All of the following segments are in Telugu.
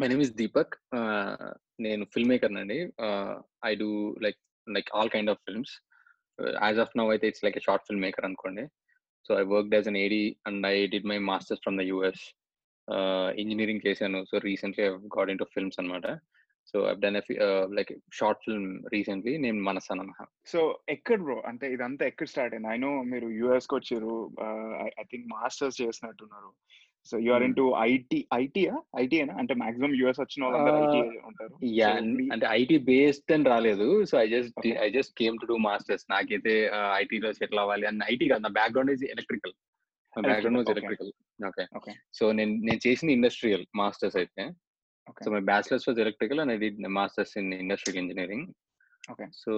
మై నేమ్ ఇస్ దీపక్ నేను ఫిల్మ్ మేకర్ అండి I do like like all kind of films as of now అయితే it's like short film maker అనుకోండి. So I work as an AD and I did my masters from the US engineering చేశాను. So recently I got into films అనమాట so I done like short film recently నేను మనస్ అన్న సో ఎక్కడ బ్రో అంటే ఇదంతా ఎక్కడ స్టార్ట్ అయింది? ఐ నో మీరు యుఎస్కి వచ్చారు. ఐ థింక్ మాస్టర్స్ చేసినట్టున్నారు. So you are into IT ఐటీయా ఐటీనా అంటే మాక్సిమం యుఎస్ వచ్చిన వాళ్ళందరూ ఐటీ ఉంటారు. యా అంటే ఐటీ బేస్డ్ అని రాలేదు. So I just I just came to do masters నాకైతే ఐటీలో సెటిల్ అవ్వాలి అని ఐటీ కాదు. నా బ్యాక్గ్రౌండ్ ఇస్ ఎలక్ట్రికల్ నా background was electrical okay so నేను నేను చేసిన ఇండస్ట్రియల్ మాస్టర్స్ అయితే. So my bachelors was electrical and I did masters in industrial engineering so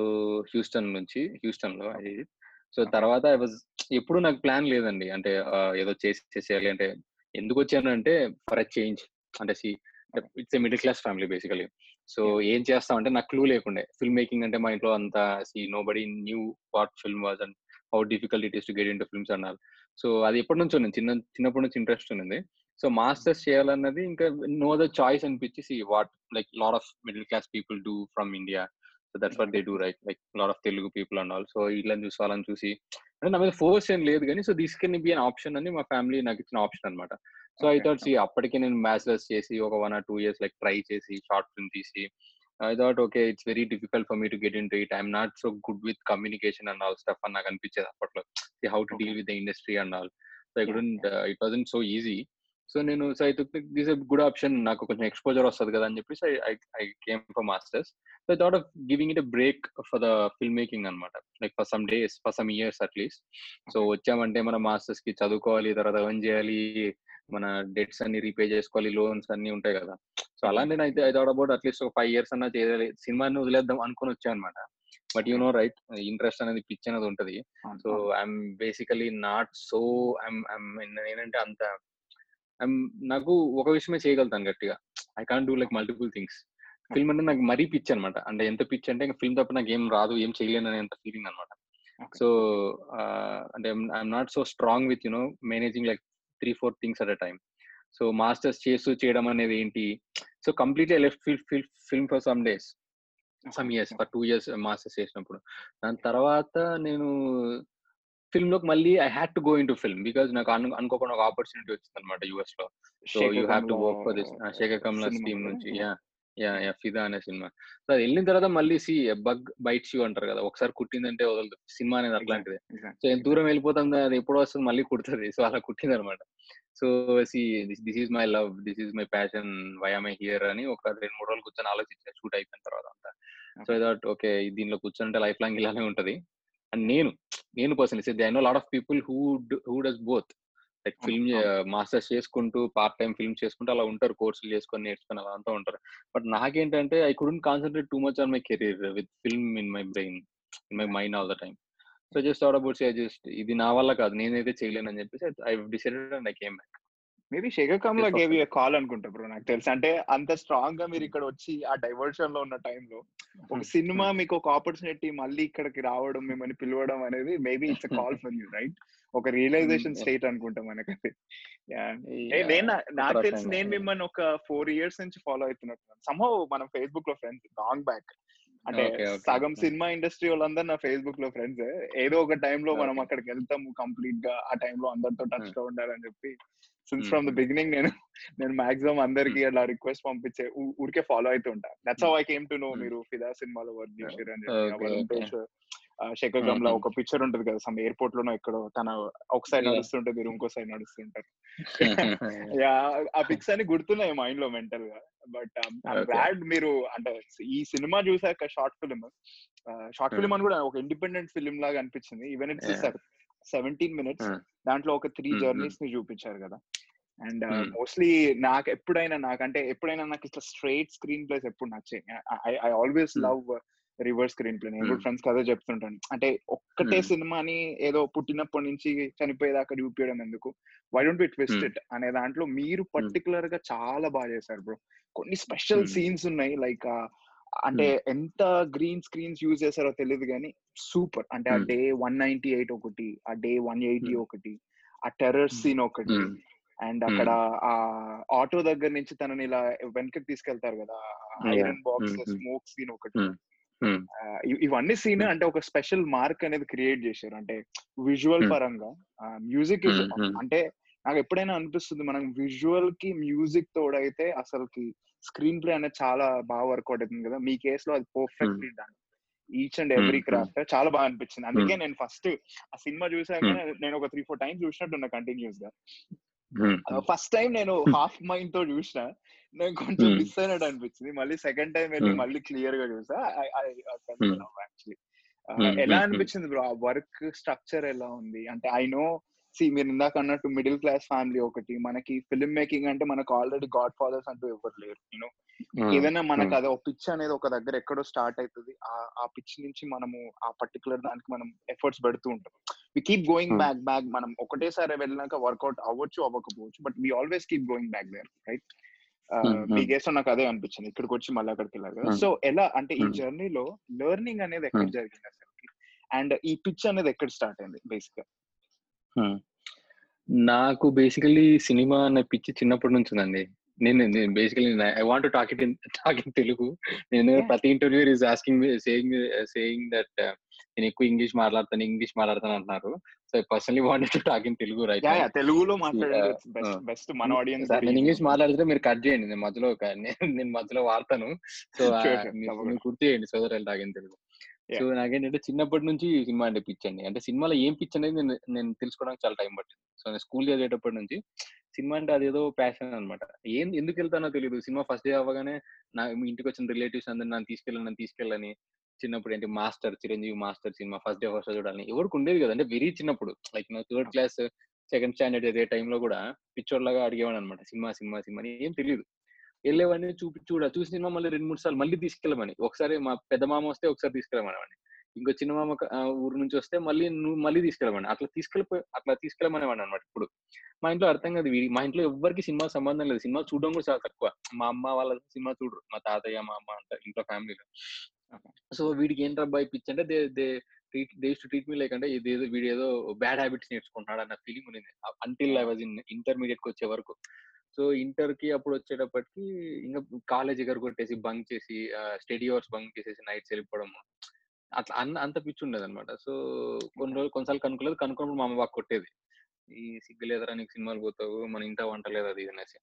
Houston నుంచి హ్యూస్టన్లో అది సో తర్వాత ఐ వాజ్ ఎప్పుడు నాకు ప్లాన్ లేదండి. అంటే ఏదో చేసి చేసేయాలి అంటే ఎందుకు వచ్చాను అంటే ఫర్ అ చేంజ్. అంటే see it's a middle class family basically. So ఏం చేస్తాం అంటే నాకు క్లూ లేకుండే. ఫిల్మ్ మేకింగ్ అంటే మా ఇంట్లో అంతా see nobody knew what film was and how difficult it is to get into films అన్నారు. సో అది ఎప్పటి నుంచి ఉంది చిన్న చిన్నప్పటి నుంచి ఇంట్రెస్ట్ ఉంది సో మాస్టర్స్ చేయాలన్నది ఇంకా నో ద చాయిస్ అనిపించి see what like lot of middle class people do from India. So that's what they do right like lot of Telugu people and all so చూసి వాళ్ళని చూసి అంటే నా మీద ఫోర్స్ ఏం లేదు కానీ so this can be an option అని మా ఫ్యామిలీ నాకు ఇచ్చిన ఆప్షన్ అనమాట సో ఐ థాట్ సి అప్పటికే నేను బ్యాచిలర్స్ చేసి ఒక one or two years like try చేసి షార్ట్ ఫిల్మ్ తీసి I thought okay it's very difficult for me to get into it I'm not so good with communication and all stuff అని నాకు అనిపించేది అప్పట్లో. How to deal with the industry and all so I it wasn't so easy so నేను so I took this good option నాకు కొంచెం ఎక్స్పోజర్ వస్తుంది కదా అని చెప్పేసి I I came for masters so thought of giving it break for the film making అనమాట like for some days for some years at least so వచ్చామంటే మన మాస్టర్స్కి చదువుకోవాలి తర్వాత ఎర్న్ చేయాలి మన డెట్స్ అన్ని రీపే చేసుకోవాలి లోన్స్ అన్ని ఉంటాయి కదా. సో అలా నేను అయితే I thought about at least ఒక ఫైవ్ ఇయర్స్ అన్నా చేయాలి. సినిమాని వదిలేద్దాం అనుకుని వచ్చాను అనమాట but you know right interest అనేది పిచ్ అనేది ఉంటది. So I'm basically not so ఏంటంటే అంత నాకు ఒక విషయమే చేయగలుగుతాను గట్టిగా. I can do like multiple things film అంటే నాకు మరీ పిచ్ అనమాట అంటే ఎంత పిచ్ అంటే ఇంకా ఫిల్మ్ తప్ప నాకు ఏం రాదు ఏం చేయలేను అనేంత ఫీలింగ్ అనమాట సో అంటే I'm not so strong with you know managing like three four things at a time so masters చేస్తూ చేయడం అనేది ఏంటి? So completely left feel fill film for some days some years for two years masters చేసినప్పుడు. దాని తర్వాత నేను ఫిల్మ్లోకి మళ్ళీ I had to go into film because నాకు అను అనుకోకుండా ఒక ఆపర్చునిటీ వచ్చింది అనమాట యుఎస్లో so you have to work for this Sekhar Kammula team నుంచి. యా. యా యా ఫిదా అనే సినిమా. సో అది వెళ్ళిన తర్వాత మళ్ళీ సి బగ్ బైట్స్ యూ అంటారు కదా ఒకసారి కుట్టిందంటే వదలదు. సినిమా అనేది అట్లాంటిది. సో ఎంత దూరం వెళ్ళిపోతుంది అది ఎప్పుడో వస్తుంది మళ్ళీ కుడుతుంది. సో అలా కుట్టింది అనమాట so see this is my love this is my passion why my here అని ఒక రెండు మూడు రోజులు కూర్చొని ఆలోచించాను షూట్ అయిపోయిన తర్వాత అంతా. సో దట్ ఓకే దీనిలో కూర్చొని లైఫ్ లాంగ్ ఇలానే ఉంటది. అండ్ నేను నేను personally I know lot of people who who does both. Like film masters చేసుకుంటూ పార్ట్ టైం ఫిల్మ్ చేసుకుంటూ అలా ఉంటారు కోర్సులు చేసుకొని నేర్చుకుని అలా అంతా ఉంటారు. బట్ నాకేంటంటే I couldn't concentrate too much on my career with film in my brain in my mind all the time. So just about I just ఇది నా వల్ల కాదు నేనైతే చేయలేను అని చెప్పేసి I decided and I came back. Maybe Sekhar Kammula gave you call అనుకుంటా బ్రో నాకు తెలుసు. అంటే అంత స్ట్రాంగ్గా మీరు ఇక్కడ వచ్చి ఆ డైవర్షన్లో ఉన్న టైంలో ఒక సినిమా మీకు ఒక ఆపర్చునిటీ మళ్ళీ ఇక్కడికి రావడం మిమ్మల్ని పిలవడం అనేది maybe it's call for you right ఒక రియలైజేషన్ స్టేట్ అనుకుంటా మనకైతే నేను నాకు తెలిసి నేను మిమ్మల్ని ఒక ఫోర్ ఇయర్స్ నుంచి ఫాలో అవుతున్నట్టు సమ్హౌ మనం ఫేస్బుక్లో ఫ్రెండ్స్ లాంగ్ బ్యాక్ అంటే సగం సినిమా ఇండస్ట్రీ వాళ్ళందరూ నా ఫేస్బుక్లో ఫ్రెండ్స్. ఏదో ఒక టైంలో మనం అక్కడికి వెళ్తాము కంప్లీట్గా ఆ టైంలో అందరితో టచ్లో ఉండాలని చెప్పి. సిన్స్ ఫ్రమ్ ద బిగినింగ్ నేను నేను మాక్సిమం అందరికి అలా రిక్వెస్ట్ పంపించే ఊరికే ఫాలో అవుతూ ఉంటా. That's how I came to know మీరు ఫిదా సినిమాలో వర్క్ చేశారు అని. చెప్పి శేఖర్ గమ్లా ఒక పిక్చర్ ఉంటది కదా సమ్ ఎయిర్పోర్ట్ లోనో ఎక్కడో తన ఒక సైడ్ నడుస్తుంటే మీరు ఇంకో సైడ్ నడుస్తుంటారు. ఆ పిక్స్ అని గుర్తున్నాయి మైండ్లో మెంటల్గా బట్ గ్లాడ్ మీరు అంటే ఈ సినిమా చూసాక షార్ట్ ఫిల్మ్ షార్ట్ ఫిల్మ్ అని కూడా ఒక ఇండిపెండెంట్ ఫిల్మ్ లాగా అనిపించింది. ఈవెన్ ఇట్స్ సెవెంటీన్ మినిట్స్ దాంట్లో ఒక త్రీ జర్నీస్ని చూపించారు కదా. అండ్ మోస్ట్లీ నాకు ఎప్పుడైనా నాకంటే ఎప్పుడైనా నాకు ఇట్లా స్ట్రైట్ స్క్రీన్ ప్లేస్ ఎప్పుడు నచ్చాయి. I always love reverse screenplay నేను ఫ్రెండ్స్ కదే చెప్తుంటాను. అంటే ఒక్కటే సినిమాని ఏదో పుట్టినప్పటి నుంచి చనిపోయేదాకా చూపించడం ఎందుకు? వై డోంట్ బి ట్విస్టెడ్ అనే దాంట్లో మీరు పర్టికులర్గా చాలా బాగా చేశారు బ్రో. కొన్ని స్పెషల్ సీన్స్ ఉన్నాయి. లైక్ అంటే ఎంత గ్రీన్ స్క్రీన్స్ యూజ్ చేశారో తెలియదు కానీ సూపర్. అంటే ఆ డే వన్ నైన్టీ ఎయిట్ ఒకటి ఆ డే వన్ ఎయిటీ ఒకటి ఆ టెర్రర్ సీన్ ఒకటి అండ్ అక్కడ ఆ ఆటో దగ్గర నుంచి తనని ఇలా వెనక్కి తీసుకెళ్తారు కదా ఐరన్ బాక్స్ స్మోక్ సీన్ ఒకటి. ఇవన్నీ సీన్ అంటే ఒక స్పెషల్ మార్క్ అనేది క్రియేట్ చేశారు. అంటే విజువల్ పరంగా మ్యూజిక్ అంటే నాకు ఎప్పుడైనా అనిపిస్తుంది మనం విజువల్కి మ్యూజిక్ తోడైతే అసలుకి స్క్రీన్ ప్లే అనేది చాలా బాగా వర్కౌట్ అవుతుంది కదా. మీ కేస్లో అది perfectly done. Each and every craft చాలా బాగా అనిపించింది. అందుకే నేను ఫస్ట్ ఆ సినిమా చూసాక నేను ఒక త్రీ ఫోర్ టైమ్స్ చూసినట్టున్నా కంటిన్యూస్గా ఫస్ట్ టైం నేను హాఫ్ మైండ్తో చూసిన. నేను కొంచెం మిస్ అయినట్టు అనిపించింది మళ్ళీ సెకండ్ టైం వెళ్ళి మళ్ళీ క్లియర్గా చూసా. ఎలా అనిపించింది బ్రో ఆ వర్క్ స్ట్రక్చర్ ఎలా ఉంది? అంటే ఐ నో సి మీరు ఇందాక అన్నట్టు మిడిల్ క్లాస్ ఫ్యామిలీ ఒకటి. మనకి ఫిల్మ్ మేకింగ్ అంటే మనకు ఆల్రెడీ గాడ్ ఫాదర్స్ అంటూ ఎవరు లేరు యూనో ఏదైనా మనకు అది ఒక పిచ్ అనేది ఒక దగ్గర ఎక్కడో స్టార్ట్ అవుతుంది ఆ పిచ్ నుంచి మనము ఆ పర్టికులర్ దానికి మనం ఎఫర్ట్స్ పెడుతూ ఉంటాం. We keep going back back మనం ఒకటేసారి వెళ్ళినాక వర్కౌట్ అవ్వచ్చు అవ్వకపోవచ్చు but we always keep going back there right మీ కేసులో నాకు అదే అనిపించింది. ఇక్కడికి వచ్చి మళ్ళీ అక్కడికి వెళ్ళారు కదా. సో ఎలా అంటే ఈ జర్నీలో లెర్నింగ్ అనేది ఎక్కడ జరిగింది అసలు అండ్ ఈ పిచ్ అనేది ఎక్కడ స్టార్ట్ అయింది బేసిక్గా నాకు బేసికలీ సినిమా అనే పిచ్చి చిన్నప్పటి నుంచి ఉందండి. నేను నేను basically I want talk it in talk in Telugu నేను ప్రతి interview is asking saying saying that నేను ఎక్కువ ఇంగ్లీష్ మాట్లాడతాను ఇంగ్లీష్ మాట్లాడతాను అంటున్నారు. So I personally wanted to talk in Telugu right తెలుగులో బెస్ట్ మన ఆడియన్స్ నేను ఇంగ్లీష్ మాట్లాడితే మీరు కట్ చేయండి. నేను మధ్యలో నేను మధ్యలో వాడతాను. సో మీరు గుర్తు చేయండి సోదరు టాక్ ఇన్ తెలుగు సో నాకేంటంటే చిన్నప్పటి నుంచి సినిమా అంటే పిచ్ అండి అంటే సినిమాలో ఏం పిచ్ అనేది నేను నేను తెలుసుకోవడానికి చాలా టైం పట్టింది. సో నేను స్కూల్ చదివేటప్పటి నుంచి సినిమా అంటే అదేదో ప్యాషన్ అనమాట ఏం ఎందుకు వెళ్తానో తెలియదు సినిమా ఫస్ట్ డే అవ్వగానే నా ఇంటికి వచ్చిన రిలేటివ్స్ అందరు నన్ను తీసుకెళ్ళి నన్ను తీసుకెళ్ళని చిన్నప్పుడు ఏంటి master Chiranjeevi master cinema first day first చూడాలని ఎవరికి ఉండేది కదా. అంటే వెరీ చిన్నప్పుడు. లైక్ నా థర్డ్ క్లాస్ సెకండ్ స్టాండర్డ్ అదే టైంలో కూడా పిచ్చోడ్లాగా అడిగేవాడు అనమాట సినిమా సినిమా సినిమా ఏం తెలియదు వెళ్ళేవాడిని చూపి చూడ చూసి సినిమా మళ్ళీ రెండు మూడు సార్లు మళ్ళీ తీసుకెళ్ళమని. ఒకసారి మా పెద్ద మామ వస్తే ఒకసారి తీసుకెళ్ళమనేవాడిని ఇంకో చిన్న మామ ఊరు నుంచి వస్తే మళ్ళీ నువ్వు మళ్ళీ తీసుకెళ్ళమని. అట్లా తీసుకెళ్ళిపోయి అట్లా తీసుకెళ్ళమనేవాడిని అనమాట ఇప్పుడు. మా ఇంట్లో అర్థం కాదు మా ఇంట్లో ఎవరికి సినిమా సంబంధం లేదు. సినిమా చూడడం కూడా చాలా తక్కువ. మా అమ్మ వాళ్ళ సినిమా చూడరు. మా తాతయ్య మా అమ్మ అంట ఇంట్లో ఫ్యామిలీలో సో వీడికి ఏంటి అబ్బాయి పిచ్ అంటే they they treat they to treat me like ఇదేదో వీడు ఏదో బ్యాడ్ హ్యాబిట్స్ నేర్చుకుంటున్నాడు అన్న ఫీలింగ్ ఉంది అంటిల్ ఐ వాజ్ ఇన్ ఇంటర్మీడియట్కి వచ్చే వరకు. సో ఇంటర్కి అప్పుడు వచ్చేటప్పటికి ఇంకా కాలేజ్ దగ్గర కొట్టేసి బంక్ చేసి స్టడీ అవర్స్ బంక్ చేసేసి నైట్స్ వెళ్ళిపోవడం అట్లా అన్న అంత పిచ్చి ఉండేది అనమాట సో కొన్ని రోజులు కొన్నిసార్లు కనుక్కోలేదు. కనుక్కున్నప్పుడు మా అమ్మ బాగా కొట్టేది. ఈ సిగ్గు లేదరా నీకు సినిమాలు పోతావు మన ఇంట వంట లేదు అది అనేసి.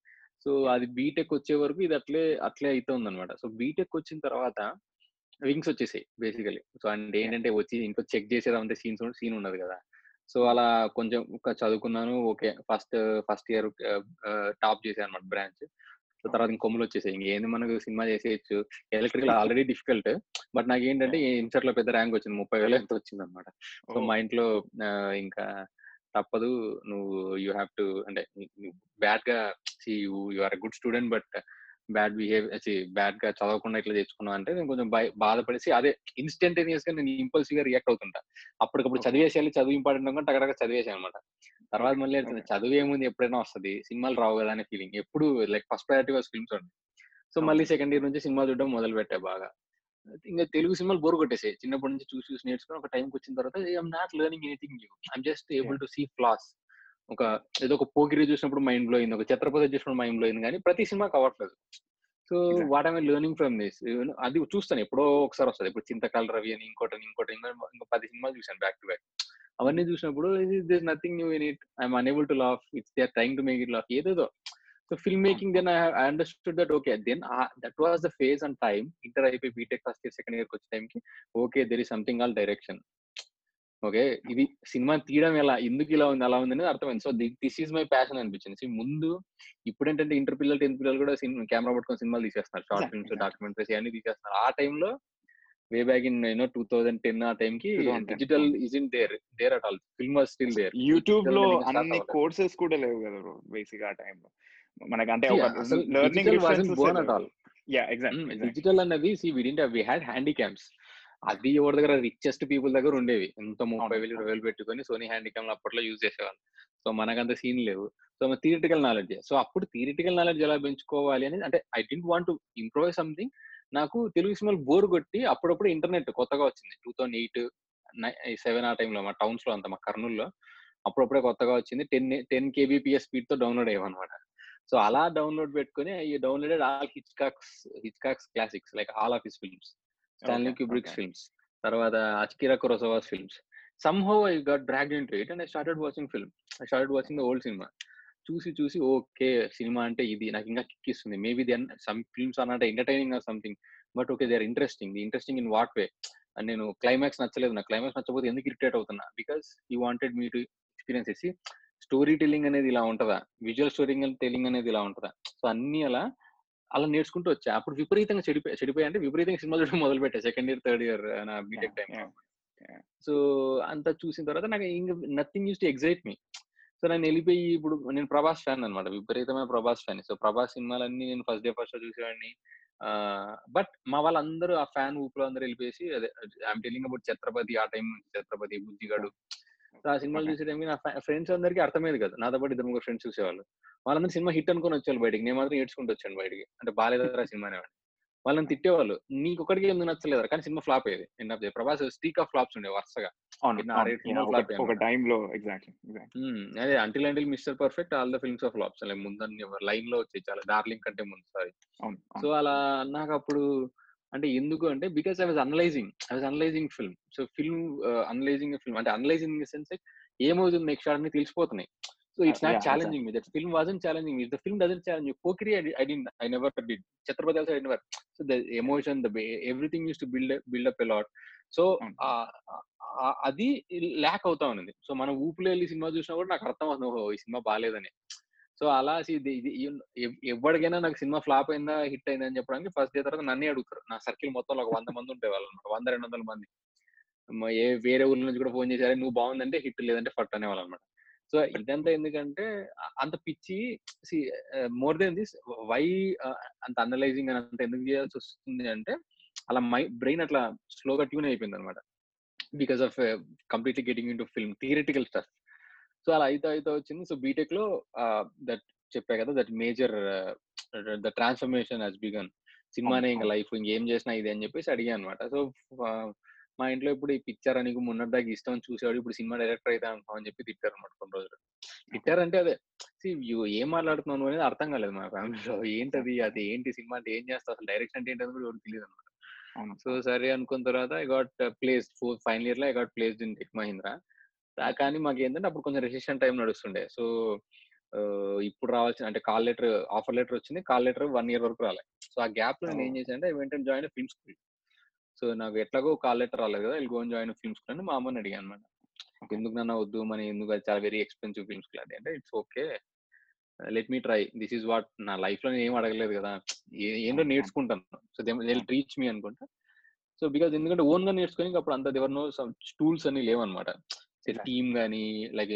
సో అది బీటెక్ వచ్చే వరకు ఇది అట్లే అట్లే అవుతుంది అనమాట సో బీటెక్ వచ్చిన తర్వాత వింగ్స్ వచ్చేసాయి బేసికలీ సో అంటే ఏంటంటే వచ్చి ఇంట్లో చెక్ చేసేదంటే సీన్స్ సీన్ ఉండదు కదా. సో అలా కొంచెం చదువుకున్నాను. Okay. First first year top చేశాను అనమాట బ్రాంచ్. సో తర్వాత కొమ్ములు వచ్చేసాయి. ఇంకేంది మనకు సినిమా చేసేయచ్చు. Electrical already difficult. బట్ నాకు ఏంటంటే ఇన్సర్ట్లో పెద్ద ర్యాంక్ వచ్చింది. ముప్పై వేలు ఎంత వచ్చింది అనమాట సో మా ఇంట్లో ఇంకా తప్పదు. నువ్వు యూ హ్యావ్ టు అంటే బ్యాడ్గా you you are good student but bad behave బ్యాడ్గా చదవకుండా ఇట్లా తెచ్చుకున్నావు అంటే నేను కొంచెం బాధపడేసి అదే ఇన్స్టంటేనియస్గా నేను ఇంపల్సివ్గా రియాక్ట్ అవుతుంటా. అప్పటికప్పుడు చదివేసేయాలి చదువు ఇంపార్టెంట్ అనుకుంటే అక్కడ చదివేసాను అనమాట తర్వాత మళ్ళీ చదువు ఏముంది? ఎప్పుడైనా వస్తుంది. సినిమాలు రావు కదా అనే ఫీలింగ్ ఎప్పుడు like first priority was films ఉండే సో మళ్ళీ సెకండ్ ఇయర్ నుంచి సినిమా చూడడం మొదలు పెట్టా బాగా. ఇంకా తెలుగు సినిమాలు బోర్ కొట్టేసాయి. చిన్నప్పటి నుంచి చూసి చూసి నేర్చుకుని ఒక టైంకి వచ్చిన తర్వాత I'm not learning anything new I'm just able to see flaws ఒక ఏదో ఒక పోకిరి చూసినప్పుడు మైండ్లో అయింది ఒక ఛత్రపతి చూసినప్పుడు మైండ్లో అయింది కానీ ప్రతి సినిమా కావట్లేదు so what I'm learning from this అది చూస్తాను ఎప్పుడో ఒకసారి వస్తుంది. ఇప్పుడు చింతకాల రవి అని ఇంకోటి ఇంకోటి ఇంకో పది సినిమాలు చూసాను బ్యాక్ టు బ్యాక్ అవన్నీ చూసినప్పుడు this nothing new in it I'm unable to laugh it's they are trying to make it laugh ఏదేదో. So film making then I understood that okay then that was the phase and time inter అయిపోయి BTech first year second year వచ్చే టైంకి okay there is something all direction okay? ఇది సినిమా తీయడం ఎలా? ఎందుకు ఇలా ఉంది? అలా ఉంది అనేది అర్థమైంది. So this is my passion అనిపించింది. ముందు ఇప్పుడు ఏంటంటే ఇంటర్ పిల్లలు టెన్త్ పిల్లలు కూడా సినిమా కెమెరా పట్టుకొని సినిమాలు తీసేస్తున్నారు. షార్ట్ ఫిల్మ్స్ డాక్యుమెంటరీస్ అన్ని తీసేస్తున్నారు. ఆ టైంలో way back in you know two thousand ten ఆ టైం కి digital is in there there at all film still there యూట్యూబ్లో అన్ని కోర్సెస్ కూడా లేవు కదా బ్రో బేసిక్ ఆ టైం లో మనకంటే లెర్నింగ్ డిజిటల్ అన్నది see we didn't we had handycams అది ఎవరి దగ్గర రిచెస్ట్ పీపుల్ దగ్గర ఉండేవి. ఎంత ముప్పై వేలు ఇరవై వేలు పెట్టుకొని సోనీ హ్యాండిక్యామ్ అప్పట్లో యూజ్ చేసేవాళ్ళు. సో మనకంత సీన్ లేవు. సో థియరిటికల్ నాలెడ్జ్ సో అప్పుడు థియరిటికల్ నాలెడ్జ్ ఎలా పెంచుకోవాలి అనేది అంటే I didn't want to improve something నాకు తెలుగు సినిమాలు బోర్ కొట్టి అప్పుడప్పుడు ఇంటర్నెట్ కొత్తగా వచ్చింది. టూ థౌసండ్ ఎయిట్ సెవెన్ ఆ టైంలో మా టౌన్స్లో అంత మా కర్నూలులో అప్పుడప్పుడే కొత్తగా వచ్చింది. టెన్ టెన్ కేబీపీఎస్ స్పీడ్తో డౌన్లోడ్ అయ్యామన్నమాట. సో అలా డౌన్లోడ్ పెట్టుకుని ఈ downloaded all Hitchcocks Hitchcocks classics like all of his films Stanley Kubricks. Films. తర్వాత Akira Kurosawas films. Somehow I got dragged into it and I started watching film. I started watching the old cinema. చూసి చూసి ఓకే సినిమా అంటే ఇది నాకు ఇంకా కిక్ ఇస్తుంది. మేబీ దెన్ సమ్ ఫిల్మ్స్ అన్నట్టు entertaining or something but okay they are interesting interesting in what way and నేను క్లైమాక్స్ నచ్చలేదు. నాకు క్లైమాక్స్ నచ్చకపోతే ఎందుకు ఇరిటేట్ అవుతున్నా? Because you wanted me to experience చేసి స్టోరీ టెల్లింగ్ అనేది ఇలా ఉంటుందా? విజువల్ స్టోరీ టెల్లింగ్ అనేది ఇలా ఉంటుందా? సో అన్ని అలా అలా నేర్చుకుంటూ వచ్చా. అప్పుడు విపరీతంగా చెడిపోయి చెడిపోయి అంటే విపరీతంగా సినిమా చూడడం మొదలు పెట్టా సెకండ్ ఇయర్ థర్డ్ ఇయర్ నా బీటెక్ టైం. సో అంతా చూసిన తర్వాత నాకు ఇంక nothing use to excite me. So నేను వెళ్ళిపోయి ఇప్పుడు నేను ప్రభాస్ ఫ్యాన్ అనమాట విపరీతమైన ప్రభాస్ ఫ్యాన్. సో ప్రభాస్ సినిమాలన్నీ నేను ఫస్ట్ డే ఫస్ట్ చూసేవాడిని. బట్ మా వాళ్ళందరూ ఆ ఫ్యాన్ ఊపులో అందరూ వెళ్ళిపోయేసి అదే ఐఎమ్ టెలింగ్ అబౌట్ ఛత్రపతి ఆ టైం ఛత్రపతి బుద్ధిగాడు ఆ సినిమాలు. చూసే టైంకి నా ఫ్రెండ్స్ అందరికీ అర్థమయ్యేది కదా. నాతో పాటు ఇద్దరు ముగ్గురు ఫ్రెండ్స్ చూసేవాళ్ళు. వాళ్ళందరూ సినిమా హిట్ అనుకుని వచ్చేవాళ్ళు బయటికి. నేను మాత్రం ఏడ్చుకుంటూ వచ్చాను బయటికి. అంటే బాలేదరా సినిమా అనేవాడిని. వాళ్ళని తిట్టేవాళ్ళు. నీకు ఒకటికి ఎందుకు నచ్చలేదు కానీ సినిమా ఫ్లాప్ అయ్యేది. End of Prabhas streak of flops ఉండే వరుసగా. అదే until until Mister Perfect all the films of flops లైన్లో వచ్చాయి చాలా. డార్లింగ్ కంటే ముందు సారీ సో అలా నాకు అప్పుడు అంటే ఎందుకు అంటే because I was analysing I was analysing film so film analysing film అంటే అనలైజింగ్ ఇన్ సెన్స్ ఏమవుతుంది నెక్స్ట్ అని తెలిసిపోతున్నాయి. So it's not challenging me that film wasn't challenging me the film doesn't challenge Pokiri I did I never did Chhatrapati also I never so the emotion the everything use to build build up a lot so. అది ల్యాక్ అవుతా ఉన్నది. సో మనం ఊపులో వెళ్ళి సినిమా చూసినా కూడా నాకు అర్థం అవుతుంది ఓహో ఈ సినిమా బాగాలేదని సో అలా ఎవరికైనా నాకు సినిమా ఫ్లాప్ అయిందా హిట్ అయిందా అని చెప్పడానికి ఫస్ట్ డే తర్వాత నన్నే అడుగుతారు. నా సర్కిల్ మొత్తం ఒక వంద మంది ఉంటే వాళ్ళు అనమాట. వంద రెండు వందల మంది. ఏ వేరే ఊర్ల నుంచి కూడా ఫోన్ చేశారు నువ్వు బాగుందంటే హిట్ లేదంటే ఫట్ అనేవాళ్ళు అనమాట. సో ఇదంతా ఎందుకంటే అంత పిచ్చి మోర్ దెన్ దిస్ వై అంత అనలైజింగ్ అని అంత ఎందుకు చేయాల్సి వస్తుంది అంటే అలా మై బ్రెయిన్ అట్లా స్లోగా ట్యూన్ అయిపోయింది అనమాట. Because of completely getting into film theoretical stuff. So అలా అయితే అయితే వచ్చింది. సో బీటెక్లో దట్ చెప్పా కదా! That major the transformation has begun. సినిమానే ఇంకా. లైఫ్ ఇంకేం చేసినా ఇది అని చెప్పేసి అడిగా అనమాట సో మా ఇంట్లో ఇప్పుడు ఈ పిక్చర్ నీకు మొన్నటిదాకా ఇష్టం అని చూసేవాడు ఇప్పుడు సినిమా డైరెక్టర్ అయితే అంటావు అని చెప్పి తిట్టారు అనమాట కొన్ని రోజులు. తిట్టారంటే అదే ఏం మాట్లాడుతున్నావు అనేది అర్థం కాలేదు మా ఫ్యామిలీలో. ఏంటది? అది ఏంటి సినిమా అంటే ఏం చేస్తావు? అసలు డైరెక్షన్ అంటే ఏంటని కూడా తెలియదు అనమాట సో సరే అనుకున్న తర్వాత I got place for final ఇయర్లో I got placed in Tech Mahindra. కానీ మాకు ఏంటంటే అప్పుడు కొంచెం రెసిషన్ టైం నడుస్తుండే. సో ఇప్పుడు రావాల్సిన అంటే కాల్ లెటర్ ఆఫర్ లెటర్ వచ్చింది. కాల్ లెటర్ వన్ ఇయర్ వరకు రాలేదు సో ఆ గ్యాప్లో నేను ఏం. చేశాను అంటే వెంటనే జాయిన్ ఫిల్మ్ స్కూల్ సో నాకు ఎట్లాగో కాల్ లెటర్ రాలేదు కదా గోన్ జాయిన్ ఫిల్మ్ స్కూల్ అని మా అమ్మని అడిగాను అనమాట. ఎందుకు నన్ను వద్దు మన ఎందుకు? అది చాలా వెరీ ఎక్స్పెన్సివ్ ఫిల్మ్ స్కూల్ అది. అంటే it's okay let me try this is what నా లైఫ్లో నేను ఏం అడగలేదు కదా. ఏంటో. నేర్చుకుంటాను. సో దే రీచ్ మీ అనుకుంటా. సో బికాస్ ఎందుకంటే ఓన్గా నేర్చుకొని అప్పుడు అంత దేవర్ నో సమ్ టూల్స్ అని లేవన్నమాట. టీమ్ గానీ like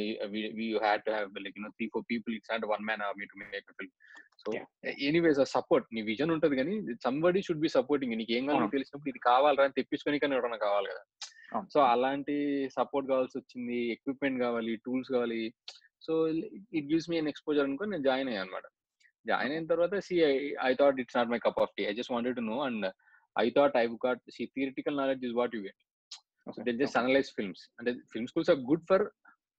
we had to have like three four people it's not one man army to make film so. Anyways support నీ విజన్ ఉంటది కానీ సంబడి షుడ్ బి సపోర్టింగ్ నీకు ఏం కావాలో. తెలిసినప్పుడు ఇది కావాలరా అని తెప్పించుకొని కానీ ఎవరైనా కావాలి కదా. సో అలాంటి సపోర్ట్ కావాల్సి వచ్చింది ఎక్విప్మెంట్ కావాలి టూల్స్ కావాలి. So it gives me an exposure అనుకో నేను జాయిన్ అయ్యాను అనమాట జాయిన్ అయిన తర్వాత see I thought it's not my cup of tea I just wanted to know and I thought I got see theoretical knowledge is what you get So Okay. They just analyse films అంటే film schools are good for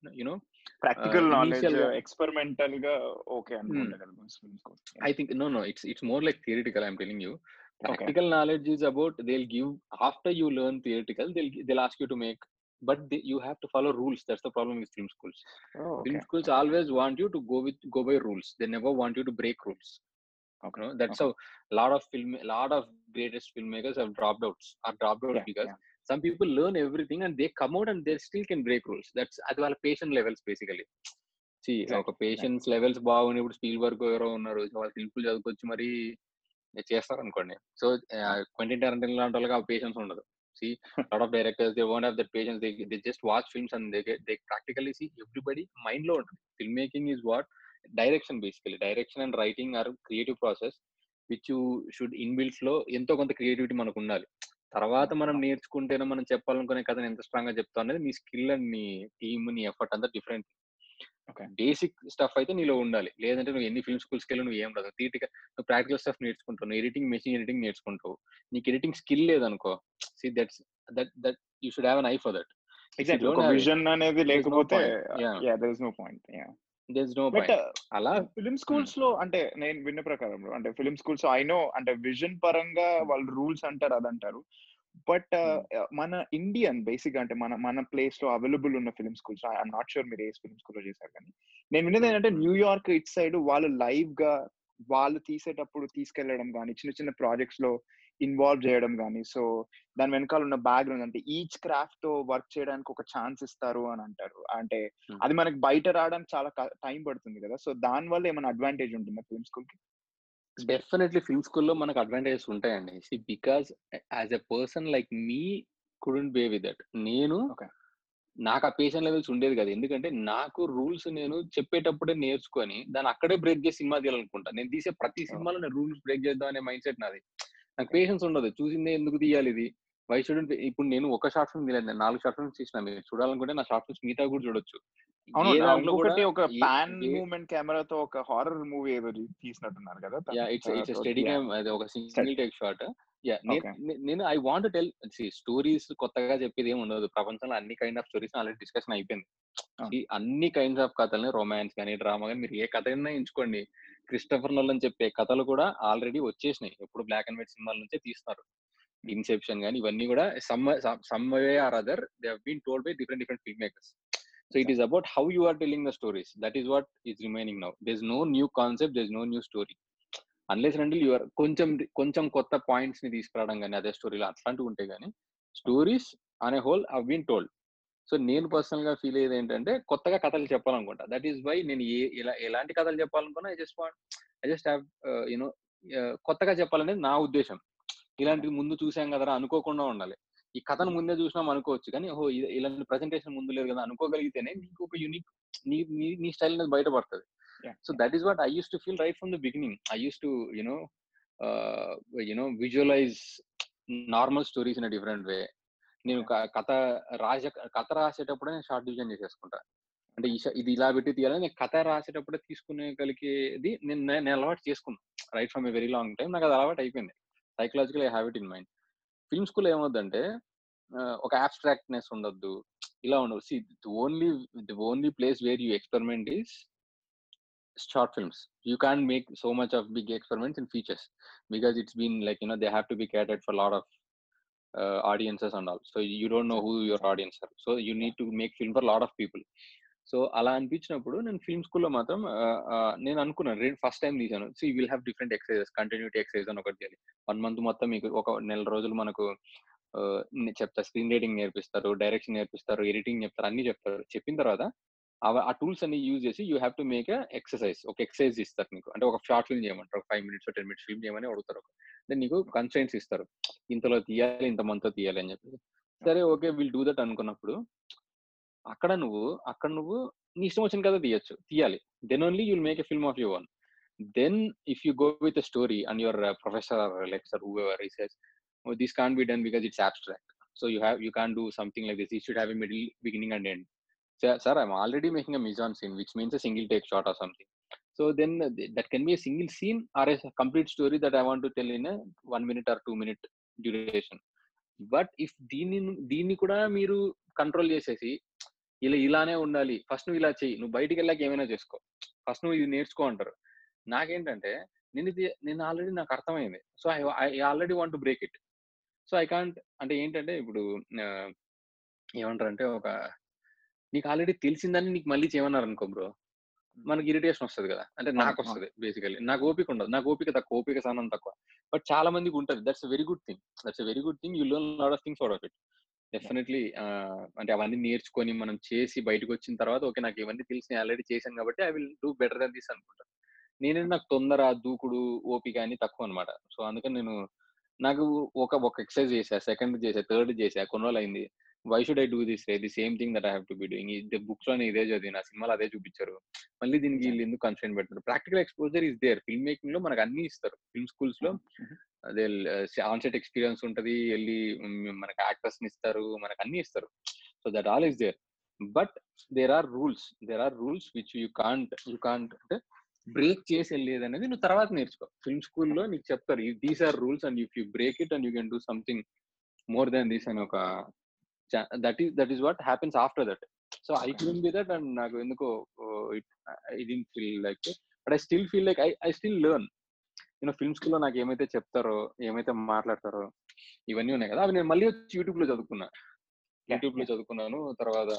you know practical Uh, knowledge initial గా- ఎక్స్పెరిమెంటల్ గా ఓకే అనుకుంటా కదా film school. I think no, no. It's it's more like theoretical. I'm telling you. Practical knowledge is about they'll give after you learn theoretical. They'll they'll ask you to make, but they, you have to follow rules. That's the problem with film schools. Oh, Film okay. schools always want you to go with go by rules. They never want you to break rules. Okay. You know, that's Okay. how a lot of film, a lot of greatest filmmakers have dropped out. Are dropped out Yeah, because yeah. Some people learn everything and they come out and they still can break rules. That's అది వాళ్ళ basically. See, Exactly, ఒక పేషెన్స్ లెవెల్స్ బాగుంది ఇప్పుడు స్పీల్ వర్క్ ఎవరో ఉన్నారు. వాళ్ళు సింపుల్ చదువుకొచ్చి మరి చేస్తారు అనుకోండి సో క్వెంటిన్ టారంటిన్ లాంటి వాళ్ళకి ఆ పేషెన్స్ ఉండదు. See lot of directors they won't have that patience they they just watch films and they they practically see everybody మైండ్లో ఉంటుంది. Film making is what direction basically direction and writing are creative process which should ఇన్బిల్ట్స్లో ఎంతో కొంత క్రియేటివిటీ మనకు ఉండాలి. తర్వాత మనం నేర్చుకుంటేనే మనం చెప్పాలనుకునే కథను ఎంత స్ట్రాంగ్గా చెప్తాం అనేది నీ స్కిల్ అండ్ నీ టీమ్ నీ ఎఫర్ట్ అంతా డిఫరెంట్. బేసిక్ స్టఫ్ అయితే నీలో ఉండాలి. లేదంటే నువ్వు ఎన్ని ఫిల్మ్ స్కూల్స్కి వెళ్ళి నువ్వు ఏం రాదు. తీటిగా నువ్వు ప్రాక్టికల్ స్టఫ్ నేర్చుకుంటావు. నువ్వు ఎడిటింగ్ మెషిన్ ఎడిటింగ్ నేర్చుకుంటావు. నీకు ఎడిటింగ్ స్కిల్ లేదనుకో see that's that that you should have an eye for that. Exactly. don't ఒక have it, విజన్ అనేది there's no లేకపోతే ఇస్ నో అలా ఫిలిం స్కూల్స్లో అంటే నేను విన్న ప్రకారం అంటే ఫిలిం స్కూల్స్ ఐ నో అంటే విజన్ పరంగా వాళ్ళు రూల్స్ అంటారు అదంటారు. బట్ మన ఇండియన్ బేసిక్ అంటే మన మన ప్లేస్లో అవైలబుల్ ఉన్న film schools I'm not sure మీరు ఏ ఫిలిం స్కూల్లో చేశారు కానీ నేను విన్నది ఏంటంటే న్యూయార్క్ ఇట్ సైడ్ వాళ్ళు లైవ్గా వాళ్ళు తీసేటప్పుడు తీసుకెళ్ళడం కానీ చిన్న చిన్న ప్రాజెక్ట్స్లో ఇన్వాల్వ్ చేయడం కానీ సో దాని వెనకాల ఉన్న బ్యాక్గ్రౌండ్ అంటే ఈచ్ క్రాఫ్ట్తో వర్క్ చేయడానికి ఒక ఛాన్స్ ఇస్తారు అని అంటారు. అంటే Hmm. అది మనకి బయట రావడానికి చాలా టైం పడుతుంది కదా. సో దాని వల్ల ఏమైనా అడ్వాంటేజ్ ఉంటుందా ఫిల్మ్ స్కూల్కి? డెఫినెట్లీ ఫిల్మ్ స్కూల్లో మనకు అడ్వాంటేజెస్ ఉంటాయండి. See because as a person like me couldn't be with that నేను. నాకు ఆ పేషెంట్ లెవెల్స్ ఉండేది కదా. ఎందుకంటే నాకు రూల్స్ నేను చెప్పేటప్పుడే నేర్చుకొని దాన్ని అక్కడే బ్రేక్ చేసి సినిమా తీయాలనుకుంటా. నేను తీసే ప్రతి సినిమాలో నేను రూల్స్ బ్రేక్ చేద్దాం అనే మైండ్ సెట్ నాది. నాకు పేషెన్స్ ఉండదు. చూసిందే ఎందుకు తీయాలి ఇది? వై షుడెంట్ ఇప్పుడు నేను ఒక షార్ట్ ఫిల్మ్ తీయలేదు. నాలుగు షార్ట్ ఫిల్మ్స్ తీసిన. మీరు చూడాలనుకుంటే నా షార్ట్ ఫిల్మ్స్ మిగతా కూడా చూడొచ్చు. ఇంకొకటి ఒక ఏ- మూవ్మెంట్ కెమెరాతో ఒక హారర్ మూవీ ఏదో తీసినట్టున్నారు కదా ఇట్స్ ఇట్స్ స్టడీ ఒక సింగిల్ టేక్ షాట్ యా. నేను ఐ వాంట్ టెల్ స్టోరీస్ కొత్తగా చెప్పేది ఏమి ఉండదు. ప్రపంచంలో అన్ని kind of stories already discussion అయిపోయింది. See, అన్ని కైండ్స్ ఆఫ్ కథల్ని రొమాన్స్ కానీ డ్రామా కానీ మీరు ఏ కథ అయినా ఎంచుకోండి. క్రిస్టఫర్ నోలన్ చెప్పే కథలు కూడా ఆల్రెడీ వచ్చేసినాయి. ఎప్పుడు బ్లాక్ అండ్ వైట్ సినిమాల నుంచే తీస్తారు. ఇన్సెప్షన్ కానీ ఇవన్నీ కూడా some some way or other they been told by different different film makers. So it is about how you are telling the stories. That is what is remaining now. There's no new concept there's no new story. Unless అంటే యువర్ కొంచెం కొంచెం కొత్త పాయింట్స్ని తీసుకురావడం కానీ అదే స్టోరీలో అట్లాంటివి ఉంటాయి కానీ స్టోరీస్ అనే whole have been told. So నేను పర్సనల్గా ఫీల్ అయ్యేది ఏంటంటే కొత్తగా కథలు చెప్పాలనుకుంటా. దట్ ఈస్ వై నేను ఏ ఎలా ఎలాంటి కథలు చెప్పాలనుకున్నా I just want I just have you know కొత్తగా చెప్పాలనేది నా ఉద్దేశం. ఇలాంటివి ముందు చూసాం కదరా అనుకోకుండా ఉండాలి. ఈ కథను ముందే చూసినాం అనుకోవచ్చు కానీ ఓహో ఇలాంటి ప్రెసెంటేషన్ ముందు లేదు కదా అనుకోగలిగితేనే నీకు ఒక యూనిక్ నీ నీ- స్టైల్ అనేది బయటపడుతుంది. So that is what I used to feel right from the beginning. I used to you know you know visualize normal stories in different way. నేను కథ రాసే కథ రాసేటప్పుడే నేను షార్ట్ డివిజన్ చేసేసుకుంటా. అంటే ఇది ఇలా పెట్టి తీయాలని నేను కథ రాసేటప్పుడే తీసుకునే కలిగేది నేను నేను అలవాటు చేసుకున్నాను right from a very long time నాకు అది అలవాటు అయిపోయింది. Psychological I have it in mind. Film school ఏమవుద్దంటే ఒక అబ్స్ట్రాక్ట్నెస్ ఉండొద్దు. ఇలా ఉండదు see the only the only place where you experiment is short films. You can make so much of big experiments in features. Because it's been like you they they to to be for lot of uh, audiences and all. So you don't know who your audience are. So you need to make film for a lot of people. So అలా అనిపించినప్పుడు నేను ఫిల్మ్ స్కూల్లో మాత్రం ఆ, నేను అనుకున్నాను. ఫస్ట్ టైం తీసాను so will have different exercises continuity exercise అని ఒకటి చేయాలి. వన్ మంత్ మొత్తం మీకు ఒక నెల రోజులు మనకు uh, చెప్తా చెప్తారు స్క్రీన్ రైటింగ్ నేర్పిస్తారు డైరెక్షన్ నేర్పిస్తారు ఎడిటింగ్ చెప్తారు అన్ని చెప్తారు. చెప్పిన తర్వాత ఆ టూల్స్ అన్ని యూజ్ చేసి you have to make exercise. ఒక ఎక్సర్సైజ్ ఇస్తారు నీకు. అంటే ఒక షార్ట్ ఫిల్మ్ చేయమంటారు. Five minutes ten minutes film చేయమని అడుగుతారు దెన్ నీకు కన్స్టెంట్స్ ఇస్తారు. ఇంతలో తీయాలి ఇంత మంత్లో తీయాలి అని చెప్పి సరే ఓకే. విల్ డూ దట్ అనుకున్నప్పుడు అక్కడ నువ్వు అక్కడ నువ్వు నీ ఇష్టం వచ్చిన కదా తీయచ్చు. తీయాలి. Then only you'll make a film of your one then if you go with a story and your professor lecture whoever research this can be done because it's abstract. so you have you can't do something like this you should have a middle beginning and end. Sir, sir i'm already making a mise en scene which means a single take shot or something so then uh, th- that can be a single scene or a complete story that i want to tell in a one minute or two minute duration but if దీన్ని ను- దీన్ని కూడా మీరు కంట్రోల్ చేసేసి ఇలా ఇలానే ఉండాలి ఫస్ట్ నువ్వు ఇలా చెయ్యి నువ్వు బయటికి వెళ్ళాక ఏమైనా చేసుకో ఫస్ట్ నువ్వు ఇది నేర్చుకో అంటారు నాకేంటంటే నేను ఇది నేను ఆల్రెడీ నాకు అర్థమైంది so I I already want to break it so I can't అంటే ఏంటంటే ఇప్పుడు ఆ, ఏమంటారంటే ఒక నీకు ఆల్రెడీ తెలిసిందని నీకు మళ్ళీ చేయమన్నారు అనుకో బ్రో మనకి ఇరిటేషన్ వస్తుంది కదా. అంటే నాకు. వస్తుంది బేసికలీ నాకు ఓపిక ఉండదు. నాకు ఓపిక తక్కువ ఓపిక సహనం తక్కువ. బట్ చాలా మందికి ఉంటుంది. That's very good thing that's very good thing you learn lot of things out of it definitely అంటే అవన్నీ నేర్చుకొని మనం చేసి బయటకు వచ్చిన తర్వాత ఓకే నాకు ఇవన్నీ తెలిసి ఆల్రెడీ చేశాను కాబట్టి I will do better than this అనుకుంటాను నేనే నాకు తొందర దూకుడు ఓపిక అని తక్కువ అనమాట సో అందుకని నేను నాకు ఒక ఒక ఎక్సర్సైజ్ చేసా సెకండ్ చేసా థర్డ్ చేసా కొన్ని రోజులు అయింది. Why should I do this the same thing that I have to be doing ఈ బుక్స్లోనే ఇదే చదివి నా సినిమాలు అదే చూపించారు. మళ్ళీ దీనికి వీళ్ళు ఎందుకు కన్స్టెంట్ పెడతారు? Practical exposure is there film మేకింగ్లో మనకు అన్ని ఇస్తారు. ఫిల్మ్ స్కూల్స్లో అదే ఆన్సెట్ ఎక్స్పీరియన్స్ ఉంటది. వెళ్ళి మనకి యాక్టర్స్ని ఇస్తారు. మనకు అన్ని ఇస్తారు. So that all is there but there are rules there are rules which you can't you can't అంటే బ్రేక్ చేసి వెళ్ళేది అనేది నువ్వు తర్వాత నేర్చుకో. ఫిల్మ్ స్కూల్లో నీకు చెప్తారు. These are rules and if you break it and you can do something more than this అని ఒక that is that is what happens after that so I couldn't be that and నాకు ఎందుకో I feel like but I still feel like I I still learn నేను ఫిల్మ్ స్కూల్లో నాకు ఏమైతే చెప్తారో ఏమైతే మాట్లాడతారో ఇవన్నీ ఉన్నాయి కదా. అవి నేను మళ్ళీ వచ్చి యూట్యూబ్లో చదువుకున్నా. యూట్యూబ్లో చదువుకున్నాను. తర్వాత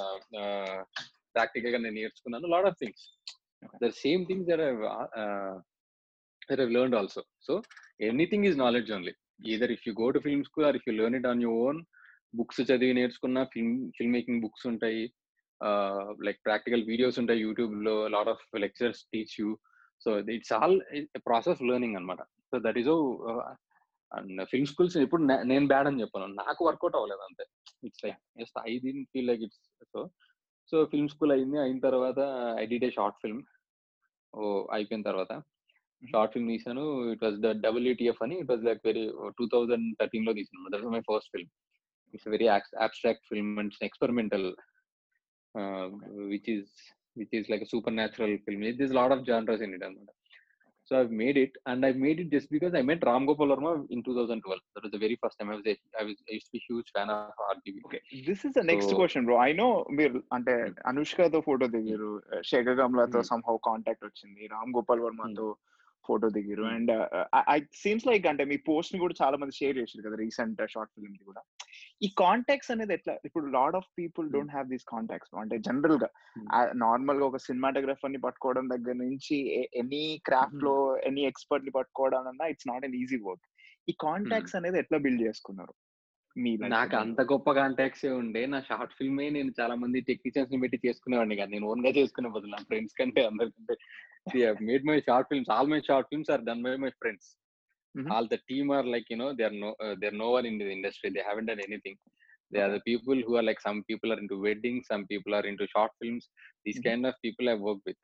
ప్రాక్టికల్గా నేను నేర్చుకున్నాను. Lot of things there same things there there learn also so anything is knowledge only either if you go to film school or if you learn it on your own books చదివి నేర్చుకున్న ఫిల్మ్ ఫిల్మ్ మేకింగ్ బుక్స్ ఉంటాయి. లైక్ ప్రాక్టికల్ వీడియోస్ ఉంటాయి యూట్యూబ్లో lot of lectures teach you so it's all process learning అనమాట so that is and film schools ఇప్పుడు నేను బ్యాడ్ అని చెప్పాను. నాకు వర్కౌట్ అవ్వలేదు అంతే. It's like just I didn't feel like it's so so film school అయింది. అయిన తర్వాత I did a short film ఓ అయిపోయిన తర్వాత. షార్ట్ ఫిల్మ్ తీసాను. ఇట్ వాస్ ద డబ్ల్యూటీఎఫ్ అని it was like very two thousand థర్టీన్లో తీసాను. That my first film it's very abstract film and experimental which is which is like a supernatural film. There's a lot of genres in it. So I've made it, and I've made it just because I met Ram Gopal Verma in 2012. That was the very first time I was a, I was I used to be a huge fan of RGB. Okay, this is the next so, question, bro. I know మీరు అంటే అనుష్కతో ఫోటో దిగారు శేఖర్ గమ్లాతో సంహౌ కాంటాక్ట్ వచ్చింది రామ్ గోపాల్ వర్మతో ఫోటో దిగారు. అండ్ ఐ సీమ్స్ లైక్ అంటే మీ పోస్ట్ని కూడా చాలా మంది షేర్ చేశారు కదా రీసెంట్ షార్ట్ ఫిల్మ్ ది కూడా. ఈ కాంటాక్ట్స్ అనేది ఎట్లా ఇప్పుడు lot of people don't have these contacts. అంటే జనరల్గా నార్మల్గా ఒక సినిమాటోగ్రఫర్ని పట్టుకోవడం దగ్గర నుంచి ఎనీ క్రాఫ్ట్లో ఎనీ ఎక్స్పర్ట్ని పట్టుకోవడం అన్నా it's not an easy work. ఈ కాంటాక్ట్స్ అనేది ఎట్లా బిల్డ్ చేసుకున్నారు? నాకు అంత గొప్ప కాంటాక్ట్స్ ఉండే. నా షార్ట్ ఫిల్మే నేను చాలా మంది టెక్నీషియన్స్ని పెట్టి చేసుకునేవాడిని కదా. నేను ఓన్గా చేసుకునే బదులు నా ఫ్రెండ్స్ కంటే అందరికంటే. see, I've made my short films. All my short films are done by my friends. Mm-hmm. All the team are like you know they're no uh, they're no one in the industry. They haven't done anything. They are the people who are like some people are into weddings, some people are into short films. These mm-hmm. kind of people I work with.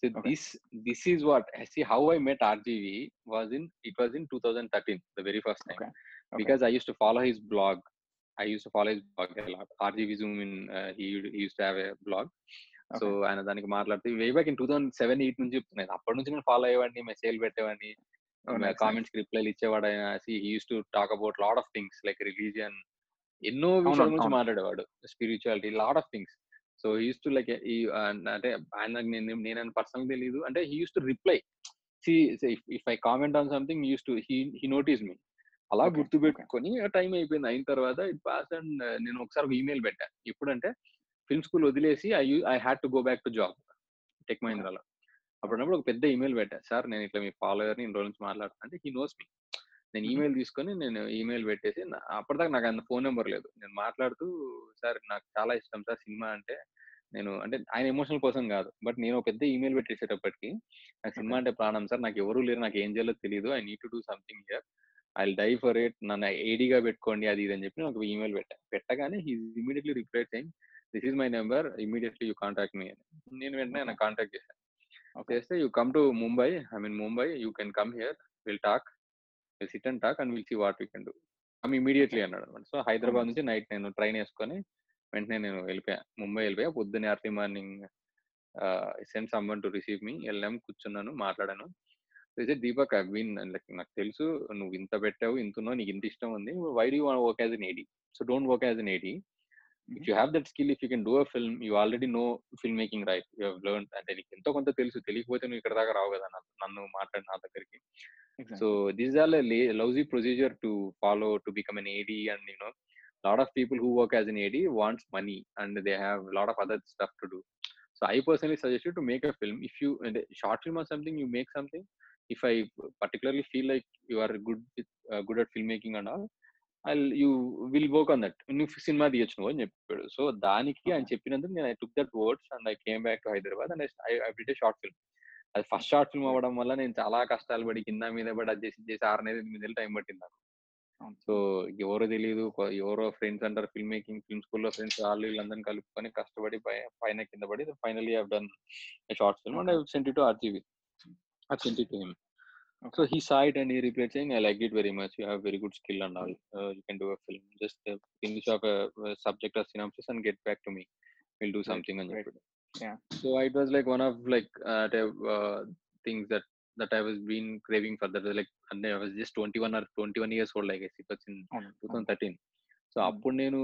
So okay. this this is what I see how I met RGV was in it was in 2013 the very first time okay. Okay. because I used to follow his blog. I used to follow his blog a lot. RGV Zoom in uh, he he used to have a blog. So ఆయన దానికి మాట్లాడితే way back in two thousand seven eight నుంచి చెప్తున్నాను అప్పటి నుంచి నేను ఫాలో అయ్యేవాడిని మెసేజ్ పెట్టేవాడిని కామెంట్స్కి రిప్లైలు ఇచ్చేవాడు ఆయన used to talk about lot of things like religion ఎన్నో విషయాల గురించి మాట్లాడేవాడు. Spirituality lot of things so used to like ఈ అంటే ఆయన నేను నేను పర్సనల్ తెలియదు అంటే he used to reply see if I comment on something used to he notice me అలా గుర్తు పెట్టుకొని టైం అయిపోయింది. అయిన తర్వాత ఇట్ పాస్ అండ్ నేను ఒకసారి ఒక ఈమెయిల్ పెట్టాను ఎప్పుడంటే ఫిల్మ్ స్కూల్ వదిలేసి I I had to go back to job Tech మహీంద్రాలో అప్పుడప్పుడు ఒక పెద్ద ఈమెయిల్ పెట్టా. సార్ నేను ఇట్లా మీ ఫాలోయర్ ఇన్ని రోజు నుంచి మాట్లాడుతాను అంటే హీ నోస్ మీ నేను ఈమెయిల్ తీసుకొని నేను ఈమెయిల్ పెట్టేసి అప్పటిదాకా నాకు అంత ఫోన్ నెంబర్ లేదు. నేను మాట్లాడుతూ సార్ నాకు చాలా ఇష్టం సార్ సినిమా అంటే నేను అంటే ఆయన ఎమోషనల్ కోసం కాదు. బట్ నేను పెద్ద ఈమెయిల్ పెట్టేసేటప్పటికి నాకు సినిమా అంటే ప్రాణం సార్. నాకు ఎవరు లేరు. నాకు ఏం చేయాలో తెలియదు I need to do something here I die for it నన్ను ఏడీగా పెట్టుకోండి అది ఇది అని చెప్పి ఒక ఈమెయిల్ పెట్టా. పెట్టగానే he immediately reply saying this is my number immediately you contact me అని. నేను వెంటనే ఆయన కాంటాక్ట్ చేశాను చేస్తే you come to Mumbai I mean Mumbai you can come here will talk will sit and talk and will see what we can do. Come immediately అన్నాడు అనమాట. సో హైదరాబాద్ నుంచి నైట్ నేను ట్రైన్ వేసుకొని వెంటనే నేను వెళ్ళిపోయా. ముంబై వెళ్ళిపోయా. పొద్దున్నే early morning send someone to receive me వెళ్ళాం కూర్చున్నాను మాట్లాడాను. దీపక్ ఐ బీన్ లైక్ నాకు తెలుసు నువ్వు ఇంత పెట్టావు ఇంత నీకు ఇంత ఇష్టం ఉంది. Why do work as an AD so don't work as an AD if you have that skill if you can do a film you already know film making right you learn అంటే నీకు ఎంతో కొంత తెలుసు తెలియకపోతే నువ్వు ఇక్కడ దాకా రావు కదా నన్ను మాట్లాడి నా దగ్గరికి so this are lousy procedure to follow to become an AD and you know lot of people who work as an AD wants money and they have a lot of other stuff to do. So I personally suggest you to make a film. If you a short film or something, you make something. If I particularly feel like you are good with, uh, good you will work on that. నువ్వు సినిమా తీయచ్చు అని చెప్పాడు. సో దానికి ఆయన చెప్పినందుకు నేను I took that words and I came back to Hyderabad and I I a short film అది ఫస్ట్ షార్ట్ ఫిల్మ్ అవ్వడం వల్ల నేను చాలా కష్టాలు పడి కింద మీద పడి అది చేసి చేసి ఆరు నెలలు ఎనిమిది నెలలు టైం పట్టింది నాకు. సో ఎవరో తెలియదు ఎవరో ఫ్రెండ్స్ అంటారు ఫిల్మ్ మేకింగ్ ఫిల్మ్ స్కూల్లో ఫ్రెండ్స్ వాళ్ళు వీళ్ళందరినీ కలుపుకొని కష్టపడి పైన కింద పడి finally have done short film and I sent to RGV I sent to him so he saw it and he replied saying I like it very much you have very good skill and all you can do a film just finish of subject of synopsis and get back to me will do something అని చెప్పాడు so it was like one of like things that that I was been craving for. That was like, and I was just 21 or 21 years old, I guess. It was in 2013. So so అప్పుడు నేను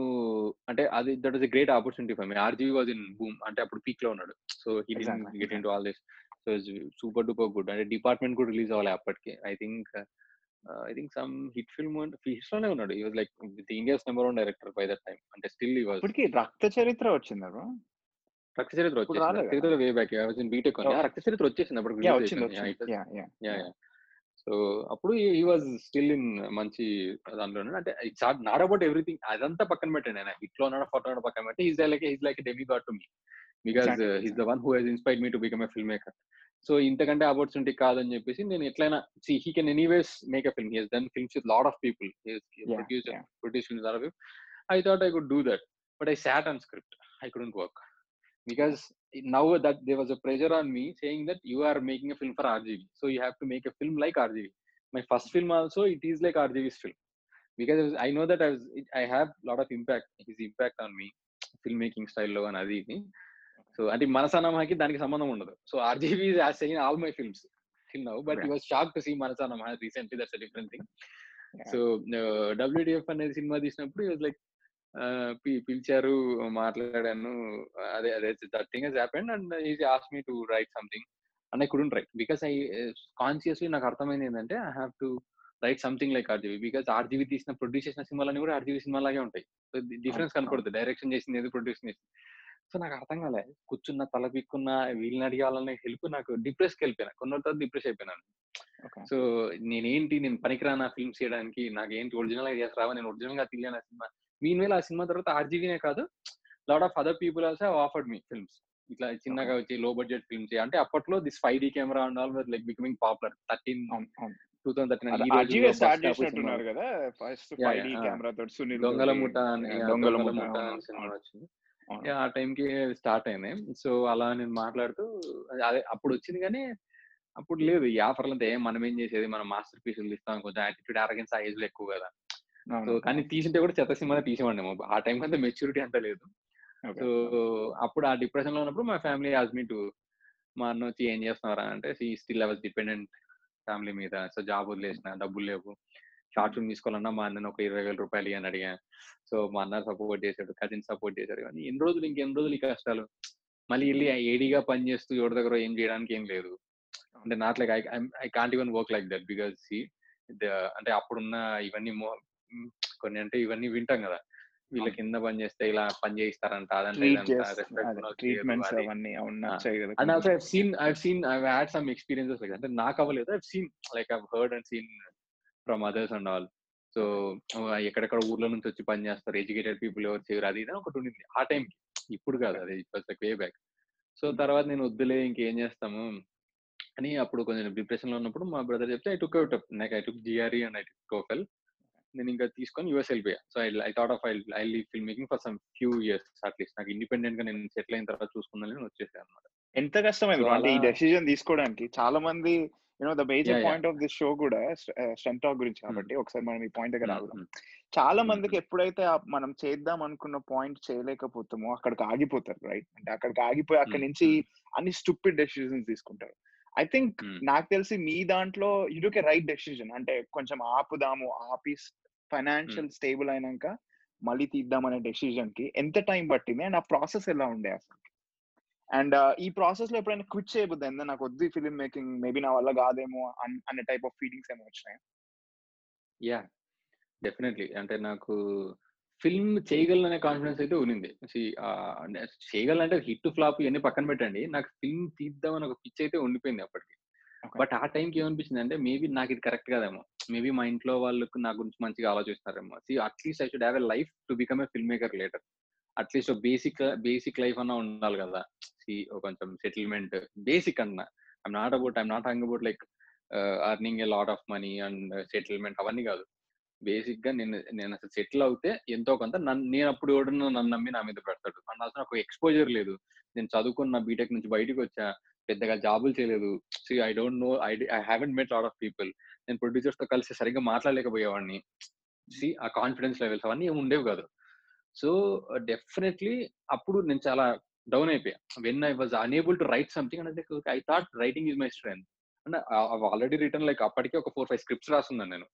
అంటే అది that is a great opportunity for me RGV was in boom అంటే అప్పుడు పీక్లో ఉన్నాడు. So he get in to all this so super duper good అంటే డిపార్ట్మెంట్ కూడా రిలీజ్ అవ్వాలి అప్పటికి. I think I think some hit film హిట్స్లోనే ఉన్నాడు. He was like with India's number one director by that time అంటే స్టిల్ ఈ వాజ్ ఇప్పటికి రక్త చరిత్ర వచ్చింది రక్త చరిత్ర వచ్చేసింది? Rakta Charitra way back. I was in BTech. Rakta Charitra వచ్చేసింది అప్పుడు యా యా సో అప్పుడు ఈ వాజ్ స్టిల్ ఇన్ మంచి దాంట్లో అంటే ఇట్స్ నాట్ అబౌట్ ఎవ్రీథింగ్. అదంతా పక్కన పెట్టండి. ఆయన హిట్లో ఉన్నాడు ఫోటో పక్కన పెట్టి is like is like demigod to me Because Exactly, he's the one who has inspired me to become a filmmaker so ఇంతకంటే ఆపర్చునిటీ కాదని చెప్పేసి నేను ఎట్లయినా see he can anyways make a film he's done films with lot of people Yeah, produce yeah. Produce films or I thought I could do that but I sat on script I couldn't work because now that there was a pressure on me saying that you are making a film for RGB, so you have to make a film like RGB. My first film also it is like RGB's film because I, was, I know that I was it, I have a lot of impact his impact on me filmmaking style లో అని అది ఇది so అంటే మనసానమకి దానికి సంబంధం ఉండదు. So RGV has seen all my films now but he was shocked to see Manasanama a different thing. Yeah. So WDF అనేది సినిమా తీసినప్పుడు వాజ్ లైక్ పిలిచారు మాట్లాడాను అదే అదే that thing he's happened and is ask me to write something and I couldn't write because I consciously నాకు అర్థమైంది ఏంటంటే I have to write something like RGV because RGV తీసిన ప్రొడ్యూస్ చేసిన సినిమాలన్నీ కూడా ఆర్జీవి సినిమాలాగే ఉంటాయి. So difference. కనపడుతుంది డైరెక్షన్ చేసింది ఏది ప్రొడ్యూస్ చేసింది. సో నాకు అర్థం కాలే. కూర్చున్న తల పిక్కున్న వీళ్ళని అడిగాలనే హెల్ప్ నాకు డిప్రెస్కి వెళ్ళిపోయినా. కొన్ని తర్వాత డిప్రెస్ అయిపోయినాను. సో నేనేంటి నేను పనికిరానా ఫిల్మ్స్ చేయడానికి నాకేంటి ఒరిజినల్ ఐడియాస్ రావా నేను ఒరిజినల్గా తీయలేను ఆ సినిమా. మీన్ వేళ ఆ సినిమా తర్వాత ఆర్జీవీనే కాదు lot of other people also offered me films. ఇట్లా చిన్నగా వచ్చి లో బడ్జెట్ ఫిల్మ్స్ అంటే అప్పట్లో this five D camera and all like becoming popular. Thirteen two thousand అజీవే start thirteen చేసినట్టున్నారు కదా first five D. Camera Sunil Dongala Mutha Dongala ముఠ సినిమా వచ్చింది. ఆ టైంకి స్టార్ట్ అయినాయి సో అలా నేను మాట్లాడుతూ అదే అప్పుడు వచ్చింది కానీ అప్పుడు లేదు. ఈ ఆఫర్లు అంతా ఏం మనం ఏం చేసేది? మనం మాస్టర్ పీసులు ఇస్తాం కొంచెం యాటిట్యూడ్ అరగెన్స్ ఆ ఏజ్లో ఎక్కువ కదా. సో. కానీ తీసింటే కూడా చెత్త సినిమా తీసేవాడినేమో. ఆ టైం అంతా మెచ్యూరిటీ అంతా లేదు. సో అప్పుడు ఆ డిప్రెషన్లో ఉన్నప్పుడు మా ఫ్యామిలీ హాజ్ మీ టు మా అన్న వచ్చి ఏం చేస్తున్నారా? అంటే స్టిల్ అవర్స్ డిపెండెంట్ ఫ్యామిలీ మీద. సో జాబ్ వదిలేసిన. డబ్బులు లేవు. షార్ట్ ఫిల్మ్ తీసుకోవాలన్నా మా అన్న ఒక ఇరవై వేల రూపాయలు ఇవ్వని అడిగా. సో మా అన్న సపోర్ట్ చేశాడు కజిన్ సపోర్ట్ చేశాడు. కానీ ఎన్ని రోజులు ఇంకెన్ని రోజులు ఈ కష్టాలు? మళ్ళీ వెళ్ళి ఏడీగా పని చేస్తూ ఎవరి దగ్గర ఏం చేయడానికి ఏం లేదు. అంటే not like I I can't even work like that because see అంటే అప్పుడున్న ఇవన్నీ కొన్ని అంటే ఇవన్నీ వింటాం కదా. వీళ్ళ. కింద పని చేస్తే ఇలా పని చేయిస్తారంట అదంటే seen I had some experiences like అంటే నాకు అవ్వలేదు I've seen like I've heard and seen from others and all so ఎక్కడెక్కడ ఊర్ల నుంచి వచ్చి పని చేస్తారు. ఎడ్యుకేటెడ్ పీపుల్ ఎవరు చేయరు. అది ఒకటి ఉండింది. ఆ టైం ఇప్పుడు కాదు. అది వే బ్యాక్. సో తర్వాత నేను వద్దులే ఇంకేం చేస్తాము? అని అప్పుడు కొంచెం డిప్రెషన్లో ఉన్నప్పుడు మా బ్రదర్ చెప్తే ఐ టుక్ అవుట్ నాకు I took GRE and I took TOEFL నేను ఇంకా తీసుకొని యూఎస్ వెళ్ళిపోయా. So I I thought of I I leave film making for some few years at least నాకు ఇండిపెండెంట్గా నేను సెటిల్ అయిన తర్వాత చూసుకుందని నేను వచ్చేసాను అనమాట ఎంత కష్టమైంది. అంటే ఈ డెసిజన్ తీసుకోవడానికి చాలా మంది you know the major. Point of this show కూడా స్ట్రెంత్ టాక్ గురించి కాబట్టి ఒకసారి మనం ఈ పాయింట్ దగ్గర ఆగుదాం. చాలా మందికి ఎప్పుడైతే మనం చేద్దాం అనుకున్న పాయింట్ చేయలేకపోతామో అక్కడికి ఆగిపోతారు రైట్? అంటే అక్కడికి ఆగిపోయి అక్కడి నుంచి. అన్ని స్టూపిడ్ డెసిషన్స్ తీసుకుంటారు. I think. నాకు తెలిసి మీ దాంట్లో యూ కే రైట్ డెసిజన్ అంటే కొంచెం ఆపుదాము ఆపి ఫైనాన్షియల్ స్టేబుల్ అయినాక మళ్ళీ తీద్దాం అనే డెసిజన్కి ఎంత టైం పట్టింది? అండ్ ఆ ప్రాసెస్ ఎలా ఉండే అసలు? అండ్ ఈ ప్రాసెస్లో ఎప్పుడైనా క్విట్ చేయబోద్ది? ఎంత నాకు వద్దు ఫిల్మ్ మేకింగ్ మేబీ నా వల్ల కాదేమో అన్- అనే టైప్ ఆఫ్ ఫీలింగ్స్ ఏమో వచ్చినాయి? Yeah definitely. అంటే నాకు ఫిల్మ్ చేయగలనే కాన్ఫిడెన్స్ అయితే అంటే చేయగలంటే హిట్ ఫ్లాప్ ఇవన్నీ పక్కన పెట్టండి. నాకు ఫిల్మ్ తీద్దామని ఒక పిచ్ అయితే ఉండిపోయింది అప్పటికి. బట్ ఆ టైంకి ఏమనిపించింది అంటే మేబీ నాకు ఇది కరెక్ట్ కాదేమో. మేబీ మా ఇంట్లో వాళ్ళకు నా గురించి మంచిగా ఆలోచిస్తారేమో. See at least I should have a life to become a film maker later. At least basic basic life అన్నా ఉండాలి కదా. సి కొంచెం సెటిల్మెంట్ బేసిక్ అన్న. I'm not about I'm not hung about like earning a lot of money and settlement అవన్నీ కాదు. బేసిక్గా నేను నేను అసలు సెటిల్ అవుతే ఎంతో కొంత నన్ను నేను అప్పుడు ఎవడన్నా నన్ను నమ్మి నా మీద పెడతాడు. అండ్ అసలు నాకు ఎక్స్పోజర్ లేదు. నేను చదువుకున్న బీటెక్ నుంచి బయటకు వచ్చా పెద్దగా జాబులు చేయలేదు. See I don't know I I haven't met lot of people. నేను ప్రొడ్యూసర్స్తో కలిసి సరిగ్గా మాట్లాడలేకపోయేవాడిని. సి ఆ కాన్ఫిడెన్స్ లెవెల్స్ అవన్నీ ఏమి ఉండేవి కాదు. సో డెఫినెట్లీ అప్పుడు నేను చాలా డౌన్ అయిపోయా. When I was unable to write something అంటే I thought writing is my strength అంటే ఆల్రెడీ రిటర్న్ లైక్ అప్పటికే ఒక ఫోర్ ఫైవ్ స్క్రిప్ట్స్ రాస్తున్నాను నేను.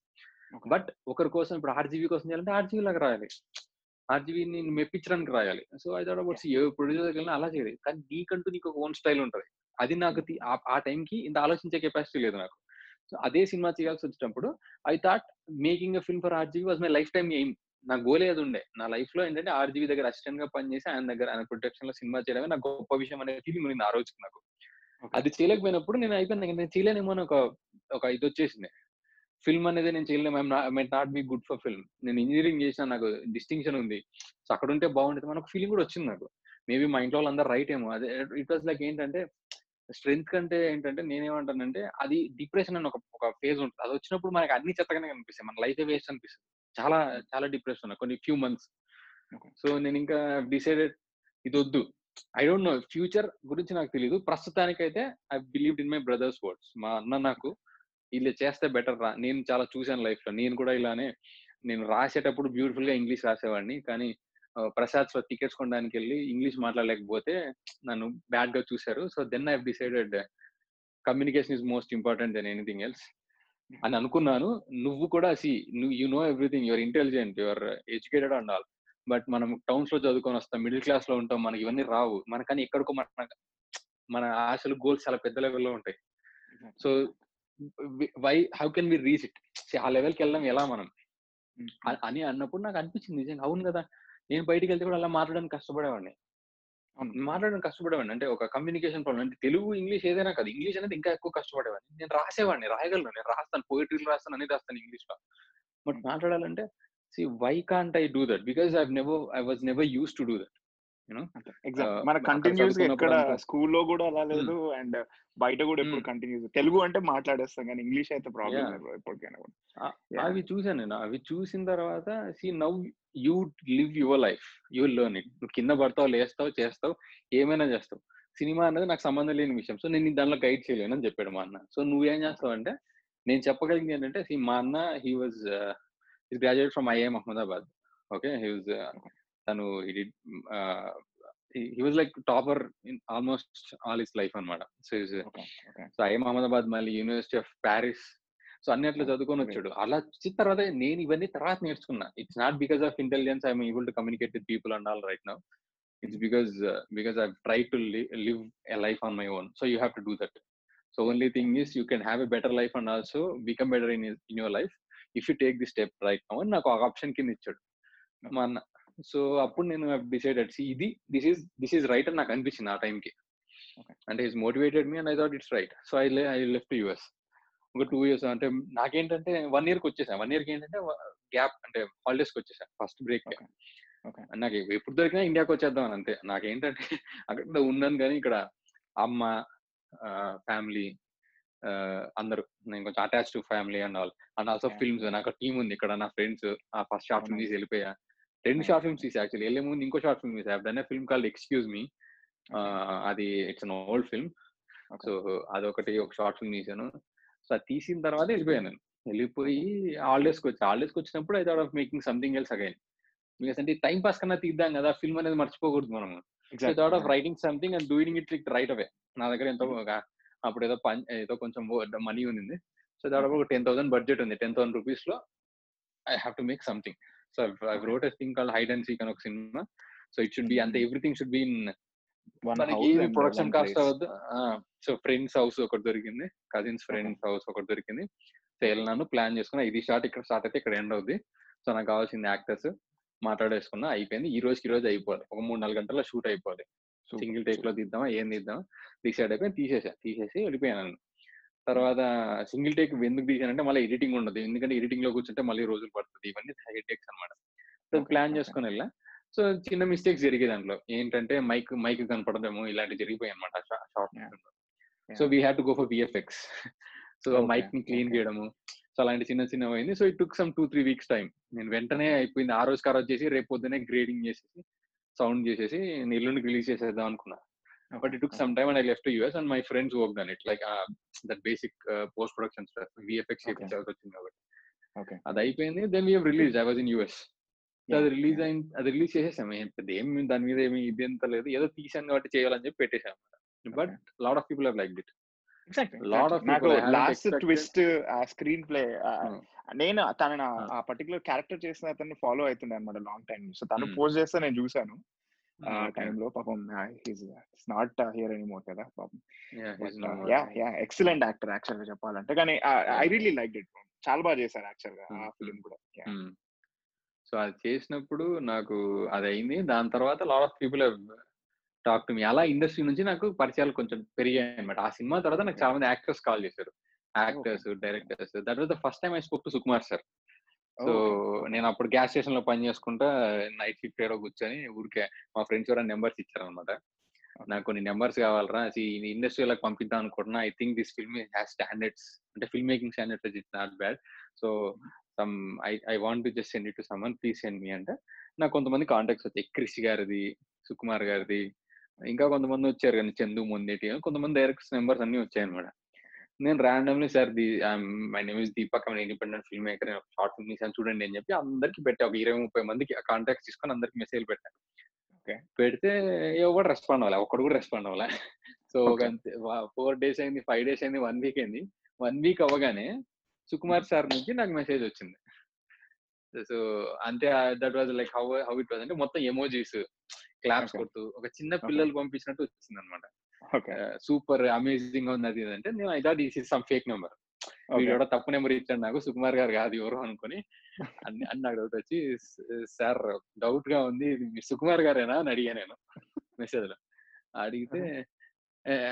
బట్ ఒకరి కోసం ఇప్పుడు ఆర్జీబీ కోసం చేయాలంటే ఆర్జీబీ లాగా రాయాలి. ఆర్జీవి నేను మెప్పించడానికి రాయాలి. So I thought about a producer దగ్గర అలా చేయలేదు. కానీ నీకంటూ నీకు ఒక ఓన్ స్టైల్ ఉంటుంది. అది నాకు తి- ఆ- టైంకి ఇంత ఆలోచించే కెపాసిటీ లేదు నాకు. సో అదే సినిమా చేయాల్సి వచ్చినప్పుడు I thought making a film for RGV was my lifetime aim నా గోలే అది ఉండే. నా లైఫ్లో ఏంటంటే ఆర్జీవి దగ్గర అసిస్టెంట్గా పనిచేసి ఆయన దగ్గర ఆయన ప్రొటెక్షన్లో సినిమా చేయడమే నాకు గొప్ప విషయం అనే ఫీలింగ్ ఉంది ఆ రోజుకి నాకు. అది చేయలేకపోయినప్పుడు నేను అయిపోయింది. నేను చేయలేనేమో ఒక ఒక ఇది వచ్చేసింది. ఫిల్మ్ అనేది నేను చేయలేము I not be good for film. నేను ఇంజనీరింగ్ చేసిన నాకు డిస్టింక్షన్ ఉంది. సో అక్కడ ఉంటే బాగుంటుంది మనకు ఫీలింగ్ కూడా వచ్చింది నాకు. మేబీ మా ఇంట్లో వాళ్ళందరూ రైట్ ఏమో. అదే ఇట్ వాస్ లైక్ ఏంటంటే స్ట్రెంత్ కంటే ఏంటంటే నేనేమంటానంటే అది డిప్రెషన్ అని ఒక ఒక ఫేజ్ ఉంటుంది. అది వచ్చినప్పుడు మనకి అన్ని చెత్తగానే కనిపిస్తాయి. మన లైఫ్ వేస్ట్ అనిపిస్తుంది. చాలా చాలా డిప్రెషన్ ఉన్నాయి కొన్ని ఫ్యూ మంత్స్. సో నేను ఇంకా డిసైడెడ్ ఇది వద్దు ఐ డోంట్ నో ఫ్యూచర్ గురించి నాకు తెలియదు ప్రస్తుతానికైతే I believe in my brother's words. మా అన్న నాకు ఇలా చేస్తే బెటర్ రా నేను చాలా చూశాను లైఫ్లో నేను కూడా ఇలానే నేను రాసేటప్పుడు బ్యూటిఫుల్గా ఇంగ్లీష్ రాసేవాడిని కానీ ప్రసాద్లో టికెట్స్ కొనడానికి వెళ్ళి ఇంగ్లీష్ మాట్లాడలేకపోతే నన్ను బ్యాడ్గా చూశారు. So then I decided communication is most important then anything else. అని అనుకున్నాను. నువ్వు కూడా see you know everything your intelligent your educated and all. But మనం టౌన్స్లో చదువుకొని వస్తాం మిడిల్ క్లాస్లో ఉంటాం మనకి ఇవన్నీ రావు. మనకని ఎక్కడికో మన మన ఆశలు గోల్స్ చాలా పెద్ద లెవెల్లో ఉంటాయి. So why how can we reach it? ఆ లెవెల్కి వెళ్ళడం ఎలా మనం? అని అన్నప్పుడు నాకు అనిపించింది నిజంగా అవును కదా. నేను బయటికి వెళ్తే కూడా అలా మాట్లాడడానికి కష్టపడేవాడిని. అవును. మాట్లాడడానికి కష్టపడేవాడిని. అంటే ఒక కమ్యూనికేషన్ ప్రాబ్లం అంటే తెలుగు ఇంగ్లీష్ ఏదైనా కాదు. ఇంగ్లీష్ అనేది ఇంకా ఎక్కువ కష్టపడేవాడిని. నేను రాసేవాడిని రాయగలను. నేను రాస్తాను. పోయిటరీలు రాస్తాను అన్ని రాస్తాను ఇంగ్లీష్లో బట్ మాట్లాడాలంటే see why can't I do that because I never I was never use to do that మన అక్కడ కంటిన్యూస్ ఎక్కడ స్కూల్లో కూడా అలా లేదు అండ్ బయట కూడా ఎప్పుడు Hmm. కంటిన్యూస్ తెలుగు అంటే మాట్లాడేస్తాం కానీ ఇంగ్లీష్ అయితే ప్రాబ్లం ఎప్పటికైనా కూడా. అవి చూసాను నేను. అవి చూసిన తర్వాత see now you live your life you learn it నువ్వు కింద పడతావు లేస్తావు చేస్తావు ఏమైనా చేస్తావు. సినిమా అనేది నాకు సంబంధం లేని విషయం. సో నేను దానిలో గైడ్ చేయలేను అని చెప్పాడు మా అన్న. సో నువ్వేం చేస్తావు అంటే నేను చెప్పగలిగింది ఏంటంటే మా అన్న he was graduate from IIM Ahmedabad okay he was తను he was like topper in almost all is life అనమాట సో సో ఐఎం అహ్మదాబాద్ మళ్ళీ యూనివర్సిటీ ఆఫ్ ప్యారిస్. సో అన్ని అట్లా చదువుకొని వచ్చాడు. అలా వచ్చిన తర్వాత నేను ఇవన్నీ తర్వాత నేర్చుకున్నా. It's not because of intelligence I'm able to communicate with people and all right now it's because because I try to live a life on my own so you have to do that so only thing is you can have a better life and also become better in in your life if you take the step right now అని నాకు ఒక ఆప్షన్ కింద ఇచ్చాడు. మా అన్న సో అప్పుడు నేను డిసైడెడ్. ఇది this is this is right అని నాకు అనిపించింది ఆ టైంకి. అంటే is motivated me and I thought it's right. So I I left US ఒక టూ ఇయర్స్ అంటే నాకేంటంటే వన్ ఇయర్కి వచ్చేసాను వన్ ఇయర్కి ఏంటంటే గ్యాప్ అంటే హాలిడేస్కి వచ్చేసాను ఫస్ట్ బ్రేక్. నాకు ఎప్పుడు దొరికినా ఇండియాకి వచ్చేద్దాం అని అంతే. నాకేంటంటే అక్కడ ఉన్నాను కానీ ఇక్కడ అమ్మ ఫ్యామిలీ అందరూ. నేను కొంచెం attach to family and all. And also. Films. నాకు టీమ్ ఉంది ఇక్కడ నా ఫ్రెండ్స్. ఆ ఫస్ట్ nice. తీసి వెళ్ళిపోయా. రెండు షార్ట్ ఫిల్మ్స్. తీసి యాక్చువల్లీ వెళ్ళే ముందు ఇంకో షార్ట్ ఫిల్మ్ తీసా. Done film called excuse me అది it's an old film. So అదొకటి ఒక షార్ట్ ఫిల్మ్ తీసాను. సో అది తీసిన తర్వాత వెళ్ళిపోయాను నేను. వెళ్ళిపోయి హాలిడేస్కి వచ్చి. హాలిడేస్కి వచ్చినప్పుడు I thought of making something else again because అంటే టైం పాస్ కన్నా తీద్దాం కదా ఫిల్మ్ అనేది మర్చిపోకూడదు మనం so thought of writing something and doing it like right away నా దగ్గర ఎంతో ఒక- అప్పుడు ఏదో పని ఏదో కొంచెం మనీ ఉంది సో దాదాపు ఒక టెన్ థౌసండ్ బడ్జెట్ ఉంది. టెన్ థౌసండ్ రూపీస్లో I have to make something so I wrote a thing call hide and seek అని ఒక cinema so it should be అంతే ఎవ్రీథింగ్ షుడ్ బి ఇన్ మనకి ప్రొడక్షన్ కాస్ట్ అవ్వద్దు. సో ఫ్రెండ్స్ హౌస్ ఒకటి దొరికింది కజిన్స్ ఫ్రెండ్స్ హౌస్ ఒకటి దొరికింది. సో వెళ్ళినాను ప్లాన్ చేసుకున్నా ఇది షార్ట్ ఇక్కడ స్టార్ట్ అయితే ఇక్కడ ఎండ్ అవుద్ది. సో నాకు కావాల్సింది యాక్టర్స్ మాట్లాడేసుకున్నా అయిపోయింది. ఈ రోజుకి ఈ రోజు అయిపోవాలి. ఒక మూడు నాలుగు గంటల షూట్ అయిపోవాలి. సింగిల్ టేక్లో తీద్దామా ఏం తీద్దామా డిసైడ్ అయిపోయి తీసేసా. తీసేసి వెళ్ళిపోయాను తర్వాత సింగిల్ టేక్ ఎందుకు తీసానంటే మళ్ళీ ఎడిటింగ్ ఉండదు ఎందుకంటే ఎడిటింగ్లో కూర్చుంటే మళ్ళీ రోజులు పడుతుంది. ఇవన్నీ హెడ్ టేక్స్ అనమాట సో ప్లాన్. చేసుకుని వెళ్ళా. సో చిన్న మిస్టేక్స్ జరిగాయి దాంట్లో. ఏంటంటే మైక్ మైక్ కనపడదేమో ఇలాంటి జరిగిపోయాయి అనమాట short. So we have to go for VFX so మైక్ని clean. చేయడము. సో అలాంటి చిన్న చిన్నవి అయింది so it took some two three weeks time నేను వెంటనే అయిపోయింది. ఆ రోజు ఖరాబ్ చేసి రేపు పొద్దునే గ్రేడింగ్ చేసేసి సౌండ్ చేసేసి నేను ఎల్లుండికి రిలీజ్ చేసేద్దాం అనుకున్నా. It took some time and I left US and my friends work done it like that basic post production stuff VFX Okay. చేయించాల్సి వచ్చింది కాబట్టి. ఓకే అది అయిపోయింది. Then we release I was in US అది రిలీజ్ అయిన అది రిలీజ్ చేసేసాము. పెద్ద ఏం దాని మీద ఏమి ఇది ఎంత లేదు. ఏదో తీసాను కాబట్టి చేయాలని చెప్పి పెట్టేసాం but lot of people have like it Lot of నాకు people I haven't last. Twist ఆ స్క్రీన్ ప్లే Hmm. నేను తన Hmm. ఆ పర్టికులర్ క్యారెక్టర్ చేసిన అతన్ని ఫాలో అవుతుండే అనమాట లాంగ్ టైం సో తను Hmm. పోస్ట్ చేస్తే నేను చూసాను ఆ. టైంలో పాపం నాట్ హియర్ ఎనీమోర్ కదా పాపం. యా యా ఎక్సలెంట్ యాక్టర్ యాక్చువల్గా చెప్పాలంటే. కానీ ఐ రియలీ లైక్ ఇట్. చాలా బాగా చేశారు యాక్చువల్గా ఆ. ఫిలిం కూడా. సో అది చేసినప్పుడు నాకు అది అయింది దాని తర్వాత lot of people talk to me. అలా ఇండస్ట్రీ నుంచి నాకు పరిచయాలు కొంచెం పెరిగాయి అనమాట ఆ సినిమా తర్వాత నాకు చాలా మంది యాక్టర్స్ కాల్ చేశారు. Actors directors. That was the first time I spoke to Sukumar sir. So నేను అప్పుడు గ్యాస్ స్టేషన్లో పని చేసుకుంటా నైట్ షిఫ్ట్ ఏడో కూర్చొని ఊరికే మా ఫ్రెండ్స్ ఎవరైనా నెంబర్స్ ఇచ్చారనమాట నాకు కొన్ని నెంబర్స్ కావాలరా ఇండస్ట్రీలోకి పంపిద్దాం అనుకుంటున్నా I think this film has standards అంటే film making standards it's not bad. So some I I want to just send it to someone please send me అంటే. నాకు కొంతమంది కాంటాక్ట్స్ వచ్చాయి క్రిష్ గారిది సుకుమార్ గారిది ఇంకా కొంతమంది వచ్చారు కానీ చందు మొందేటి కొంతమంది డైరెక్టర్స్ నెంబర్స్ అన్ని వచ్చాయి అనమాట నేను randomly sir the my name is Deepak I'm independent film maker short film తీసాను చూడండి అని చెప్పి అందరికి పెట్టా. ఒక ఇరవై ముప్పై మందికి కాంటాక్ట్స్ తీసుకొని అందరికి మెసేజ్ పెట్టాను. పెడితే ఎవరు రెస్పాండ్ అవ్వాలి. ఒక్కడు కూడా రెస్పాండ్ అవ్వాలి. సో ఒక. ఫోర్ డేస్ అయింది ఫైవ్ డేస్ అయింది వన్ వీక్ అయింది. వన్ వీక్ అవ్వగానే సుకుమార్ సార్ నుంచి నాకు మెసేజ్ వచ్చింది. సో అంతే that was like how how it was అంటే మొత్తం ఎమోజీస్ క్లాప్స్. కొడుతూ ఒక చిన్న పిల్లలు పంపించినట్టు వచ్చింది అనమాట సూపర్ అమేజింగ్గా ఉంది అది అంటే నేను I thought is some fake number. వీడు తప్పు నెంబర్ ఇచ్చాడు నాకు సుకుమార్ గారు కాదు ఎవరు అనుకుని అన్ని అన్ని నాకు డౌట్ వచ్చి సార్ డౌట్గా ఉంది ఇది సుకుమార్ గారేనా? అని అడిగా నేను మెసేజ్లో అడిగితే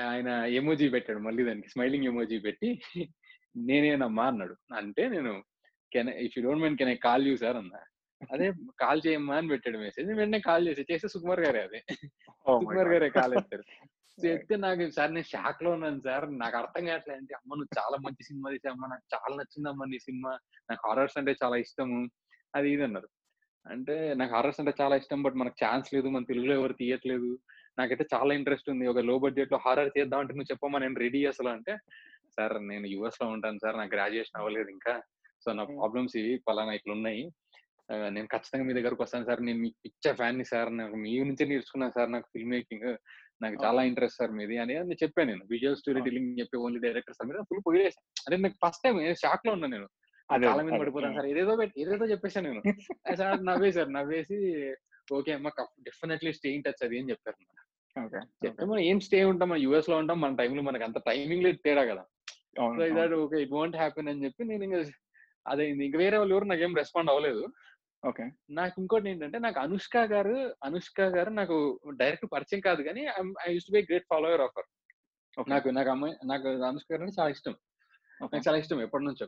ఆయన ఎమోజీ పెట్టాడు మళ్ళీ దానికి స్మైలింగ్ ఎమోజీ పెట్టి నేనేనమ్మా అన్నాడు. అంటే నేను can if you don't mind can I call you sir అన్నా. అదే కాల్ చేయమ్మా అని పెట్టాడు మెసేజ్ వెంటనే కాల్ చేసి చేస్తే సుకుమార్ గారే అదే. సుకుమార్ గారే కాల్ ఎత్తారు చెప్తే నాకు సార్ నేను షాక్లో ఉన్నాను సార్. నాకు అర్థం కావట్లేదు. అంటే అమ్మ నువ్వు చాలా మంచి సినిమా తీసామ్మా నాకు చాలా నచ్చిందమ్మా నీ సినిమా. నాకు హారర్స్ అంటే చాలా ఇష్టము. అది ఇది అన్నారు. అంటే నాకు హారర్స్ అంటే చాలా ఇష్టం బట్ మనకు ఛాన్స్ లేదు. మన తెలుగులో ఎవరు తీయట్లేదు. నాకైతే చాలా ఇంట్రెస్ట్ ఉంది. ఒక లో బడ్జెట్లో హారర్ చేద్దాం అంటే నువ్వు చెప్పమ్మా నేను రెడీ అసలు అంటే సార్ నేను యుఎస్లో ఉంటాను సార్. నాకు గ్రాడ్యుయేషన్ అవ్వలేదు ఇంకా. సో నా. ప్రాబ్లమ్స్ ఇవి పలానా ఇట్లా ఉన్నాయి. నేను ఖచ్చితంగా మీ దగ్గరకు వస్తాను సార్. నేను మీకు పిచ్చ ఫ్యాన్ని సార్. నాకు మీ నుంచే నేర్చుకున్నాను సార్. నాకు ఫిల్మ్ మేకింగ్ నాకు చాలా ఇంట్రెస్ట్ సార్ మీది అని అని చెప్పాను నేను. Visual story. టెలింగ్ చెప్పి ఓన్లీ డైరెక్టర్ సార్ మీద ఫుల్ పొగిడేసాను అంటే నాకు ఫస్ట్ టైం షాక్లో ఉన్నాను నేను. అదే, చాలా మీద పడిపోతాను. సార్. ఏదేదో ఏదేదో చెప్పేసాను నేను. సార్ నవ్వేశారు నవ్వేసి ఓకే అమ్మ డెఫినెట్లీ స్టే ఇన్ టచ్ అది అని చెప్పారు చెప్తే మనం ఏం స్టే ఉంటాం? మన యూఎస్లో ఉంటాం? మన టైంలో మనకి అంత టైమింగ్ లేదు తేడా కదా. ఓకే ఇట్ వాంట్ హ్యాపీన్ అని చెప్పి నేను ఇంకా అదే ఇంక వేరే వాళ్ళు ఎవరు నాకేం రెస్పాండ్ అవ్వలేదు. ఓకే. నాకు ఇంకోటి ఏంటంటే నాకు అనుష్క గారు అనుష్క గారు నాకు డైరెక్ట్ పరిచయం కాదు కానీ I used be great follower of her నాకు నాకు అమ్మాయి నాకు అనుష్క గారు అంటే చాలా ఇష్టం. నాకు చాలా ఇష్టం ఎప్పటి నుంచో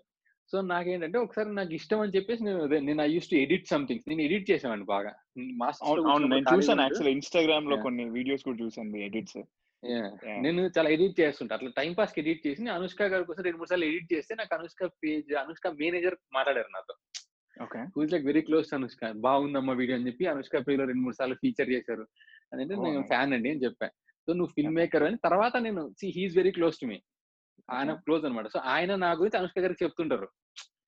సో నాకేంటంటే ఒకసారి నాకు ఇష్టం అని చెప్పేసి నేను నేను I used to edit something నేను ఎడిట్ చేసాను బాగా. నేను చూసాను యాక్చువల్ ఇన్స్టాగ్రామ్లో. కొన్ని వీడియోస్ కూడా చూసాను ఎడిట్స్. నేను చాలా ఎడిట్ చేస్తుంటా. అట్లా టైం పాస్కి ఎడిట్ చేసి అనుష్క గారి కోసం రెండు మూడు సార్లు ఎడిట్ చేస్తే నాకు అనుష్క పేజ్ అనుష్క మేనేజర్ మాట్లాడారు నాతో. Who's like very close Anushka బాగుందమ్మా వీడియో అని చెప్పి అనుష్క పేజ్లో రెండు మూడు సార్లు ఫీచర్ చేశారు. అని అంటే Oh, నేను. ఫ్యాన్ అండి అని చెప్పాను సో నువ్వు ఫిల్మ్ మేకర్ అని. తర్వాత నేను see he's very close to me ఆయన క్లోజ్ అనమాట సో ఆయన నా గురించి అనుష్క గారికి చెప్తుంటారు.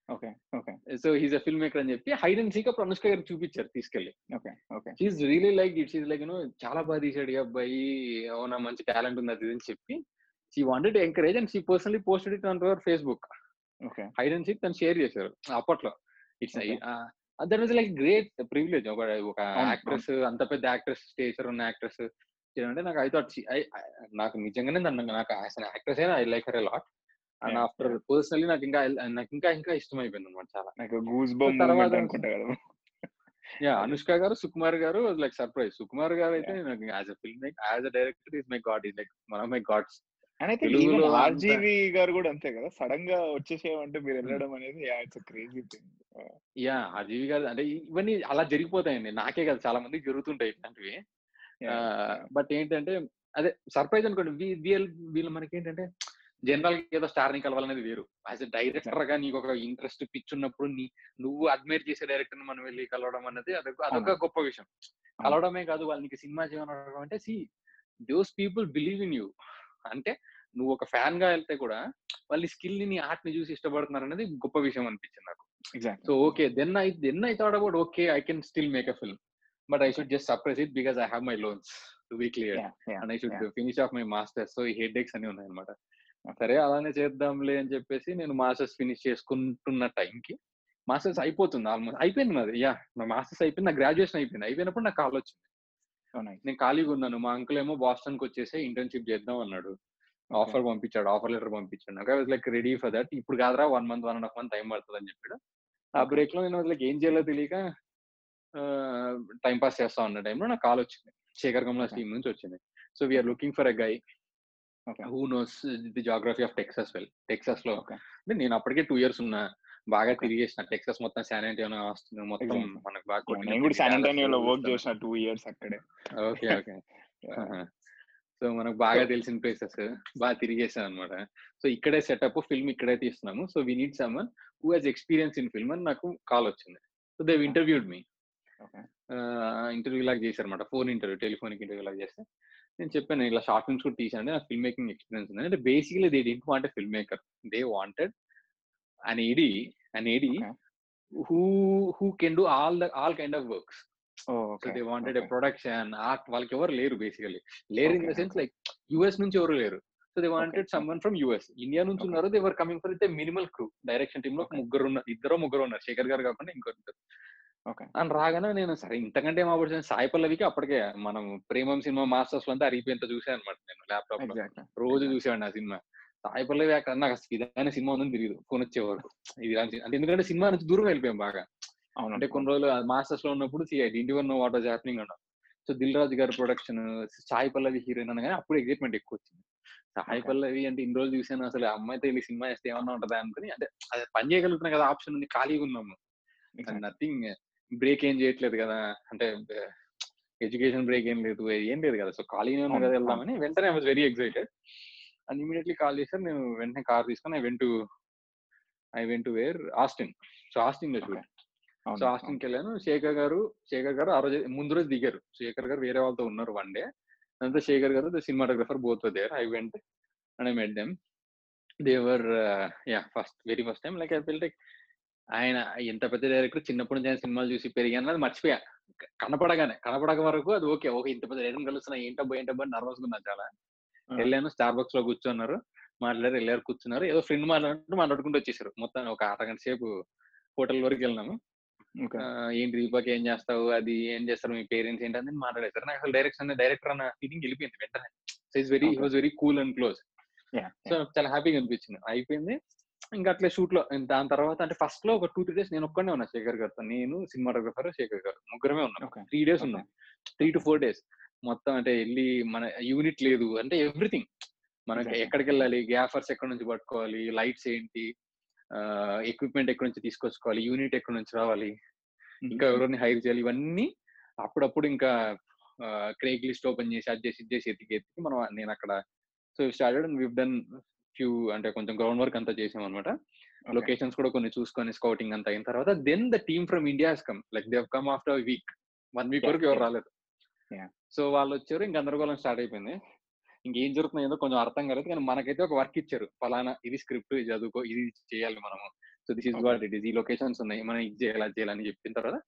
Okay. Okay. So he's a film maker అని చెప్పి హైడ్ అండ్ సీక్ అప్పుడు అనుష్క గారికి చూపించారు తీసుకెళ్ళి okay. Okay. Really like it she like చాలా బాగా తీసాడు అబ్బాయి. అవునా మంచి టాలెంట్ ఉంది అది అని చెప్పి. She wanted encourage and she personally posted it on Facebook okay. Hide and seek తను షేర్ చేశారు అప్పట్లో. It's. That was like great privilege ఒక ఒక యాక్ట్రెస్ అంత పెద్ద యాక్ట్రెస్ స్టేచర్ ఉన్న యాక్ట్రెస్ అంటే నాకు ఐ థాట్ నాకు నిజంగానే నాకు అసలు యాక్ట్రెస్ అయినా I like her lot. And after personally నాకు ఇంకా నాకు ఇంకా ఇంకా ఇష్టం అయిపోయింది అనమాట చాలా. నాకు గూస్ తర్వాత- అనుకుంటా కదా. యా అనుష్క గారు సుకుమార్ గారు లైక్ సర్ప్రైజ్. సుకుమార్ గారు అయితే నాకు as a film as a director is my god is like one of my gods. And అయితే అంత- ఆర్జీవి గారు కూడా అంతే కదా సడన్గా వచ్చేసేయమంటే మీరు వెళ్ళడం అనేది ఇట్స్ క్రేజీ థింగ్ యా అజీవి గారు అంటే ఇవన్నీ అలా జరిగిపోతాయండి నాకే కదా చాలా మందికి జరుగుతుంటాయి ఇట్లాంటివి. బట్ ఏంటంటే అదే సర్ప్రైజ్ అనుకోండి వీళ్ళు వీళ్ళు మనకి ఏంటంటే జనరల్ ఏదో స్టార్ని కలవాలనేది వేరు. యాజ్ ఎ డైరెక్టర్గా నీకు ఒక ఇంట్రెస్ట్ పిచ్ ఉన్నప్పుడు నీ నువ్వు అడ్మైర్ చేసే డైరెక్టర్ని మనం వెళ్ళి కలవడం అనేది అదొక అదొక గొప్ప విషయం. కలవడమే కాదు వాళ్ళకి సినిమా చేయడం అంటే see those people believe in you అంటే నువ్వు ఒక ఫ్యాన్గా వెళ్తే కూడా వాళ్ళ స్కిల్ని ఆర్ట్ని చూసి ఇష్టపడుతున్నారు అనేది గొప్ప విషయం అనిపించింది నాకు. Exact so okay then I then I thought about okay I can still make a film but I should just suppress it because I have my loans to be clear and I should finish off my masters so ఈ హెడ్ ఎక్స్ అన్ని ఉన్నాయి అనమాట సరే అలానే చేద్దాంలే అని చెప్పేసి నేను మాస్టర్స్ ఫినిష్ చేసుకుంటున్న టైంకి మాస్టర్స్ అయిపోతుంది ఆల్మోస్ట్ అయిపోయింది నాది. యా నా మాస్టర్స్ అయిపోయింది నా గ్రాడ్యుయేషన్ అయిపోయింది. అయిపోయినప్పుడు నాకు కాల్ వచ్చింది. నేను ఖాళీగా ఉన్నాను. మా అంకుల్ ఏమో బాస్టన్కి వచ్చేసి ఇంటర్న్షిప్ చేద్దాం అన్నాడు. ఆఫర్ పంపించాడు. ఆఫర్ లెటర్ పంపించాడు. నాకు was like ready for that ఇప్పుడు కాదురా one month one and half month time పడుతుంది అని చెప్పాడు. ఆ బ్రేక్లో నేను లైక్ ఏం చేయాలో తెలియక టైం పాస్ చేస్తా ఉన్న టైంలో నాకు కాల్ వచ్చింది. శేఖర్ కమలాస్ టీమ్ నుంచి వచ్చింది. So we're looking for a guy who knows the geography of Texas well టెక్సస్లో అంటే నేను అప్పటికే టూ ఇయర్స్ ఉన్నా. బాగా తిరిగేసిన టెక్సస్ మొత్తం శాన్ ఆంటోనియో ఆస్టిన్ మొత్తం మనకు బాగా నేను కూడా వర్క్ చేసిన టూ ఇయర్స్ అక్కడే. Okay okay. సో మనకు బాగా తెలిసిన ప్లేసెస్. బాగా తిరిగేసాం అనమాట సో ఇక్కడే సెటప్ ఫిల్మ్ ఇక్కడే తీస్తున్నాము. So we need someone who has experience in film అని నాకు కాల్ వచ్చింది. So Dev interviewed me interview లాగా చేశారు అనమాట ఫోన్ ఇంటర్వ్యూ టెలిఫోనిక్ ఇంటర్వ్యూ లాగా చేస్తే. నేను చెప్పాను ఇలా షార్ట్ ఫిల్మ్స్ కూడా తీసాను నాకు ఫిల్మ్ మేకింగ్ ఎక్స్పీరియన్స్ ఉంది. అంటే basically they didn't want film maker they wanted an AD, an AD okay. who who can do all the all kind of works. Oh, okay. So they wanted okay. a production, art, వాళ్ళకి ఎవరు లేరు బేసికలీ లేరు in the sense like US నుంచి ఎవరు లేరు. So they wanted someone from US. India నుంచి ఉన్నారు. They were coming for it minimal crew. Direction టీమ్లో ముగ్గురు ఉన్నారు ఇద్దరు ముగ్గురు ఉన్నారు. శేఖర్ గారు కాకుండా ఇంకొకరు ఓకే. అని రాగానే నేను సరే ఇంతకంటే ఏం ఆపర్చునిటీ సాయి పల్లవికి అప్పటికే మనం ప్రేమం సినిమా మాస్టర్స్లో అంతా అరిగిపోయేంత చూసాను అనమాట నేను ల్యాప్టాప్లో రోజు చూసేవాడిని ఆ సినిమా. సాయి పల్లవి అక్కడ నాకు అసలు ఇదైన సినిమా ఉందని తెలియదు ఫోన్ వచ్చే వరకు ఇది అంటే ఎందుకంటే సినిమా నుంచి దూరం వెళ్ళిపోయాం బాగా. అంటే కొన్ని రోజులు మాస్టర్స్లో ఉన్నప్పుడు ఇంటి వన్ వాట్ వాజ్ హ్యాపెనింగ్ అన్నాం. సో దిల్ రాజు గారి ప్రొడక్షన్ సాయి పల్లవి హీరోయిన్ అనగానే అప్పుడు ఎగ్జైట్మెంట్ ఎక్కువ వచ్చింది. సాయి పల్లవి అంటే ఇన్ని రోజులు చూసాను అసలు అమ్మాయితో వెళ్ళి సినిమా చేస్తే ఏమన్నా ఉంటుందా అనుకుని అంటే అది పని చేయగలుగుతున్నా కదా ఆప్షన్ ఉంది ఖాళీగా ఉన్నాము నథింగ్. బ్రేక్ ఏం చేయట్లేదు కదా. అంటే ఎడ్యుకేషన్ బ్రేక్ ఏం లేదు ఏం లేదు కదా. సో ఖాళీగా ఉన్నా కదా వెళ్దామని వెంటనే I was very excited and immediately call చేశారు. నేను వెంటనే కార్ తీసుకొని I went I went where Austin so ఆస్టిన్లో shoot so ఆస్టిన్కి వెళ్ళాను శేఖర్ గారు శేఖర్ గారు ఆ రోజు ముందు రోజు దిగారు. శేఖర్ గారు వేరే వాళ్ళతో ఉన్నారు వన్ డే. అంతా శేఖర్ గారు the cinematographer both there I went and I met them they were yeah first very first time like I feel like ఆయన ఎంత పెద్ద డైరెక్టర్ చిన్నప్పటి నుంచి ఆయన సినిమాలు చూసి పెరిగాను అది మర్చిపోయా. కనపడగానే కనపడక వరకు అది ఓకే. ఓకే ఇంత పెద్ద డైరెక్టర్ కలుస్తున్నా ఏంటబ్బా ఏంటబ్బా నర్వస్ ఉన్నాను చాలా. వెళ్ళాను స్టార్ బక్స్లో కూర్చున్నారు మాట్లాడారు వెళ్ళారు కూర్చున్నారు. ఏదో ఫ్రెండ్ మాట్లాడుతూ మాట్లాడుకుంటూ వచ్చేసారు. మొత్తం ఒక అరగంట సేపు హోటల్ వరకు వెళ్ళినాము ఏంటి దీపక్ ఏం చేస్తావు? అది ఏం చేస్తారు? మీ పేరెంట్స్ ఏంటి? అని మాట్లాడేస్తారు నాకు అసలు డైరెక్షన్ డైరెక్టర్ అన్న ఫీలింగ్ వెళ్ళిపోయింది వెంటనే. So is very was very cool and close. So చాలా హ్యాపీగా అనిపించింది. అయిపోయింది. ఇంకా అట్లా షూట్లో దాని తర్వాత అంటే ఫస్ట్లో ఒక టూ త్రీ డేస్ నేను ఒక్కడే ఉన్నా శేఖర్ గారితో. నేను సినిమాటోగ్రఫర్ శేఖర్ గారు. ముగ్గురమే ఉన్నాం. త్రీ డేస్ ఉన్నాం. Three to four days. మొత్తం అంటే వెళ్ళి మన యూనిట్ లేదు. అంటే ఎవ్రీథింగ్. మనకి ఎక్కడికి వెళ్ళాలి గ్యాఫర్స్ ఎక్కడి నుంచి పట్టుకోవాలి? లైట్స్ ఏంటి? ఎక్విప్మెంట్ ఎక్కడి నుంచి తీసుకొచ్చుకోవాలి? యూనిట్ ఎక్కడి నుంచి రావాలి? ఇంకా ఎవరిని హైర్ చేయాలి? ఇవన్నీ అప్పుడప్పుడు ఇంకా క్రేక్ లిస్ట్ ఓపెన్ చేసి అది చేసి చేసి ఎత్తికి ఎత్తికి మనం నేను అక్కడ so started and we've done few అంటే కొంచెం గ్రౌండ్ వర్క్ అంతా చేసాం అనమాట లొకేషన్స్ కూడా కొన్ని చూసుకొని స్కౌటింగ్ అంతా అయిన తర్వాత then the team from India come like Dev come after week one week వరకు ఎవరు రాలేదు. సో వాళ్ళు వచ్చారు ఇంక గందరగోళం స్టార్ట్ అయిపోయింది. ఇంకేం జరుగుతుందో కొంచెం అర్థం కాలేదు. కానీ మనకైతే ఒక వర్క్ ఇచ్చారు. ఫలానా ఇది స్క్రిప్ట్ ఇది చదువుకో ఇది చేయాలి మనము. So this is what it is. ఈ లొకేషన్స్ ఉన్నాయి. మనం ఇది చేయాలి అది చేయాలని చెప్పిన తర్వాత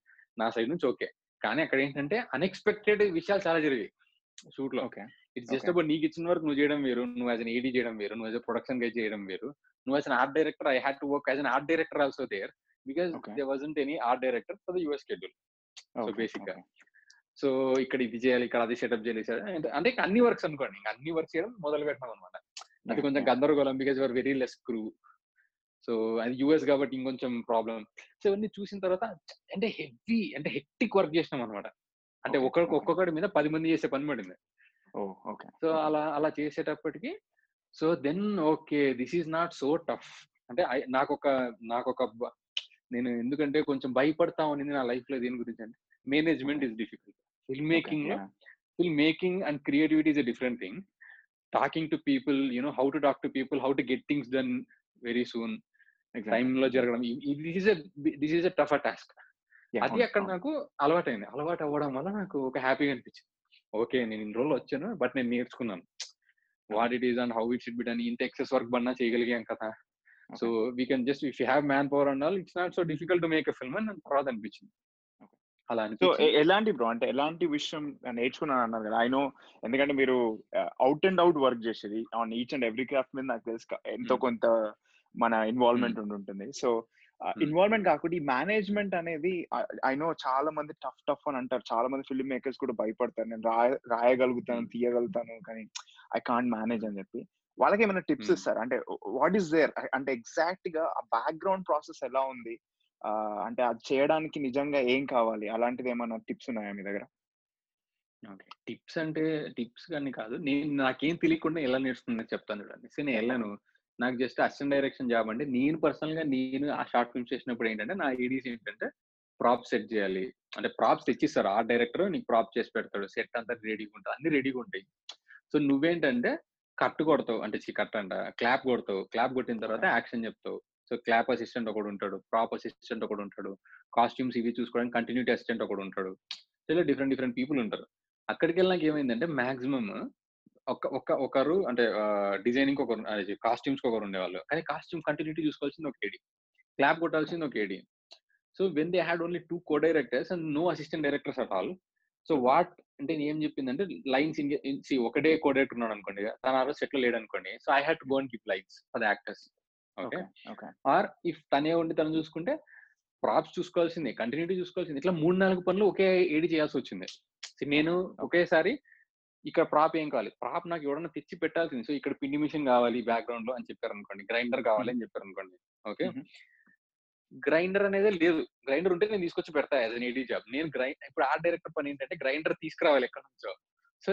నా సైడ్ నుంచి ఓకే. కానీ అక్కడ ఏంటంటే అన్ఎక్స్పెక్టెడ్ విషయాలు చాలా జరిగాయి షూట్లో ఇట్స్ జస్ట్ అబౌట్ నీకు ఇచ్చిన వరకు నువ్వు చేయడం వేరు. నువ్వు యాజ్ అన్ ఏడీ చేయడం వేరు. నువ్వు యాజ్ ప్రొడక్షన్ గైడ్ చేయడం వేరు. నువ్వు as an art director I had to work as an art director also there. Because they wasn't any art director for the US schedule so బేసిక్గా సో ఇక్కడ ఇది చేయాలి ఇక్కడ అది సెటప్ చేయాలి అంటే అన్ని వర్క్స్ అనుకోండి ఇంకా అన్ని వర్క్స్ చేయడం మొదలు పెట్టినాం అనమాట అది కొంచెం గందరగోళం because your very less crew so అది యుఎస్ కాబట్టి ఇంకొంచెం ప్రాబ్లం సో ఇవన్నీ చూసిన తర్వాత అంటే హెవీ అంటే హెక్టిక్ వర్క్ చేసినాం అనమాట అంటే ఒక్కొక్క ఒక్కొక్కటి మీద పది మంది చేసే పని పడింది. ఓకే సో అలా అలా చేసేటప్పటికి so then okay this is not so tough అంటే నాకు ఒక నాకు ఒక నేను ఎందుకంటే కొంచెం భయపడతా ఉన్నది నా లైఫ్లో దేని గురించి అంటే management is difficult film మేకింగ్లో film making and creativity is a different thing talking to people you know how to talk to people how to get things done very soon టైమ్లో జరగడం this is this is a tough task అది అక్కడ నాకు అలవాటైంది. అలవాటు అవ్వడం వల్ల నాకు ఒక హ్యాపీగా అనిపించింది. ఓకే నేను ఇన్ని రోజులు వచ్చాను బట్ నేను నేర్చుకున్నాను. What it is and how it should be done ఇంత ఎక్సెస్ వర్క్ బన్నా చేయగలిగాం కదా. So we can just if you have man power and all it's not so difficult to make a film అని తర్వాత అనిపించింది. అలా సో ఎలాంటి బ్రో అంటే ఎలాంటి విషయం నేర్చుకున్నాను అన్నారు కదా ఐ నో ఎందుకంటే మీరు అవుట్ అండ్ అవుట్ వర్క్ చేసేది on each and every craft మీద నాకు తెలుసు ఎంతో. కొంత మన ఇన్వాల్వ్మెంట్ ఉంటుంది. సో. ఇన్వాల్వ్మెంట్ కాకుండా ఈ మేనేజ్మెంట్ అనేది ఐ నో చాలా మంది టఫ్ టఫ్ అని అంటారు. చాలా మంది ఫిల్మ్ మేకర్స్ కూడా భయపడతారు. నేను రాయ రాయగలుగుతాను. తీయగలుగుతాను కానీ ఐ కాంట్ మేనేజ్ అని చెప్పి. వాళ్ళకి ఏమైనా టిప్స్. ఇస్తారు? అంటే వాట్ ఈస్ దేర్ అంటే ఎగ్జాక్ట్గా ఆ బ్యాక్గ్రౌండ్ ప్రాసెస్ ఎలా ఉంది? అంటే అది చేయడానికి నిజంగా ఏం కావాలి? అలాంటిది ఏమైనా టిప్స్ ఉన్నాయా మీ దగ్గర? ఓకే. టిప్స్ అంటే టిప్స్ కానీ కాదు. నేను నాకేం తెలియకుండా ఎలా నేర్చుకున్నా చెప్తాను చూడండి. సో నేను వెళ్ళాను. నాకు జస్ట్ అసిస్టెంట్ డైరెక్షన్ జాబ్ అంటే నేను పర్సనల్గా నేను ఆ షార్ట్ ఫిల్మ్ చేసినప్పుడు ఏంటంటే నా ఐడీస్ ఏంటంటే ప్రాప్ సెట్ చేయాలి. అంటే ప్రాప్స్ తెచ్చిస్తారు. ఆ డైరెక్టర్ నీకు ప్రాప్ చేసి పెడతాడు. సెట్ అంతా రెడీగా ఉంటుంది. అన్ని రెడీగా ఉంటాయి. సో నువ్వేంటంటే కట్ కొడతావు. అంటే కట్ అంట. క్లాప్ కొడతావు. క్లాప్ కొట్టిన తర్వాత యాక్షన్ చెప్తావు. సో క్లాప్ అసిస్టెంట్ ఒకడు ఉంటాడు ప్రాప్ అసిస్టెంట్ ఒకడు ఉంటాడు కాస్ట్యూమ్స్ ఇవి చూసుకోవడానికి కంటిన్యూటీ అసిస్టెంట్ ఒకడు ఉంటాడు. ఇలా డిఫరెంట్ డిఫరెంట్ పీపుల్ ఉంటారు. అక్కడికి వెళ్ళినాక ఏమైందంటే మాక్సిమం ఒక ఒక ఒకరు అంటే డిజైనింగ్ ఒకరు కాస్ట్యూమ్స్ ఒకరు ఉండేవాళ్ళు. కానీ కాస్ట్యూమ్ కంటిన్యూటీ చూసుకోవాల్సింది ఒక ఏడి. క్లాప్ కొట్టాల్సింది ఒక AD. So when they had only two co directors and no assistant directors at all so what అంటే నేను ఏం చెప్పిందంటే లైన్స్ ఇన్ సి ఒకటే కో డైరెక్టర్ ఉన్నాడు అనుకోండి తన ఆ రోజు సెటిల్ లేడు అనుకోండి so I had to go and give lines for the actors okay. Or if తనే ఉండి తను చూసుకుంటే ప్రాప్స్ చూసుకోవాల్సిందే కంటిన్యూటీ చూసుకోవాల్సింది. ఇట్లా మూడు నాలుగు పనులు ఒకే ఏడి చేయాల్సి వచ్చింది. నేను ఒకేసారి ఇక్కడ ప్రాప్ ఏం కావాలి? ప్రాప్ నాకు ఎవడన్నా తెచ్చి పెట్టాల్సింది. సో ఇక్కడ పిండి మిషన్ కావాలి బ్యాక్గ్రౌండ్లో అని చెప్పారు అనుకోండి గ్రైండర్ కావాలి అని చెప్పారు అనుకోండి ఓకే. గ్రైండర్ అనేది లేదు. గ్రైండర్ ఉంటే నేను తీసుకొచ్చి పెడతా యాజ్ అన్ ఏడీ జాబ్. నేను గ్రైండ్ ఇప్పుడు ఆర్ట్ డైరెక్టర్ పని ఏంటంటే గ్రైండర్ తీసుకురావాలి ఎక్కడి నుంచో. సో.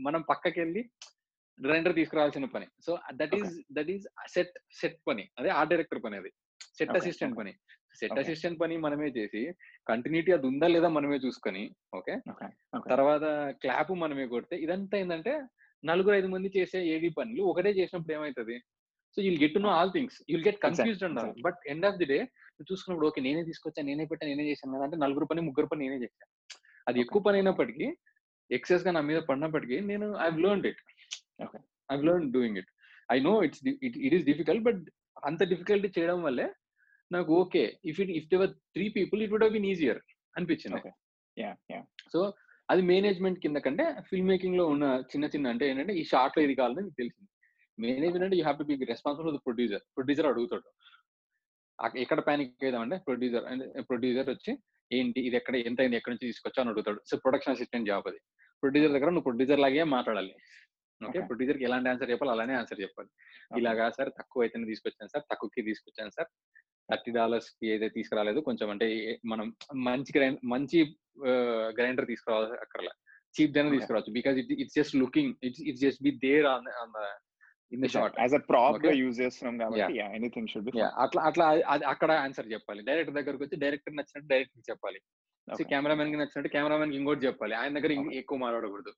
మనం పక్కకి వెళ్ళి గ్రైండర్ తీసుకురావాల్సిన పని. So that is that is set set పని. అదే ఆర్ట్ డైరెక్టర్ పని అది. Set assistant. పని. సెట్. అసిస్టెంట్ పని మనమే చేసి కంటిన్యూటీ అది ఉందా లేదా మనమే చూసుకొని ఓకే? తర్వాత క్లాప్ మనమే కొడితే ఇదంతా ఏంటంటే నలుగురు ఐదు మంది చేసే ఏడి పనులు ఒకటే చేసినప్పుడు ఏమవుతుంది so you'll get to know all things you'll get confused exactly. But end of the day చూసుకున్నప్పుడు ఓకే నేనే తీసుకొచ్చా నేనే పెట్టా నేనే చేశాను కదా అంటే నలుగురు పని ముగ్గురు పని నేనే చేశాను అది. ఎక్కువ పని అయినప్పటికీ ఎక్సెస్గా నా మీద పడినప్పటికీ నేను I learn it Okay. I learn doing it I know it's it is difficult but అంత డిఫికల్టీ చేయడం వల్లే నాకు okay. If it if they were three people it would have been easier అనిపించింది. సో అది మేనేజ్మెంట్ కింద కంటే ఫిల్మ్ మేకింగ్లో ఉన్న చిన్న చిన్న అంటే ఏంటంటే ఈ షార్ట్లో ఇది కావాలని మీకు తెలిసింది. మేనేజ్మెంట్ అంటే you have to be responsible producer producer అడుగుతాడు. ఎక్కడ ప్యానిక్ అయిదామంటే ప్రొడ్యూసర్ అంటే ప్రొడ్యూసర్ వచ్చి ఏంటి ఇది ఎక్కడ ఎంత అయింది ఎక్కడి నుంచి తీసుకొచ్చా అని అడుగుతాడు. సో ప్రొడక్షన్ అసిస్టెంట్ జాబ్ అది. ప్రొడ్యూసర్ దగ్గర నువ్వు ప్రొడ్యూసర్ లాగే మాట్లాడాలి. ఓకే. Okay. ప్రొడ్యూసర్కి ఎలాంటి ఆన్సర్ చెప్పాలి అలానే ఆన్సర్ చెప్పాలి. ఇలాగా సార్ తక్కువ అయితేనే తీసుకొచ్చాను సార్ తక్కువకి తీసుకొచ్చాను సార్. థర్టీ డాలర్స్కి అయితే తీసుకురాలేదు కొంచెం అంటే మనం మంచి గ్రైండ్ మంచి గ్రైండర్ తీసుకురావాలి అక్కర్లా చీప్ Okay. తీసుకురావచ్చు. Because it it's just looking it's it's just be there on in the short as a ప్రాప్గా Okay. Use చేస్తున్నాం కాబట్టి యా ఎనీథింగ్ షుడ్ బి అట్లా అట్లా అక్కడ ఆన్సర్ చెప్పాలి. డైరెక్టర్ దగ్గరకు వచ్చి డైరెక్టర్ నచ్చినట్టు డైరెక్టర్ చెప్పాలి. కెమెరామెన్కి నచ్చినట్టు కెమెరామెన్కి ఇంకోటి చెప్పాలి. ఆయన దగ్గర. ఎక్కువ మాట్లాడకూడదు.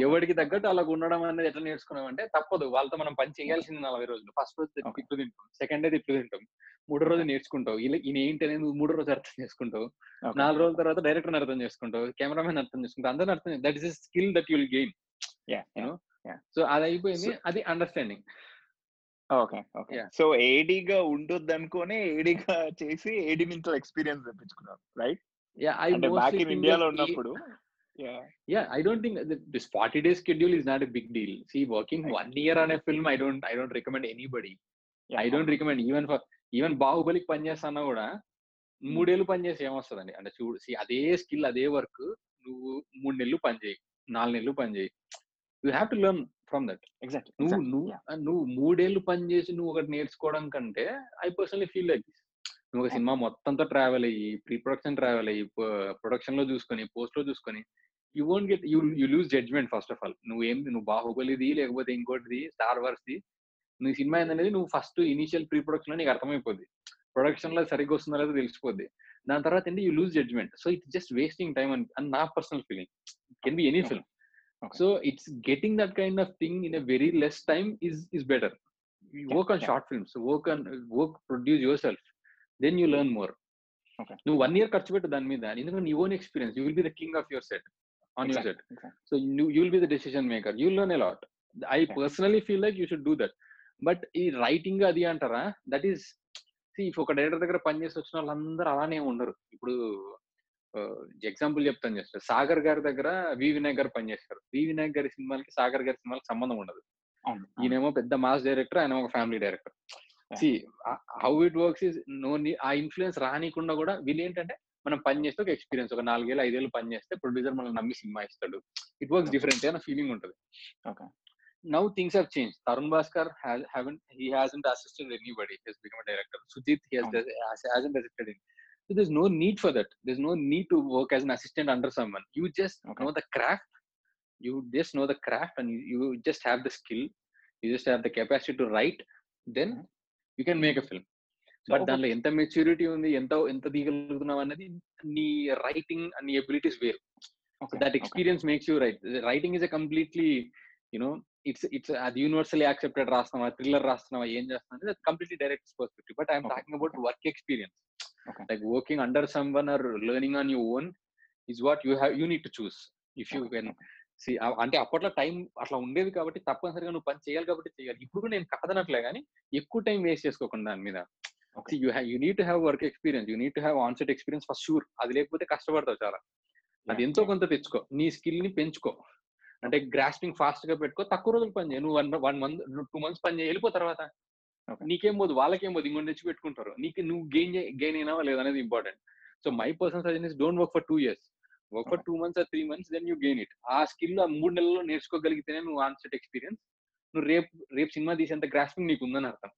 ఎవరికి తగ్గట్టు అలా ఉండడం అనేది ఎట్లా నేర్చుకున్నాం అంటే తప్పదు. వాళ్ళతో మనం పని చేయాల్సింది నలభై రోజులు. ఫస్ట్ రోజు. తిట్లు తింటాం. సెకండ్ డే తిట్లు తింటాం. మూడో రోజు నేర్చుకుంటావు. ఇలా ఈయన ఏంటి అనేది మూడో రోజు అర్థం చేసుకుంటావు. నాలుగు రోజుల తర్వాత డైరెక్టర్ అర్థం చేసుకుంటావు. కెమెరామెన్ అర్థం చేసుకుంటావు. అందరిని అర్థం that is skill that you'll gain. So అది అయిపోయింది. అది అండర్స్టాండింగ్ ఓకే ఓకే. సో ఏడీగా ఉండొద్దు అనుకుని ఏడీగా చేసి ఏడీ నుంచి ఎక్స్పీరియన్స్ తెప్పించుకున్నారు రైట్ యా ఐ ఇండియాలో ఉన్నప్పుడు yeah yeah i don't think this 40 day schedule is not a big deal see working Right. one year on a film i don't i don't recommend anybody i don't recommend even for even బాహుబలికి పని చేస్తానా కూడా మూడేళ్ళు పని చేసి ఏమొస్తుందండి అంటే చూడు see అదే స్కిల్ అదే వర్క్ నువ్వు మూడు నెలలు పని చేయి నాలుగు నెలలు పని చేయి you have to learn from that exact నువ్వు నువ్వు నువ్వు మూడేళ్ళు పని చేసి నువ్వు ఒకటి నేర్చుకోవడం కంటే ఐ పర్సనలీ ఫీల్ లైక్ నువ్వు ఒక సినిమా మొత్తంతో ట్రావెల్ అయ్యి ప్రీ ప్రొడక్షన్ ట్రావెల్ అయ్యి ప్రొడక్షన్లో చూసుకొని పోస్ట్లో చూసుకొని you won't get you you lose judgement first of all. నువ్వు ఏం నువ్వు బాహుబలిది లేకపోతే ఇంకోటిది స్టార్ వర్స్ ది నీ సినిమా ఏందనేది నువ్వు ఫస్ట్ ఇనిషియల్ ప్రీ ప్రొడక్షన్లో నీకు అర్థమైపోద్ది. ప్రొడక్షన్లో సరిగ్గా వస్తుందో లేదో తెలిసిపోద్ది. దాని తర్వాత ఏంటి you lose judgement. So it's just wasting time అని నా personal feeling. Can be any film. So it's getting that kind of thing in a very less time is is better. Work on. Short films. Work on work produce yourself. Then you learn more Okay. నువ్వు వన్ ఇయర్ ఖర్చు పెట్టు దాని మీద ఎందుకంటే నీ own experience you will be the king of your set on your set so you will be the decision maker you learn a lot I. Personally feel like you should do that but ఈ రైటింగ్ అది అంటారా? దట్ ఈస్ ఒక డైరెక్టర్ దగ్గర పనిచేసి వచ్చిన వాళ్ళందరూ అలానే ఉండరు. ఇప్పుడు ఎగ్జాంపుల్ చెప్తాను జస్ట్ సాగర్ గారి దగ్గర వి వినాయక్ గారు పనిచేస్తారు వి వినాయక్ గారి సినిమాలకి సాగర్ గారి సినిమాలకి సంబంధం ఉండదు. ఈయనేమో పెద్ద మాస్ డైరెక్టర్ ఆయన ఒక family director see how it works is no a influence రానికుండా కూడా వీళ్ళు ఏంటంటే మనం పని చేస్తే ఒక ఎక్స్పీరియన్స్ ఒక నాలుగేళ్ళు ఐదేళ్ళు పని చేస్తే ప్రొడ్యూసర్ మనం నమ్మి సినిమా ఇస్తాడు ఇట్ వర్క్స్ డిఫరెంట్ అన్న ఫీలింగ్ ఉంటుంది okay now things have change Tarun Bhaskar haven't he hasn't assisted anybody he has become a director sujit he has, అవును. has hasn't assisted in so there's no need for that there's no need to work as an assistant under someone you just Okay. know the craft you just know the craft and you, you just have the skill you just have the capacity to write then You can make a film So, but దాంట్లో ఎంత మెచ్యూరిటీ ఉంది ఎంత ఎంత దిగలుగుతున్నావు అన్నది నీ రైటింగ్ నీ ఎబిలిటీస్ వేరు. That. Experience makes you write writing is a completely you know it's it's అది యూనివర్సల్లీ యాక్సెప్టెడ్ రాస్తున్నావా థ్రిల్లర్ రాస్తున్నావా ఏం చేస్తున్నావు అది completely direct perspective but I'm talking about work experience. Like working under someone or learning on you own is what you have you need to choose if you can అంటే అప్పట్లో టైం అట్లా ఉండేది కాబట్టి తప్పనిసరిగా నువ్వు పని చేయాలి కాబట్టి చేయాలి. ఇప్పుడు కూడా నేను కాదనట్లే కానీ ఎక్కువ టైం వేస్ట్ చేసుకోకుండా దాని మీద. You you need to have work experience. You need to have on set experience first sure అది లేకపోతే కష్టపడతావు చాలా. అది ఎంతో. కొంత తెచ్చుకో. నీ స్కిల్ని పెంచుకో. అంటే గ్రాస్పింగ్ ఫాస్ట్గా పెట్టుకో. తక్కువ రోజులు పని చేయి. నువ్వు one one month two months పని చేయి వెళ్ళిపో తర్వాత. నీకేం పోదు వాళ్ళకేం పోదు. ఇంకొంటి తెచ్చి పెట్టుకుంటారు. నీకు నువ్వు గెయిన్ గెయిన్ అయినావా లేదనేది important. So my personal suggestion is don't work for two years. Work for. Two months or three months then you gain it ఆ స్కిల్ ఆ మూడు నెలల్లో నేర్చుకోగలిగితేనే నువ్వు ఆన్సెట్ ఎక్స్పీరియన్స్ నువ్వు రేపు రేపు సినిమా తీసేంత గ్రాస్పింగ్ నీకు ఉందని అర్థం.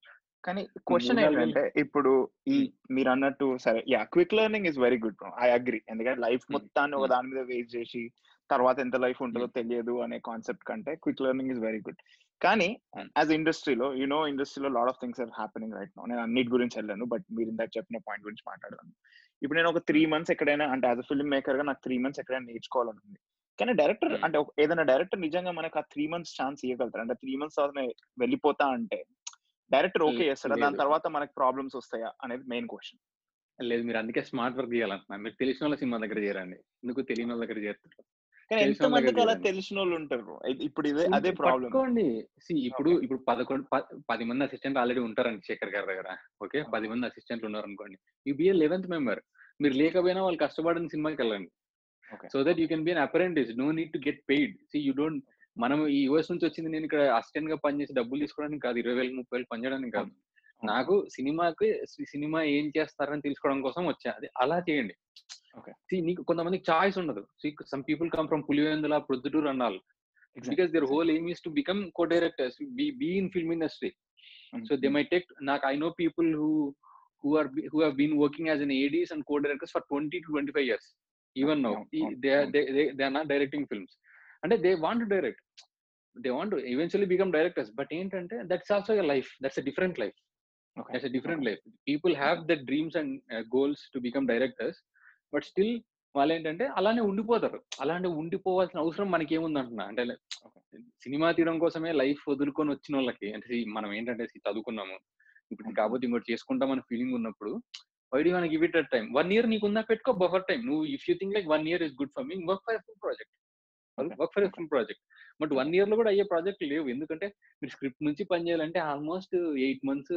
కానీ క్వశ్చన్ ఏంటంటే ఇప్పుడు ఈ మీరు అన్నట్టు సరే yeah quick learning is very good I agree ఎందుకంటే లైఫ్. మొత్తాన్ని ఒక. దాని మీద వేస్ట్ చేసి తర్వాత ఎంత లైఫ్ ఉంటుందో తెలియదు అనే కాన్సెప్ట్ కంటే quick learning is very good కానీ Hmm. యాజ్ ఇండస్ట్రీలో యు నో ఇండస్ట్రీలో lot of things are happening right no నేను అన్నిటి గురించి వెళ్ళాను బట్ మీరు ఇందాక చెప్పిన పాయింట్ గురించి మాట్లాడదాను ఇప్పుడు నేను ఒక త్రీ మంత్స్ ఎక్కడైనా అంటే యాజ్ అ ఫిల్మ్ మేకర్గా నాకు త్రీ మంత్స్ ఎక్కడైనా నేర్చుకోవాలని ఉంది. కానీ డైరెక్టర్ Hmm. అంటే ఏదైనా డైరెక్టర్ నిజంగా మనకు ఆ త్రీ మంత్స్ ఛాన్స్ ఇవ్వగలుగుతారు అంటే త్రీ మంత్స్ తర్వాత వెళ్ళిపోతా అంటే డైరెక్టర్ ఓకే లేదు, చేస్తాడా? దాని. తర్వాత మనకు ప్రాబ్లమ్స్ వస్తాయా? అనేది మెయిన్ క్వశ్చన్ లేదు మీరు అందుకే స్మార్ట్ వర్క్ చేయాలంటున్నా. మీరు తెలిసిన వాళ్ళ సినిమా దగ్గర చేరండి. ఎందుకు తెలియని వాళ్ళ దగ్గర చేస్తారు కానీ ఎంత మందికి అలా. తెలిసిన వాళ్ళు ఉంటారు ఇప్పుడు ఇదే అదే ప్రాబ్లం See, ఇప్పుడు ఇప్పుడు పదకొండు పది మంది అసిస్టెంట్ ఆల్రెడీ ఉంటారండి శేఖర్ గారి దగ్గర. ఓకే. పది మంది అసిస్టెంట్లు ఉన్నారు అనుకోండి యూ బి లెవెన్త్ మెంబర్. మీరు లేకపోయినా వాళ్ళు కష్టపడిన సినిమాకి వెళ్ళండి. So that you can be an apprentice. No need to get paid. See you don't మనం ఈ యూఎస్ నుంచి వచ్చింది నేను ఇక్కడ అసిస్టెంట్గా పనిచేసి డబ్బులు తీసుకోవడానికి కాదు. ఇరవై వేలు ముప్పై వేలు పనిచేయడానికి కాదు. నాకు సినిమాకి సినిమా ఏం చేస్తారని తెలుసుకోవడం కోసం వచ్చా. అలా చేయండి. నీకు కొంతమందికి చాయిస్ ఉండదు. Some people come from Pulivendula Proddatur అన్నారు because their whole aim is to become co directors be be in film industry. So they my tech నాకు I know people who who are who have been working as an ADs and co directors for twenty to twenty five years. Even no. They are not directing films. అంటే they want to direct. They want eventually become directors. But ఏంటంటే that's also your life. That's a different life. Life that's a different life. People have the dreams and uh, goals to become directors but still వాళ్ళు ఏంటంటే అలానే ఉండిపోతారు. అలానే ఉండిపోవాల్సిన అవసరం మనకి ఏముంది అంటున్నా అంటే సినిమా తీయడం కోసమే లైఫ్ వదులుకొని వచ్చిన వాళ్ళకి అంటే మనం ఏంటంటే చదువుకున్నాము. ఇప్పుడు ఇది కాకపోతే ఇంకోటి చేసుకుంటామని ఫీలింగ్ ఉన్నప్పుడు why do one give it at time one year నీకు ఉందా పెట్టుకో బఫర్ టైం నువ్వు if you think like one year is good for me work for full project Okay. Work for full project but one ఇయర్లో కూడా అయ్యే ప్రాజెక్ట్ లేవు. ఎందుకంటే మీరు స్క్రిప్ట్ నుంచి పని చేయాలంటే ఆల్మోస్ట్ ఎయిట్ మంత్స్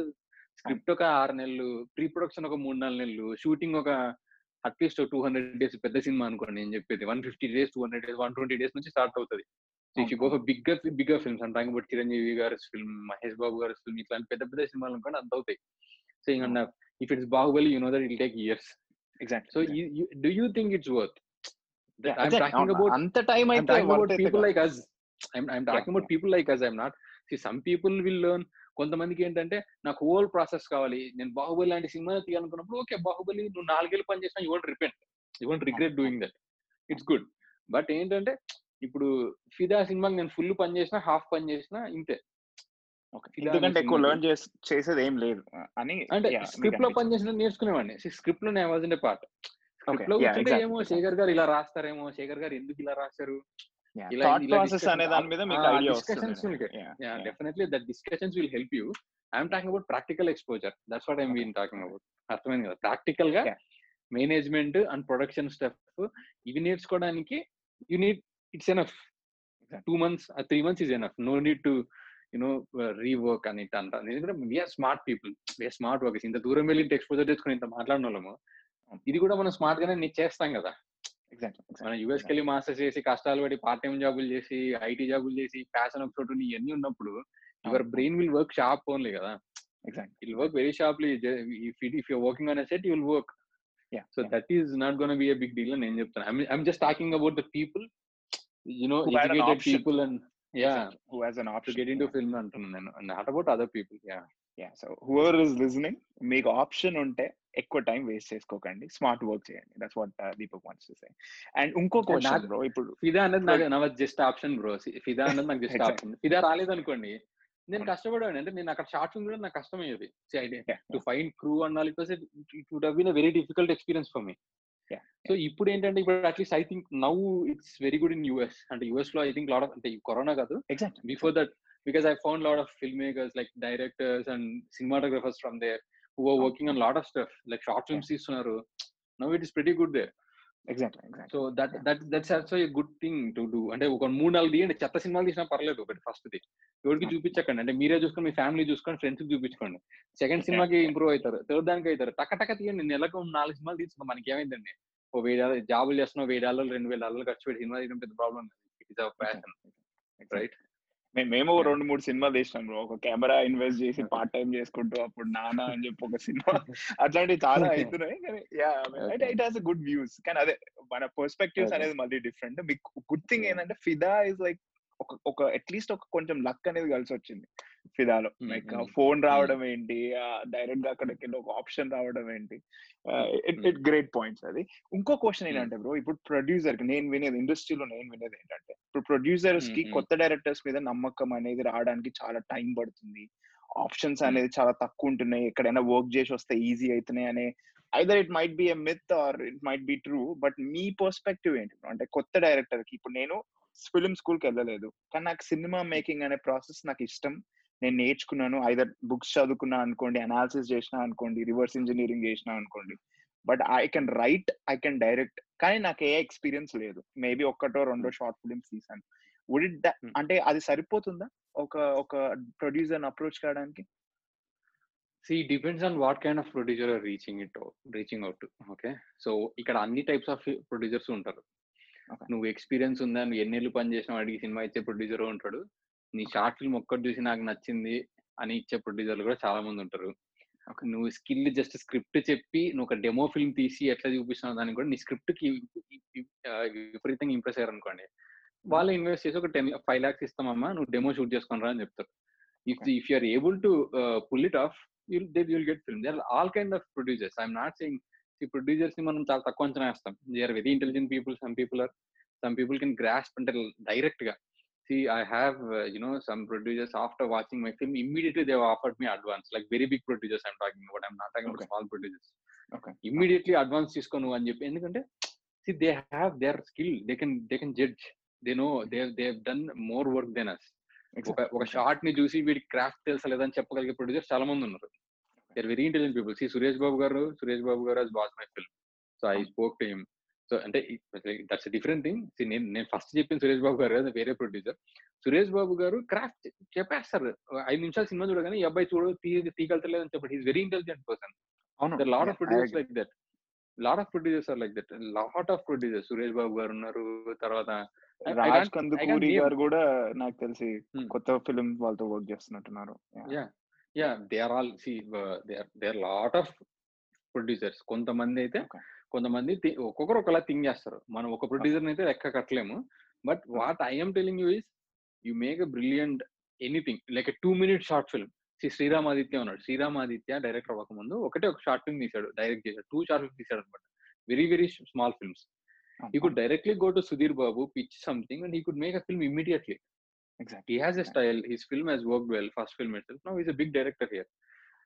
స్క్రిప్ట్ ఒక ఆరు నెలలు ప్రీ ప్రొడక్షన్ ఒక మూడు నాలుగు నెలలు షూటింగ్ ఒక at least two hundred days పెద్ద సినిమా అనుకోండి నేను చెప్పేది. One fifty days two hundred days one twenty days నుంచి స్టార్ట్ అవుతుంది. బిగ్గర్ బిగ్గర్ ఫిల్మ్స్ అంటే బట్ చిరంజీవి గారి ఫిల్మ్ మహేష్ బాబు గారి ఫిల్మ్ ఇట్లాంటి పెద్ద పెద్ద సినిమాలు అనుకోండి అంత అవుతాయి. సో ఇంకా if it's Baahubali you know that'll take years exact so do you think it's worth అంత టైం అయితే talking about worth అయితే people కాదు. like us. I'm, I'm talking about yeah. people like us. కొంతమందికి ఏంటంటే నాకు హోల్ ప్రాసెస్ కావాలి. నేను బాహుబలి లాంటి సినిమా తీయాలనుకున్నప్పుడు ఓకే బాహుబలి నువ్వు నాలుగేళ్ళు పని చేసినా you want repent. You want regret doing that. It's good. But ఏంటంటే ఇప్పుడు ఫిదా సినిమాకి నేను ఫుల్ పని చేసినా హాఫ్ పని చేసినా ఇంతే. ఎందుకంటే ఎక్కువ లెర్న్ చేసేది ఏం లేదు. అని అంటే స్క్రిప్ట్లో పని చేసిన నేర్చుకునేవాడిని. స్క్రిప్ట్లో నేను వాజ్ పార్ట్ స్క్రిప్ట్లో ఏమో. శేఖర్ గారు ఇలా రాస్తారేమో శేఖర్ గారు ఎందుకు ఇలా రాశారు? అనే దాని మీద మీకు idea i'm talking about practical exposure. That's what i'm Okay. been talking about. అర్థమైంది కదా? ప్రాక్టికల్గా. మేనేజ్మెంట్ అండ్ ప్రొడక్షన్ స్టెప్ ఇవి నేర్చుకోవడానికి you need it's enough. Two months three months is enough no need to you know rework అని ఇట్ అంట ఎందుకంటే we're smart people we're smart workers ఇంత దూరం వెళ్ళి ఇంత ఎక్స్పోజర్ తెచ్చుకుని ఇంత మాట్లాడిన వాళ్ళము ఇది కూడా మనం స్మార్ట్ గానే నే- చేస్తాం కదా? మనం యుఎస్కి వెళ్ళి మాస్టర్స్ చేసి కష్టాలు పడి పార్ట్ టైం జాబులు చేసి ఐటీ జాబులు చేసి ప్యాషన్ ఒక చోటు ఇవన్నీ ఉన్నప్పుడు your brain will work sharp only కదా. Will work very sharply if if you're working on set will work so that is not gonna be big deal అని నేను చెప్తాను I'm just talking about the people you know educated people and yeah who has an option to get into film అంటున్నాను నేను. Not about other people yeah yeah so whoever is listening మీకు ఆప్షన్ ఉంటే ఎక్కువ టైం వేస్ట్ చేసుకోకండి. స్మార్ట్ వర్క్ చేయండి. That's what Deepak wants to say and ఇంకో క్వశ్చన్ బ్రో ఇప్పుడు ఫిదా అనేది నాకు నా జస్ట్ ఆప్షన్ బ్రో ఫిదా అనేది నాకు జస్ట్ ఆప్షన్. ఫిదా రాలేదనుకోండి నేను కష్టపడాను అంటే నేను అక్కడ షార్ట్ ఫిల్మ్ కూడా నాకు కష్టమయ్యేది. To find crew అన్నాలి it would been very difficult experience for me. So ఇప్పుడు ఏంటంటే ఇప్పుడు at least I think now it's very good in US. అంటే యూఎస్లో ఐ థింక్ లాట్ ఆఫ్ అంటే కరోనా కాదు. Exact before that because I found lot of film makers like directors and cinematographers from there. Who are working on lot of stuff like short films తీస్తున్నారు now it is pretty good there exactly so that that that's also a good thing to do అంటే ఒక మూడు నాలుగు తీయండి. చెత్త సినిమాలు తీసినా పర్లేదు ఒకటి ఫస్ట్ ది. ఎవరికి చూపించకండి. అంటే మీరే చూసుకొని మీ ఫ్యామిలీ చూసుకొని ఫ్రెండ్స్ చూపించుకోండి. సెకండ్ సినిమాకి ఇంప్రూవ్ అవుతారు. థర్డ్ దానికి అవుతారు. టక్క టక్క తీయండి. నెలకు నాలుగు సినిమాలు తీసుకున్నాం మనకి ఏమైందండి ఓ వెయ్యి జాబులు చేస్తున్నావు వెయ్యి డాలర్లు రెండు వేల డాలర్లు ఖర్చు పెట్టి సినిమా తీయడం పెద్ద problem it is our passion right మేము రెండు మూడు సినిమాలు తీసినాం బ్రో. ఒక కెమెరా ఇన్వెస్ట్ చేసి పార్ట్ టైం చేసుకుంటూ అప్పుడు నానా అని చెప్పి ఒక సినిమా. అట్లాంటివి చాలా అవుతున్నాయి కానీ ఇట్ హాస్ గుడ్ వ్యూస్ కానీ అదే మన పర్స్పెక్టివ్స్ అనేది మళ్ళీ డిఫరెంట్ మీకు గుడ్ థింగ్ ఏంటంటే ఫిదా ఇస్ లైక్ ఒక ఒక అట్లీస్ట్ ఒక కొంచెం లక్ అనేది కలిసి వచ్చింది ఫిదాలో లైక్ ఫోన్ రావడం ఏంటి? డైరెక్ట్గా అక్కడికి ఒక ఆప్షన్ రావడం ఏంటి? ఇట్ ఇట్ గ్రేట్ పాయింట్స్ అది. ఇంకో క్వశ్చన్ ఏంటంటే బ్రో ఇప్పుడు ప్రొడ్యూసర్కి నేను వినేది ఇండస్ట్రీలో నేను వినేది ఏంటంటే ఇప్పుడు ప్రొడ్యూసర్స్కి కొత్త డైరెక్టర్స్ మీద నమ్మకం అనేది రావడానికి చాలా టైం పడుతుంది. ఆప్షన్స్ అనేది చాలా తక్కువ ఉంటున్నాయి. ఎక్కడైనా వర్క్ చేసి వస్తే ఈజీ అవుతున్నాయి అనే either it might be a myth or it might be true but me perspective ఏంటి అంటే కొత్త డైరెక్టర్కి ఇప్పుడు నేను ఫిలిం స్కూల్కి వెళ్ళలేదు. కానీ నాకు సినిమా మేకింగ్ అనే ప్రాసెస్ నాకు ఇష్టం. నేను నేర్చుకున్నాను. ఐదర్ బుక్స్ చదువుకున్నా అనుకోండి అనాలిసిస్ చేసినా అనుకోండి రివర్స్ ఇంజనీరింగ్ చేసినా అనుకోండి. But I can write I can direct. కానీ నాకు ఏ ఎక్స్పీరియన్స్ లేదు. మేబీ ఒక్కటో రెండో షార్ట్ ఫిలిమ్స్ తీసాను వుడ్ ఇట్ అంటే అది సరిపోతుందా? ఒక ఒక ప్రొడ్యూసర్ అప్రోచ్ కావడానికి? See depends on what kind of producer reaching it reaching out okay so ఇక్కడ అన్ని టైప్స్ ఆఫ్ ప్రొడ్యూసర్స్ ఉంటారు. నువ్వు ఎక్స్పీరియన్స్ ఉందా? నువ్వు ఎన్నేళ్ళు పని చేసినావు? అడిగి సినిమా ఇచ్చే ప్రొడ్యూసర్ ఉంటాడు. నీ షార్ట్ ఫిల్మ్ ఒక్కటి చూసి నాకు నచ్చింది అని ఇచ్చే ప్రొడ్యూసర్లు కూడా చాలా మంది ఉంటారు. నువ్వు స్కిల్ జస్ట్ స్క్రిప్ట్ చెప్పి నువ్వు ఒక డెమో ఫిల్మ్ తీసి ఎట్లా చూపిస్తున్నావు? దానికి కూడా నీ స్క్రిప్ట్కి విపరీతంగా ఇంప్రెస్ అయ్యారు అనుకోండి వాళ్ళు ఇన్వెస్ట్ చేసి ఒక టెన్ ఫైవ్ లాక్స్ ఇస్తామమ్మా నువ్వు డెమో షూట్ చేసుకుని రా అని చెప్తారు. If if you're able to pull it off you'll they will get film. They are all kind of producers. I'm not saying ఇప్పుడు డీజర్స్ని మనం చాలా తక్కువ అంచనా వేస్తాం. They are very intelligent people some people are some people can grasp అంటే డైరెక్ట్గా. See I have you know some producers after watching my film immediately they offer me advance like very big producers I'm talking but I'm not talking about small producers immediately advance తీసుకో నువ్వు అని చెప్పి ఎందుకంటే see they have they are skill they can they can judge they know they they done more work than us ఒక షార్ట్ని చూసి వీడి క్రాఫ్ట్ తెలుసా లేదని చెప్పగలిగే ప్రొడ్యూసర్ చాలా మంది ఉన్నారు. They very intelligent people see Suresh Babu garu Suresh Babu garu has watch my film so I spoke to him so అంటే దట్స్ డిఫరెంట్ థింగ్ నేను నేను ఫస్ట్ చెప్పిన సురేష్ బాబు గారు కదా వేరే ప్రొడ్యూసర్ సురేష్ బాబు గారు క్రాఫ్ట్ చెప్పేస్తారు. ఐదు నిమిషాలు సినిమా చూడగానే ఈ అబ్బాయి చూడ తీగలుతలేదు అని చెప్పి హీస్ వెరీ ఇంటెలిజెంట్ పర్సన్ అవును. Lot of producers agree. Like that lot of producers are like that lot of producers Suresh Babu garu ఉన్నారు తర్వాత రాజ్ కందుకూరి గారు కూడా నాకు తెలిసి Hmm. కొత్త ఫిలిం వాళ్ళతో వర్క్ చేస్తున్నట్టున్నారు. Yeah. Yeah yeah they are all see they are lot of producers కొంతమంది అయితే. కొంతమంది ఒక్కొక్కరు ఒకలా థింక్ చేస్తారు. మనం ఒక ప్రొడ్యూసర్ అయితే లెక్క కట్టలేము. But what I'm telling you is you make a brilliant anything like two minute short film see Sriram Aditya ఉన్నాడు. శ్రీరామ్ ఆదిత్య డైరెక్టర్ అవ్వకముందు ఒకటే ఒక షార్ట్ ఫిల్మ్ తీశాడు డైరెక్ట్ చేశాడు. టూ షార్ట్ ఫిల్మ్ తీశాడు అనమాట very very small films he could directly go to Sudhir Babu, pitch something, and he could make a film immediately. Exactly. He has a style. His film has worked well. First film itself. Now he's a big director here.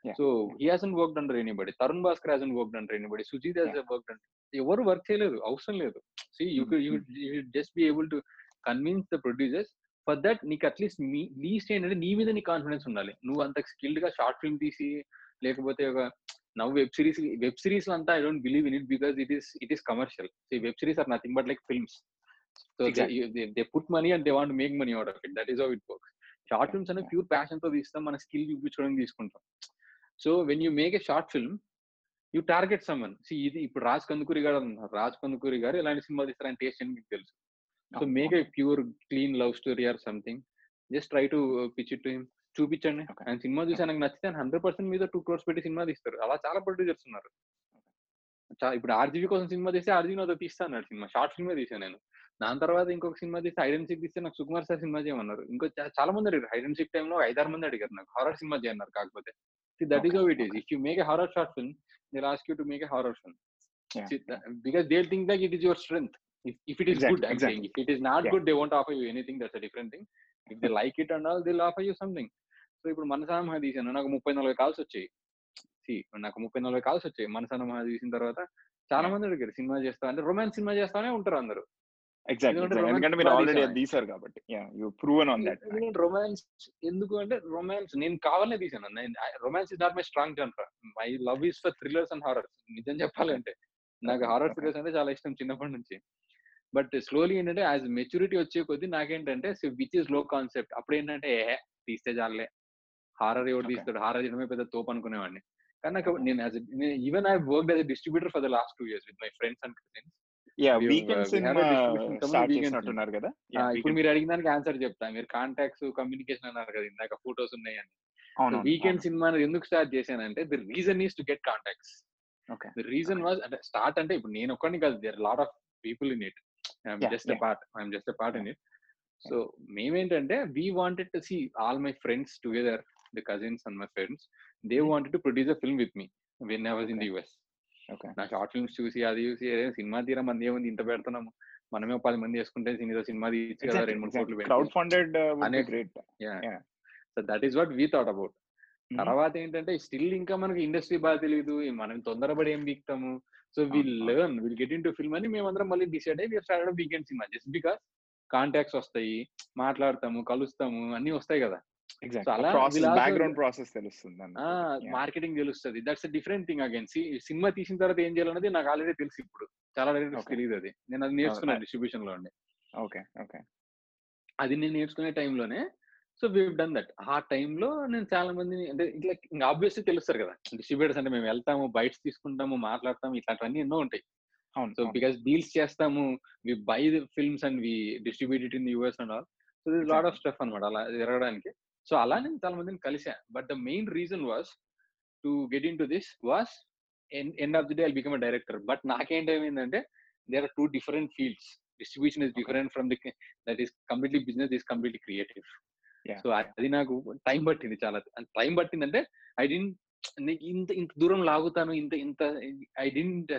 Yeah. So he hasn't worked under anybody. Tarun Bhaskar hasn't worked under anybody. Sujit has Yeah. worked under. ఎవరు వర్క్ చేయలేదు అవసరం లేదు see you Mm, you just be able to convince the producers for that నీకు అట్లీస్ట్ మీ లీస్ట్ ఏంటంటే నీ మీద నీ కాన్ఫిడెన్స్ ఉండాలి నువ్వు అంత స్కిల్డ్గా షార్ట్ ఫిల్మ్ తీసి లేకపోతే ఒక now web series web series అంతా I don't believe in it because it is it is commercial web series are nothing but like films so. They put money and they want make money out of it that is it works short films అనేది. ప్యూర్ ప్యాషన్తో తీస్తాం మన స్కిల్ చూపించుకోవడానికి తీసుకుంటాం. So when you make a short film you target someone see ఇది ఇప్పుడు రాజ్ కందుకూరి గారు ఉన్నారు రాజ్ కందుకూరి గారు ఎలాంటి సినిమా తీస్తారని టేస్ట్ అని మీకు తెలుసు. So make a pure clean love story or something just try to pitch it him చూపించండి. ఆయన సినిమా చూసి నాకు నచ్చితే హండ్రెడ్ పర్సెంట్ మీద టూ క్రోర్స్ పెట్టి సినిమా తీస్తారు. అలా చాలా ప్రొడ్యూసర్స్ ఉన్నారు. ఇప్పుడు ఆర్జీబీ కోసం సినిమా తీస్తే ఆర్జీబీ నాతో తీస్తా అన్నాడు సినిమా. షార్ట్ ఫిల్మే తీసాను నేను. దాని తర్వాత ఇంకొక సినిమా తీస్తే హైడెన్ సిక్ తీస్తే నాకు సుకుమార్ సార్ సినిమా చేయమన్నారు ఇంకో చాలా మంది అడిగారు హైడెన్ సిక్ టైంలో ఐదారు మంది అడిగారు నాకు హారర్ సినిమా చేయన్నారు కాకపోతే that is it is. If you make a horror short film they ask you to make a horror film they'll think that it is your strength. If, if it is Exactly, good, I'm exactly. saying. If it is not Yeah. good, they won't offer you anything. That's a different thing. If they like it and all, they'll offer you something. So ఇప్పుడు మనసాన మహా తీసాను నాకు ముప్పై నలభై కాల్స్ వచ్చాయి See, నాకు ముప్పై నలభై కాల్స్ వచ్చాయి మనసాన మహా తీసిన తర్వాత చాలా. మంది అడిగారు సినిమా చేస్తా అంటే రొమాన్స్ సినిమా చేస్తానే ఉంటారు అందరు ఎగ్జాక్ట్లీ ఎందుకంటే మీరు ఆల్రెడీ. అది కాబట్టి. You proven on that romance ఎందుకు అంటే రొమాన్స్ నేను కావాలనే తీసాను. Romance is not my strong genre my love is for thrillers and horrors నిజం చెప్పాలంటే నాకు హారర్. థ్రిల్లర్స్ అంటే చాలా ఇష్టం చిన్నప్పటి నుంచి. బట్ స్లోలీ ఏంటంటే యాజ్ మెచ్యూరిటీ వచ్చే కొద్దీ నాకేంటంటే విచ్ ఇస్లో కాన్సెప్ట్ అప్పుడు ఏంటంటే ఏ తీస్తే చాలే. హారర్ ఎవరు. తీస్తాడు? హారర్ చేయడమే పెద్ద తోపు అనుకునేవాడిని. కానీ నాకు నేను as even I work as distributor for the last two years with my friends and cousins yeah weekend cinema start చేసినట్టున్నారు కదా ఇప్పుడు. మీరు అడిగిన దానికి ఆన్సర్ చెప్తా మీరు కాంటాక్ట్స్ కమ్యూనికేషన్ అన్నారు కదా ఇందాక ఫోటోస్ ఉన్నాయని అవునవును, వీకెండ్ అవును. సినిమా ఎందుకు స్టార్ట్ చేశానంటే the reason is to get contacts Okay. The reason was అంటే స్టార్ట్ అంటే ఇప్పుడు నేను ఒక్కడిని కాదు there lot of people in it I'm just. Part I'm just part in it so మేమేంటంటే we wanted to see all my friends together the cousins and my friends they. Wanted to produce a film with me when I was in the. US. నా షార్ట్ ఫిల్మ్స్ చూసి అది చూసి "ఏ, సినిమా తీరా మంది ఏముంది? ఇంత పెడుతున్నాము. మనమే పది మంది వేసుకుంటే సినిమా సినిమా తీసి కదా రెండు మూడు కోట్లు క్రౌడ్ ఫండెడ్ అనే- great so that is what we thought about. తర్వాత ఏంటంటే స్టిల్ ఇంకా మనకి ఇండస్ట్రీ బాగా తెలియదు మనం తొందరపడి ఏం బీక్తాము. So will. Learn will get into film అని మేమందరం మళ్ళీ డిసైడ్ అయ్యి we're started weekend cinema just because contacts వస్తాయి మాట్లాడతాము కలుస్తాము అన్ని వస్తాయి కదా. బ్యాక్గ్రౌండ్ ప్రాసెస్ తెలుస్తుంది. మార్కెటింగ్ తెలుస్తుంది. That's different thing again cinema తీసిన తర్వాత ఏం చేయాలన్నది నాకు ఆల్రెడీ తెలుసు ఇప్పుడు. చాలా. తెలియదు అది. నేను అది నేర్చుకున్నాను I- డిస్ట్రిబ్యూషన్లో ఉండి ఓకే ఓకే అది నేను నేర్చుకునే టైంలోనే సో వీ డన్ దట్ ఆ టైంలో నేను చాలా మందిని అంటే ఇట్లా ఇంకా ఆబ్వియస్లీ తెలుస్తారు కదా. డిస్ట్రిబ్యూటర్స్ అంటే మేము వెళ్తాము బైట్స్ తీసుకుంటాము మాట్లాడతాము ఇట్లాంటివన్నీ ఎన్నో ఉంటాయి. అవును సో. బికాస్ డీల్స్ చేస్తాము we buy the films and we distribute it in US and all so this lot of stuff అనమాట అలా జరగడానికి. సో అలా నేను చాలా మందిని కలిసా but the main reason was to get into this was end of the day I become a director but నాకేంటేమైందంటే there are two different fields distribution is different from the that is completely business is completely creative so అది నాకు టైం పట్టింది చాలా. టైం పట్టిందంటే ఐ డింట్ ఇంత ఇంత దూరం లాగుతాను ఇంత ఇంత I didn't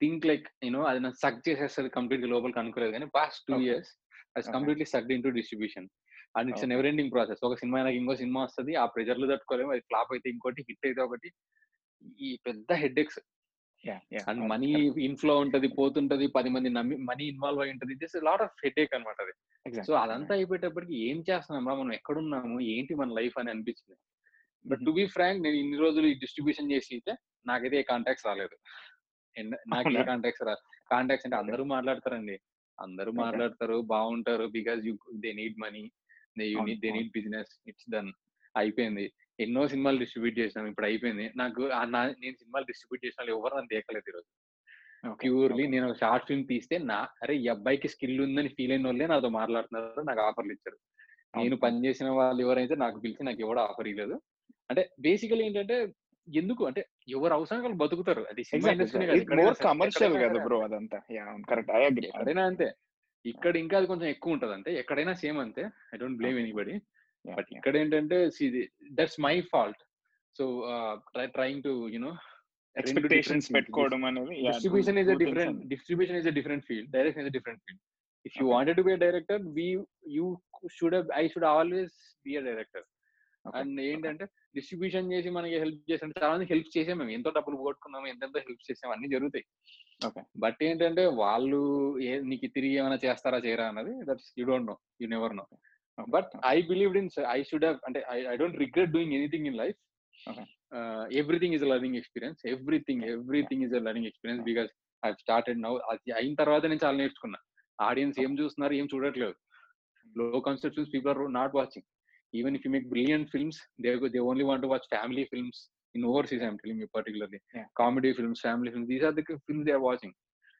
think like you know అది నాకు సక్ చేసేస్తుంది కంప్లీట్ లోపలికి అనుకోలేదు. కానీ past two. Years I Okay. Completely sucked into distribution and it's. Never ending process ఒక సినిమా నాకు ఇంకో సినిమా వస్తుంది ఆ ప్రెజర్లు తట్టుకోలేము అది ఫ్లాప్ అయితే ఇంకోటి హిట్ అయితే ఒకటి ఈ పెద్ద head X and. Money inflow ఉంటది పోతుంటది పది మంది నమ్మి మనీ ఇన్వాల్వ్ అయి ఉంటది this lot of headache అనమాట అది. సో అదంతా అయిపోయేటప్పటికి ఏం చేస్తున్నాం రా మనం ఎక్కడున్నాము ఏంటి మన లైఫ్ అని అనిపించింది బట్. టు బి ఫ్రాంక్ నేను ఇన్ని రోజులు ఈ డిస్ట్రిబ్యూషన్ చేసి అయితే నాకైతే ఏ కాంటాక్ట్స్ రాలేదు నాకు ఏ? కాంటాక్ట్స్ రా కాంటాక్ట్స్ అంటే. అందరూ మాట్లాడతారండి అందరూ. మాట్లాడతారు బాగుంటారు because you they need money they you అవును, need they. Need business it's done అయిపోయింది. ఎన్నో సినిమాలు డిస్ట్రిబ్యూట్ చేసాం ఇప్పుడు అయిపోయింది. నాకు నేను సినిమాలు డిస్ట్రిబ్యూట్ చేసిన వాళ్ళు ఎవరు నన్ను దేకలేదు ఈరోజు ప్యూర్లీ. నేను ఒక షార్ట్ ఫిల్మ్ తీస్తే నా అరే ఈ అబ్బాయికి స్కిల్ ఉందని ఫీల్ అయిన వాళ్ళే నాతో మాట్లాడుతున్నారు నాకు ఆఫర్లు ఇచ్చారు. నేను. పని చేసిన వాళ్ళు ఎవరైతే నాకు పిలిచి నాకు ఎవడో ఆఫర్ ఇవ్వలేదు అంటే బేసికలీ ఏంటంటే ఎందుకు? అంటే ఎవరు అవసరం వాళ్ళు బతుకుతారు. అది సినిమా ఇండస్ట్రీ commercial కదా బ్రో అదంతా. కరెక్ట్ ఎక్కడైనా అంతే. ఇక్కడ ఇంకా అది కొంచెం ఎక్కువ ఉంటుంది అంటే ఎక్కడైనా సేమ్ అంతే. I don't blame anybody but ఇక్కడ ఏంటంటే that's my fault so trying to you know expectations పెట్టుకోవడం అనేది distribution is a different distribution is a different field direction is a different field if you wanted to be director we you should I should always be a director and ఏంటంటే డిస్ట్రిబ్యూషన్ చేసి మనకి హెల్ప్ చేసి చాలా మంది హెల్ప్ చేసాం మేము. ఎంతో డబ్బులు పోగొట్టుకున్నాము ఎంతెంత హెల్ప్ చేసాం జరుగుతాయి. Okay. బట్ ఏంటంటే వాళ్ళు ఏ నీకు తిరిగి ఏమైనా చేస్తారా చేయరా? అన్నది that's you don't know you never know. But. I believe in I should have అంటే I don't regret doing anything in life. Everything is learning experience. Everything everything is learning experience. Because I started now అది అయిన తర్వాత నేను చాలా నేర్చుకున్నా. ఆడియన్స్ ఏం చూస్తున్నారు ఏం చూడట్లేదు. Low films people are not watching. Even if you make brilliant films they they only want watch family films. In overseas i'm telling you particularly Yeah. comedy films family films these are the films they are watching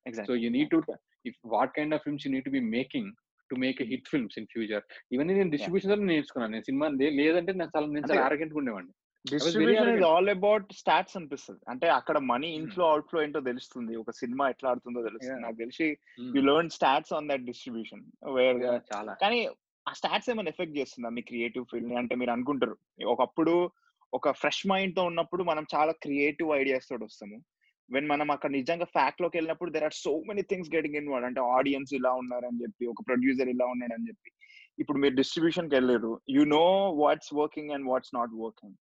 exact so you need to if what kind of films you need to be making to make a hit films in future ఇవన్నీ నేను డిస్ట్రిబ్యూషన్లో నేర్చుకున్నాను నేను సినిమా లేదంటే నేను చాలా నేను చాలా గా ఉండేవాడిని distribution is. All about stats అనిపిస్తుంది అంటే అక్కడ మనీ Hmm. ఇన్ఫ్లో అవుట్ఫ్లో ఏంటో తెలుస్తుంది ఒక సినిమా ఎట్లా ఆడుతుందో తెలుస్తుంది. నాకు తెలిసి Hmm. You learn stats on that distribution where చాలా కానీ ఆ స్టాట్స్ ఏమైనా ఎఫెక్ట్ చేస్తుందా మీ క్రియేటివ్ ఫీల్డ్ అంటే మీరు అనుకుంటారు ఒకప్పుడు ఒక ఫ్రెష్ మైండ్తో ఉన్నప్పుడు మనం చాలా క్రియేటివ్ ఐడియాస్ తోటి వస్తాము. వెన్ మనం అక్కడ నిజంగా ఫ్యాక్ట్లోకి వెళ్ళినప్పుడు there are so many things getting in word అంటే ఆడియన్స్ ఇలా ఉన్నారని చెప్పి ఒక ప్రొడ్యూసర్ ఇలా ఉన్నాడని చెప్పి. ఇప్పుడు మీరు డిస్ట్రిబ్యూషన్కి వెళ్ళారు. You know what's working and what's not working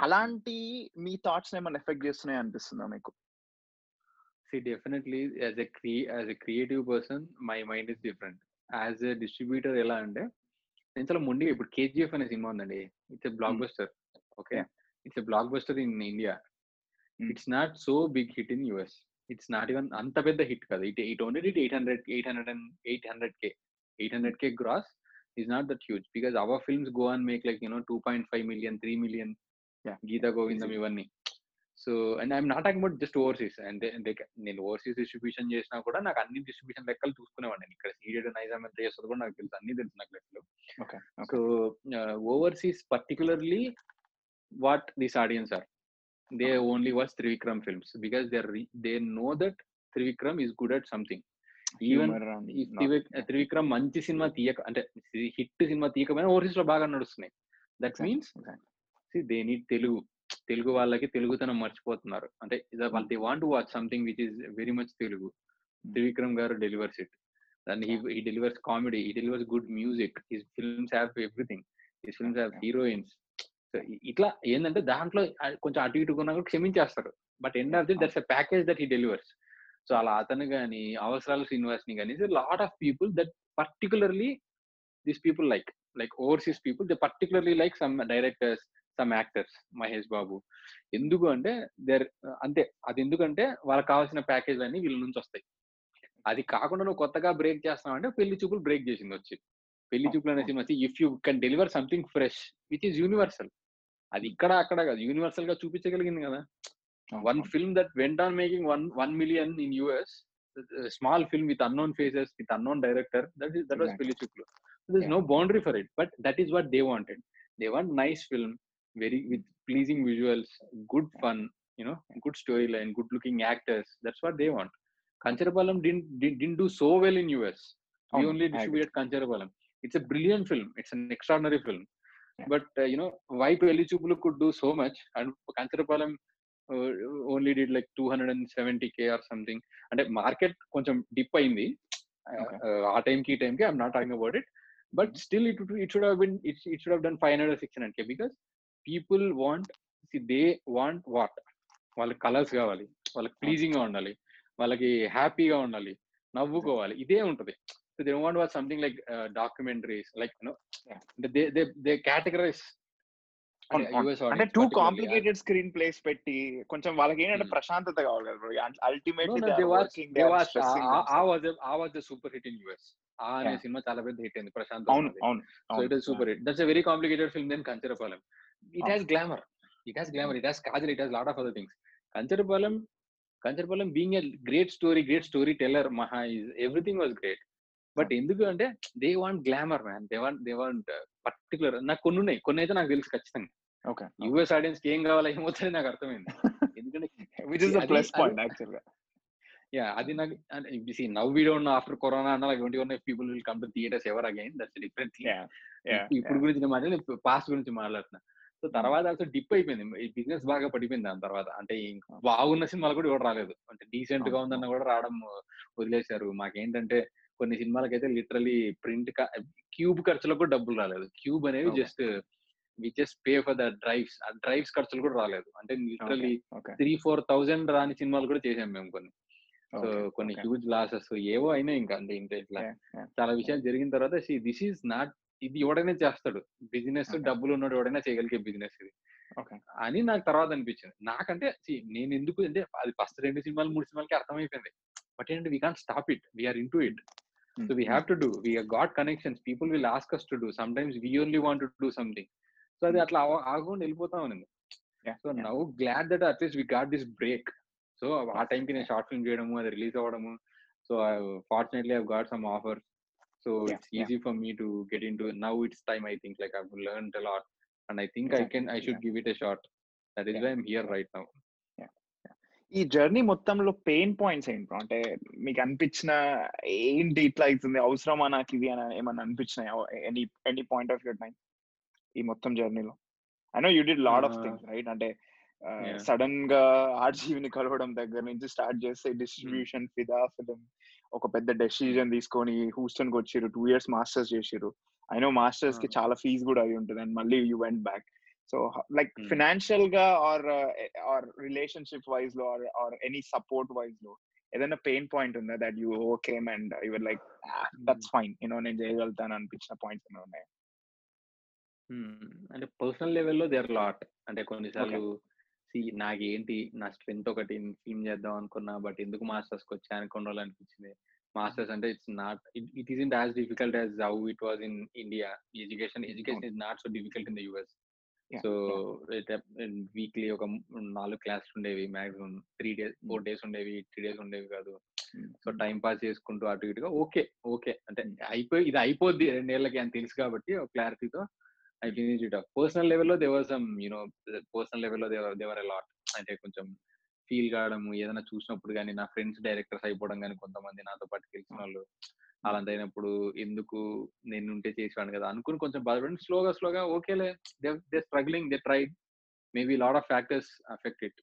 అలాంటి మీ థాట్స్ ఏమైనా ఎఫెక్ట్ చేస్తున్నాయి అనిపిస్తుందా మీకు? See definitely as a cre- as a creative person my mind is different. As a distributor ఎలా అంటే నేను చాలా మొండిగా ఇప్పుడు కేజీఎఫ్ అనే సినిమా ఉందండి. It's a blockbuster it's a blockbuster in India Hmm. It's not so big hit in US it's not even అంత పెద్ద హిట్ కాదు. It it only it eight hundred eight hundred and eight hundred K eight hundred K gross is not that huge because our films go and make like you know two point five million three million Yeah. Geetha Govindam Easy. ఇవన్నీ. So and I'm not talking about just overseas అంటే నేను ఓవర్సీస్ డిస్ట్రిబ్యూషన్ చేసినా కూడా నాకు అన్ని డిస్ట్రిబ్యూషన్ లెక్కలు చూసుకునేవాడిని ఇక్కడ సీడెడ్ నైజాం ఎంత చేస్తుంది కూడా నాకు తెలుసు. అన్ని తెలుసు నాకు లెక్కలు. So overseas particularly what this audience are they only watch Trivikram films because they they know that Trivikram is good at something even Trivikram మంచి సినిమా తీయక అంటే హిట్ సినిమా తీయకపోయినా ఓవర్సీస్లో బాగా నడుస్తున్నాయి. That means they need Telugu Telugu వాళ్ళకి తెలుగుతనం మర్చిపోతున్నారు. అంటే వాళ్ళు they want watch something which is very much Telugu. Trivikram garu delivers it and he delivers comedy he delivers good music his films have everything his films have heroines ఇట్లా ఏంటంటే దాంట్లో కొంచెం అటు ఇటు కొన్నా కూడా క్షమించేస్తారు. But end of the that's package that he delivers. So అలా అతను కానీ అవసరాలు శ్రీనివాస్ని కానీ lot of people that particularly these people like like overseas people they particularly like some directors some actors Mahesh Babu. ఎందుకు అంటే దేర్ అంతే అది ఎందుకంటే వాళ్ళకి కావాల్సిన ప్యాకేజ్ అన్ని వీళ్ళ నుంచి వస్తాయి. అది కాకుండా నువ్వు కొత్తగా బ్రేక్ చేస్తున్నావు అంటే పెళ్ళి చూపులు బ్రేక్ చేసింది వచ్చి. పెళ్ళి చూపులు అనే cinema if you can deliver something fresh which is universal అది ఇక్కడ అక్కడ కాదు యూనివర్సల్గా చూపించగలిగింది కదా one film that went on making one one million in US small film with unknown faces with unknown director that is that was Pelli Choopulu this no boundary for it but that is what they wanted they want nice film very with pleasing visuals, good fun, you know, good storyline, good looking actors. That's what they want. Kancharapalam didn't, didn't didn't do so well in US. We Oh, only I distributed Kancharapalam. It's a brilliant film. But uh, you know, why Chupulu could do so much and Kancharapalam uh, only did like 270k or something. అంటే మార్కెట్ కొంచెం డిప్ అయింది. ఆ టైంకి ఈ టైంకి I'm not talking about it but still it it should have been it it should have done five hundred six hundred K because people want they want what వాళ్ళకి కలర్స్ కావాలి. వాళ్ళకి ప్లీజింగ్గా ఉండాలి. వాళ్ళకి హ్యాపీగా ఉండాలి. నవ్వుకోవాలి. ఇదే ఉంటది. So they want watch something like documentaries like you know Yeah. They they they categorise అంటే టూ కాంప్లికేటెడ్ స్క్రీన్ ప్లేస్ పెట్టి కొంచెం వాళ్ళకి ఏంటంటే Hmm. ప్రశాంతత కావాలి కదా bro ultimately super hit in US ఆ అనే Yeah. సినిమా చాలా పెద్ద హిట్ అయింది ప్రశాంత్ అవును అవును so it is super hit that's a very complicated film then Kancharapalem it Oh. Has glamour it has glamour it has Kajal it has lot of other things Kancharapalem Kancharapalem being a great story great storyteller Maha is everything was great but ఎందుకు అంటే they want glamour man. They want they want particular నాకు కొన్ని ఉన్నాయి. కొన్ని అయితే నాకు తెలుసు ఖచ్చితంగా. ఓకే. యుఎస్ ఆడియన్స్కి ఏం కావాలో ఏమవుతుంది నాకు అర్థమైంది. ఎందుకంటే విచ్ ఇస్ ద అది- ప్లస్ అది- పాయింట్ యాక్చువల్గా యా అది నాకు see now we don't know after corona అన్న like twenty one people will come to theatres ever again that's different ఇప్పుడు గురించి నేను మాట్లాడి పాస్ట్ గురించి మాట్లాడుతున్నా. సో తర్వాత అసలు డిప్ అయిపోయింది. ఈ బిజినెస్ బాగా పడిపోయింది దాని తర్వాత. అంటే బాగున్న సినిమాలు కూడా ఎవరు రాలేదు. అంటే డీసెంట్గా ఉందన్న కూడా రావడం వదిలేశారు. మాకేంటంటే కొన్ని సినిమాలకైతే లిటరలీ ప్రింట్ క్యూబ్ ఖర్చులకు కూడా డబ్బులు రాలేదు. క్యూబ్ అనేవి. Just we just pay for the drives. ఆ డ్రైవ్స్ ఖర్చులు కూడా రాలేదు. అంటే లిటరలీ త్రీ ఫోర్ థౌజండ్ రాని సినిమాలు కూడా చేసాం మేము కొన్ని. సో కొన్ని హ్యూజ్ లాసెస్. ఏవో అయినాయి ఇంకా అంటే ఇంకా ఇట్లా. చాలా విషయాలు జరిగిన తర్వాత దిస్ ఈస్ నాట్ ఇది ఎవడైనా చేస్తాడు. బిజినెస్. డబ్బులు ఉన్నాడు ఎవడైనా చేయగలిగే బిజినెస్ ఇది. అని నాకు తర్వాత అనిపించింది. నాకంటే నేను ఎందుకు అంటే అది ఫస్ట్ రెండు సినిమాలు మూడు సినిమాలకి అర్థమైపోయింది. బట్ ఏంటంటే we can't stop it we're into it so we have to do we got connections people will ask us to do sometimes we only want to do something so అది అట్లా ఆగ- ఆగకుండా వెళ్ళిపోతా ఉంది Yeah, సో yeah. Now glad that at least we got this break so ఆ టైంకి నేను షార్ట్ ఫిల్మ్ చేయడము అది రిలీజ్ అవ్వడము. So fortunately I got some offer so Yeah, it's easy for me to get into now it's time I think like I learn a lot and I think I Exactly, can I should give it a short that is Yeah, why I'm here right now ఈ జర్నీ మొత్తంలో పెయిన్ పాయింట్స్ ఏంటి? అంటే మీకు అనిపించిన ఏంటి ఇట్లా అవుతుంది? అవసరమా నాకు ఇది అని ఏమన్నా అనిపించినాయా any any point of your time ఈ మొత్తం జర్నీలో? I know you did lot of things right అంటే. సడన్గా ఆర్జీవిని కలవడం దగ్గర నుంచి స్టార్ట్ చేస్తే డిస్ట్రిబ్యూషన్ ఫిదా ఫిలిం ఒక పెద్ద డెసిజన్ తీసుకొని హూస్టన్కి వచ్చిర్రు టూ ఇయర్స్ మాస్టర్స్ చేసిర్రు ఐ నో మాస్టర్స్కి Uh. చాలా ఫీజ్ కూడా అయి ఉంటుంది. అండ్ మళ్ళీ you went back. So like Hmm. ఫినాన్షియల్గా ఆర్ ఆర్ రిలేషన్షిప్ వైజ్లో ఆర్ ఆర్ ఎనీ సపోర్ట్ వైజ్లో ఏదైనా పెయిన్ పాయింట్ ఉందా? That you ఓకేమ్ and your like that's fine you know నేను చేయగలుగుతాను అనిపించిన పాయింట్స్ ఏమైనా ఉన్నాయి? అంటే పర్సనల్ లెవెల్లో దేర్ లాట్ అంటే కొన్నిసార్లు సి నాకేంటి నా స్ట్రెంత్ ఒకటి ఫిల్మ్ చేద్దాం అనుకున్నా బట్ ఎందుకు మాస్టర్స్కి వచ్చాను కొన్ని రోజులు అనిపించింది మాస్టర్స్ అంటే it's not it is isn't as difficult as how it was in India education education is not so difficult in the US so. Weekly ఒక నాలుగు క్లాసులు ఉండేవి maximum. Three days four days ఉండేవి త్రీ డేస్ ఉండేవి కాదు. సో టైం పాస్ చేసుకుంటూ అటు ఇటుగా ఓకే ఓకే. అంటే అయిపోయి ఇది అయిపోద్ది రెండేళ్ళకి అని తెలుసు కాబట్టి ఒక క్లారిటీతో I finish it off. Personal లెవెల్లో దేవర్ సమ్ యూనో పర్సనల్ లెవెల్లో దేవర్ దేవర్ లాట్. అంటే కొంచెం ఫీల్ కావడం ఏదైనా చూసినప్పుడు కానీ నా ఫ్రెండ్స్ డైరెక్టర్స్ అయిపోవడం కానీ కొంతమంది నాతో పాటు తెలిసిన వాళ్ళు అలాంటి అయినప్పుడు ఎందుకు నేను ఉంటే చేసేవాడిని కదా అనుకుని కొంచెం బాధపడి స్లోగా స్లోగా ఓకేలే they struggling they try maybe lot of factors affect it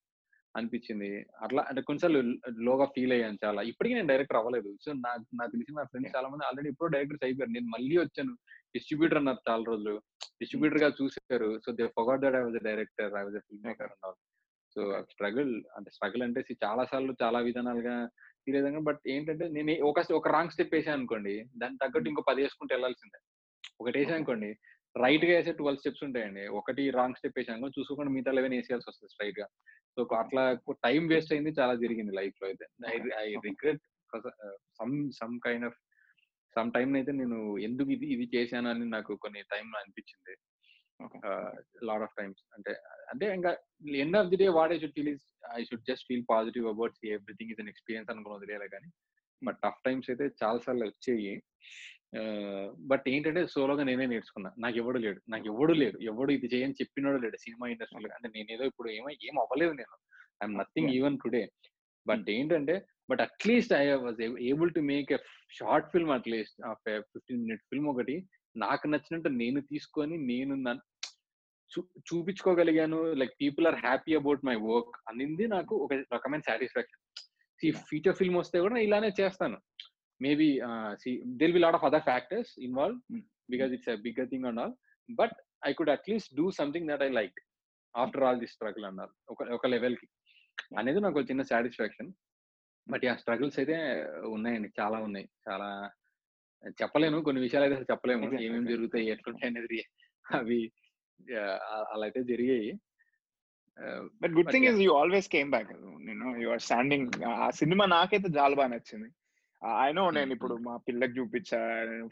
అనిపించింది. అట్లా అంటే కొన్నిసార్లు లోగా ఫీల్ అయ్యాను చాలా. ఇప్పటికీ నేను డైరెక్టర్ అవ్వలేదు. సో నాకు నాకు తెలిసిన నా ఫ్రెండ్స్ చాలా మంది ఆల్రెడీ ఇప్పుడు డైరెక్టర్స్ అయిపోయారు. నేను మళ్ళీ వచ్చాను. డిస్ట్రిబ్యూటర్ అన్నారు చాలా రోజులు. డిస్ట్రిబ్యూటర్గా చూసారు so they forgot that I was director I was film maker అన్నారు సో స్ట్రగుల్ అంటే స్ట్రగుల్ అంటే చాలా సార్లు చాలా విధానాలుగా అయ్యాను బట్ ఏంటంటే నేను ఒక ఒక రాంగ్ స్టెప్ వేసాను అనుకోండి దాని తగ్గట్టు ఇంకో పది వేసుకుంటూ వెళ్ళాల్సిందే. ఒకటి వేసాను అనుకోండి రైట్గా వేసే ట్వెల్వ్ స్టెప్స్ ఉంటాయండి. ఒకటి రాంగ్ స్టెప్ వేసాను చూసుకోకుండా మిగతా లెవెన్ వేసేయాల్సి వస్తుంది స్ట్రైట్గా సో అట్లా టైం వేస్ట్ అయింది చాలా జరిగింది లైఫ్లో అయితే. I I regret some some kind of some time అయితే నేను ఎందుకు ఇది ఇది చేశాను అని నాకు కొన్ని టైంలో అనిపించింది. లాట్ ఆఫ్ టైమ్స్ అంటే అంటే ఇంకా end of the day what I should feel is I should just feel positive about everything is an experience అనుకుని వదిలేయాలి కానీ బట్ టఫ్ టైమ్స్ అయితే చాలా సార్లు వచ్చాయి. బట్ ఏంటంటే సోలోగా నేనే నేర్చుకున్నా. నాకు ఎవడు లేడు. నాకు ఎవడు లేడు. ఎవడు ఇది చేయని చెప్పినోడు లేడు సినిమా ఇండస్ట్రీలో. అంటే నేనేదో ఇప్పుడు ఏమో ఏం అవ్వలేదు నేను. I'm nothing. Even today but ఏంటంటే but at least I was able to make a short film at least fifteen minute film ఒకటి. నాకు నచ్చినట్టు నేను తీసుకొని నేను చూపించుకోగలిగాను. Like people are happy about my work అనింది నాకు ఒక రకమైన సాటిస్ఫాక్షన్. ఈ ఫీచర్ ఫిల్మ్ వస్తే కూడా నేను ఇలానే చేస్తాను. Maybe there'll be lot of other factors involve Mm. Because it's bigger thing and all. But I could at least do something that I like after all the struggle అన్నారు ఒక ఒక లెవెల్కి అనేది నాకు ఒక చిన్న సాటిస్ఫాక్షన్. బట్ ఆ స్ట్రగుల్స్ అయితే ఉన్నాయండి. చాలా ఉన్నాయి. చాలా చెప్పలేను కొన్ని విషయాలు అయితే చెప్పలేము. ఏమేమి. జరుగుతాయి ఎట్లుంటాయి అనేది అవి అలా అయితే జరిగాయి. But good thing. Is you always came back నేను యు ఆర్ స్టాండింగ్ ఆ సినిమా నాకైతే చాలా బాగా నచ్చింది. ఐ నో నేను Hmm, ఇప్పుడు మా పిల్లకి చూపించా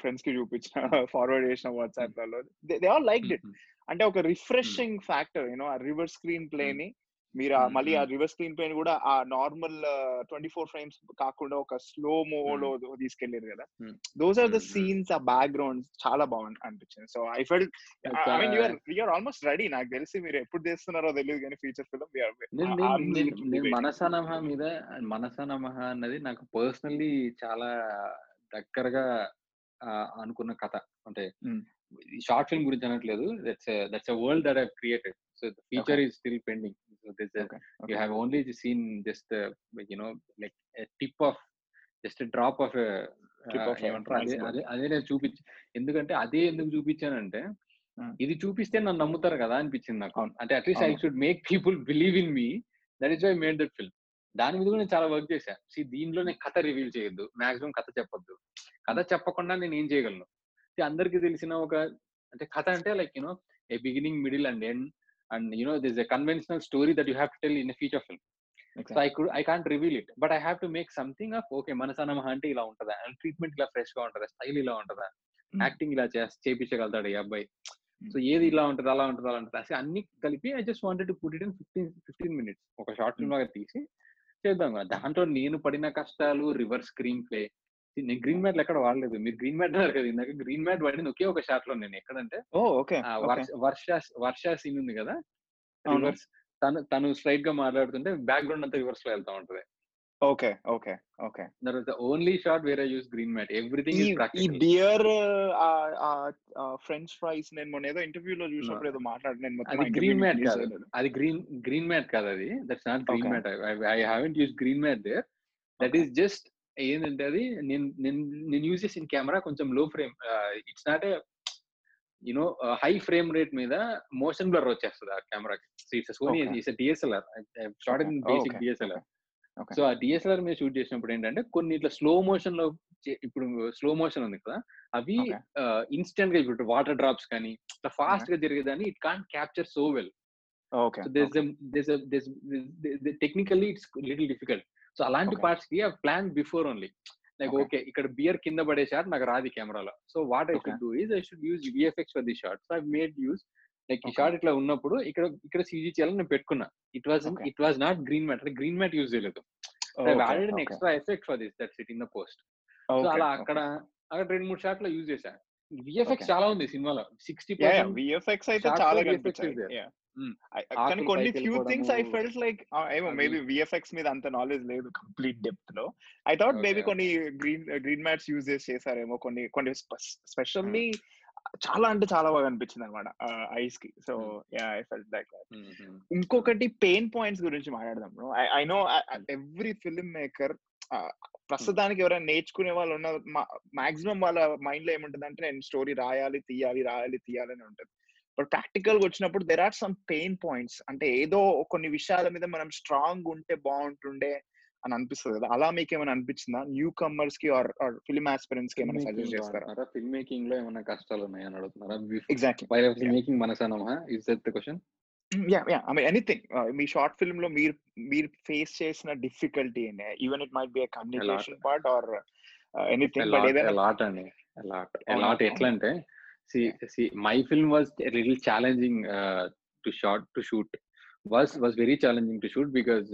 ఫ్రెండ్స్కి చూపించా ఫార్వర్డ్ చేసిన వాట్సాప్లలో దే ఆల్ లైక్ ఇట్ అంటే ఒక రిఫ్రెషింగ్ ఫ్యాక్టర్ యూనో ఆ రివర్స్ స్క్రీన్ ప్లే ని మీరు మళ్ళీ ఆ. రివర్స్ స్క్రీన్ ప్లే కూడా ఆ నార్మల్ ట్వంటీ ఫోర్ ఫ్రేమ్స్ కాకుండా ఒక స్లో మో లో తీసుకెళ్ళారు కదా. Those are the. సీన్స్ ఆ బ్యాక్గ్రౌండ్ చాలా బాగుంది అనిపించింది. So I felt I mean you're you're almost ready నాకు తెలిసి మీరు ఎప్పుడు చేస్తున్నారో తెలియదు కానీ ఫ్యూచర్ ఫిల్మ్ మనసనమహ మీద మనసనమహ అన్నది నాకు పర్సనల్లీ చాలా దగ్గరగా అనుకున్న కథ. అంటే. షార్ట్ ఫిల్మ్ గురించి అనట్లేదు. That's that's a world that have created so feature is still pending so this you have only seen just you know like tip of just drop of Tip of a ఏమంటారు అదే iceberg. అదే నేను చూపించి ఎందుకంటే అదే ఎందుకు చూపించానంటే. ఇది చూపిస్తే నన్ను నమ్ముతారు కదా అనిపించింది నాకు. అంటే at least I. Should make people believe in me that is why made that film దాని మీద కూడా నేను చాలా వర్క్ చేశాను సి దీనిలో నేను కథ రివీల్ చేయొద్దు మాక్సిమం కథ చెప్పొద్దు కథ చెప్పకుండా నేను ఏం చేయగలను అందరికీ తెలిసిన ఒక అంటే కథ అంటే like you know a beginning middle and end and you know this a conventional story that you have to tell in feature film so I could I can't reveal it but I have to make something of okay మనసనమహ అంటే ఇలా ఉంటుందా అండ్ ట్రీట్మెంట్ ఇలా ఫ్రెష్గా ఉంటుందా స్టైల్ ఇలా ఉంటుందా Hmm. యాక్టింగ్ ఇలా చేపించగలుగుతాడు ఈ అబ్బాయి. సో ఏది ఇలా ఉంటుంది అలా ఉంటుంది అలా ఉంటుంది అసలు అన్ని కలిపి I just wanted to put it in fifteen fifteen minutes ఒక షార్ట్ ఫిల్మ్ లాగా తీసి చేద్దాం కదా. దాంట్లో నేను పడిన కష్టాలు రివర్స్ స్క్రీన్ ప్లే నేను గ్రీన్ మ్యాట్ ఎక్కడ వాడలేదు. మీరు గ్రీన్ మ్యాట్ అన్నారు కదా ఇందాక. గ్రీన్ మ్యాట్ వాడింది ఒకే ఒక షాట్లో నేను ఎక్కడంటే వర్ష వర్ష సీన్ ఉంది కదా. రివర్స్ తను తను స్ట్రైట్గా మాట్లాడుతుంటే బ్యాక్గ్రౌండ్ అంతా రివర్స్లో వెళ్తా ఉంటది. Okay okay okay. The only shot where I use green mat everything ఈ బియర్ ఫ్రెంచ్ ఫ్రైస్ నేను మొన్న ఏదో ఇంటర్వ్యూలో చూసినప్పుడు ఏదో మాట్లాడి నేను మొత్తం అది గ్రీన్ మ్యాట్ కాదు. అది గ్రీన్ గ్రీన్ మ్యాట్ కాదు అది. That's not green. Mat I haven't use green mat there that. Is just ఏంటంటే అది నేను నేను నేను యూజ్ చేసిన కెమెరా కొంచెం low frame it's not a you know high frame rate మీద మోషన్ బ్లర్ వచ్చేస్తుంది ఆ కెమెరాకి it's Sony. It's DSLR short in. Basic. DSLR. So ఆ డిఎస్ఎల్ఆర్ మీద షూట్ చేసినప్పుడు ఏంటంటే కొన్ని ఇట్లా స్లో మోషన్లో ఇప్పుడు స్లో మోషన్ ఉంది కదా అవి. ఇన్స్టెంట్గా ఇప్పుడు వాటర్ డ్రాప్స్ కానీ ఇట్లా ఫాస్ట్గా జరిగేదాన్ని it can't capture so well okay so there's a so అలాంటి Okay. పార్ట్స్కి plan before only. Like. Okay. ఇక్కడ బియర్ కింద పడే షాట్ నాకు రాదు కెమెరాలో. So what I. Should do is I should use VFX for the short so I made use like ఈ. షార్ట్ ఇట్లా ఉన్నప్పుడు ఇక్కడ ఇక్కడ సీజీ చేయాలని నేను పెట్టుకున్నా. It was. It was not green mat అంటే గ్రీన్ మ్యాట్ యూజ్ చేయలేదు. Added extra effect for this that sit in the post. So అలా అక్కడ అక్కడ రెండు మూడు షాట్లు యూజ్ చేశా. విఎఫ్ఎక్స్. చాలా ఉంది సినిమాలో. సిక్స్టీ విఎఫ్ఎక్స్ అయితే చాలా కానీ కొన్ని few things I. Felt like ఏమో మేబీ విఎఫ్ఎక్స్ మీద అంత నాలెడ్జ్ లేదు కంప్లీట్ డెప్త్లో ఐ థాట్ మేబీ. కొన్ని గ్రీన్ గ్రీన్ మ్యాట్స్ యూజ్ చేసి చేశారేమో కొన్ని కొన్ని స్పెషల్లీ చాలా అంటే చాలా బాగా అనిపించింది అనమాట ఐస్కి so yeah I felt like ఇంకొకటి పెయిన్ పాయింట్స్ గురించి మాట్లాడదాం I know every film maker ప్రస్తుతానికి ఎవరైనా నేర్చుకునే వాళ్ళు ఉన్న మాక్సిమం వాళ్ళ మైండ్లో ఏముంటుంది అంటే నేను స్టోరీ రాయాలి తీయాలి రాయాలి తీయాలి అని ఉంటుంది. బట్ ప్రాక్టికల్గా వచ్చినప్పుడు there are some pain points అంటే ఏదో కొన్ని విషయాల మీద మనం స్ట్రాంగ్ ఉంటే బాగుంటుండే అని అనిపిస్తుంది కదా. అలా మీకు ఏమైనా అనిపించిందా? న్యూ కమర్స్కి ఆర్ ఫిల్మ్ ఆస్పిరెంట్స్కి ఏమైనా సజెస్ట్ చేస్తారా? ఫిల్మ్ మేకింగ్లో ఏమైనా కష్టాలు ఉన్నాయని అడుగుతున్నారా exactly film making మనసనమా is that the question yeah yeah I mean anything me short ఫిల్మ్లో మీరు మీరు ఫేస్ చేసిన difficulty even it might be communication part or anything but ఏదైనా లాట్ అండి. లాట్? లాట్ ఎట్లా అంటే see see my film was little challenging to short to shoot was was very challenging to shoot because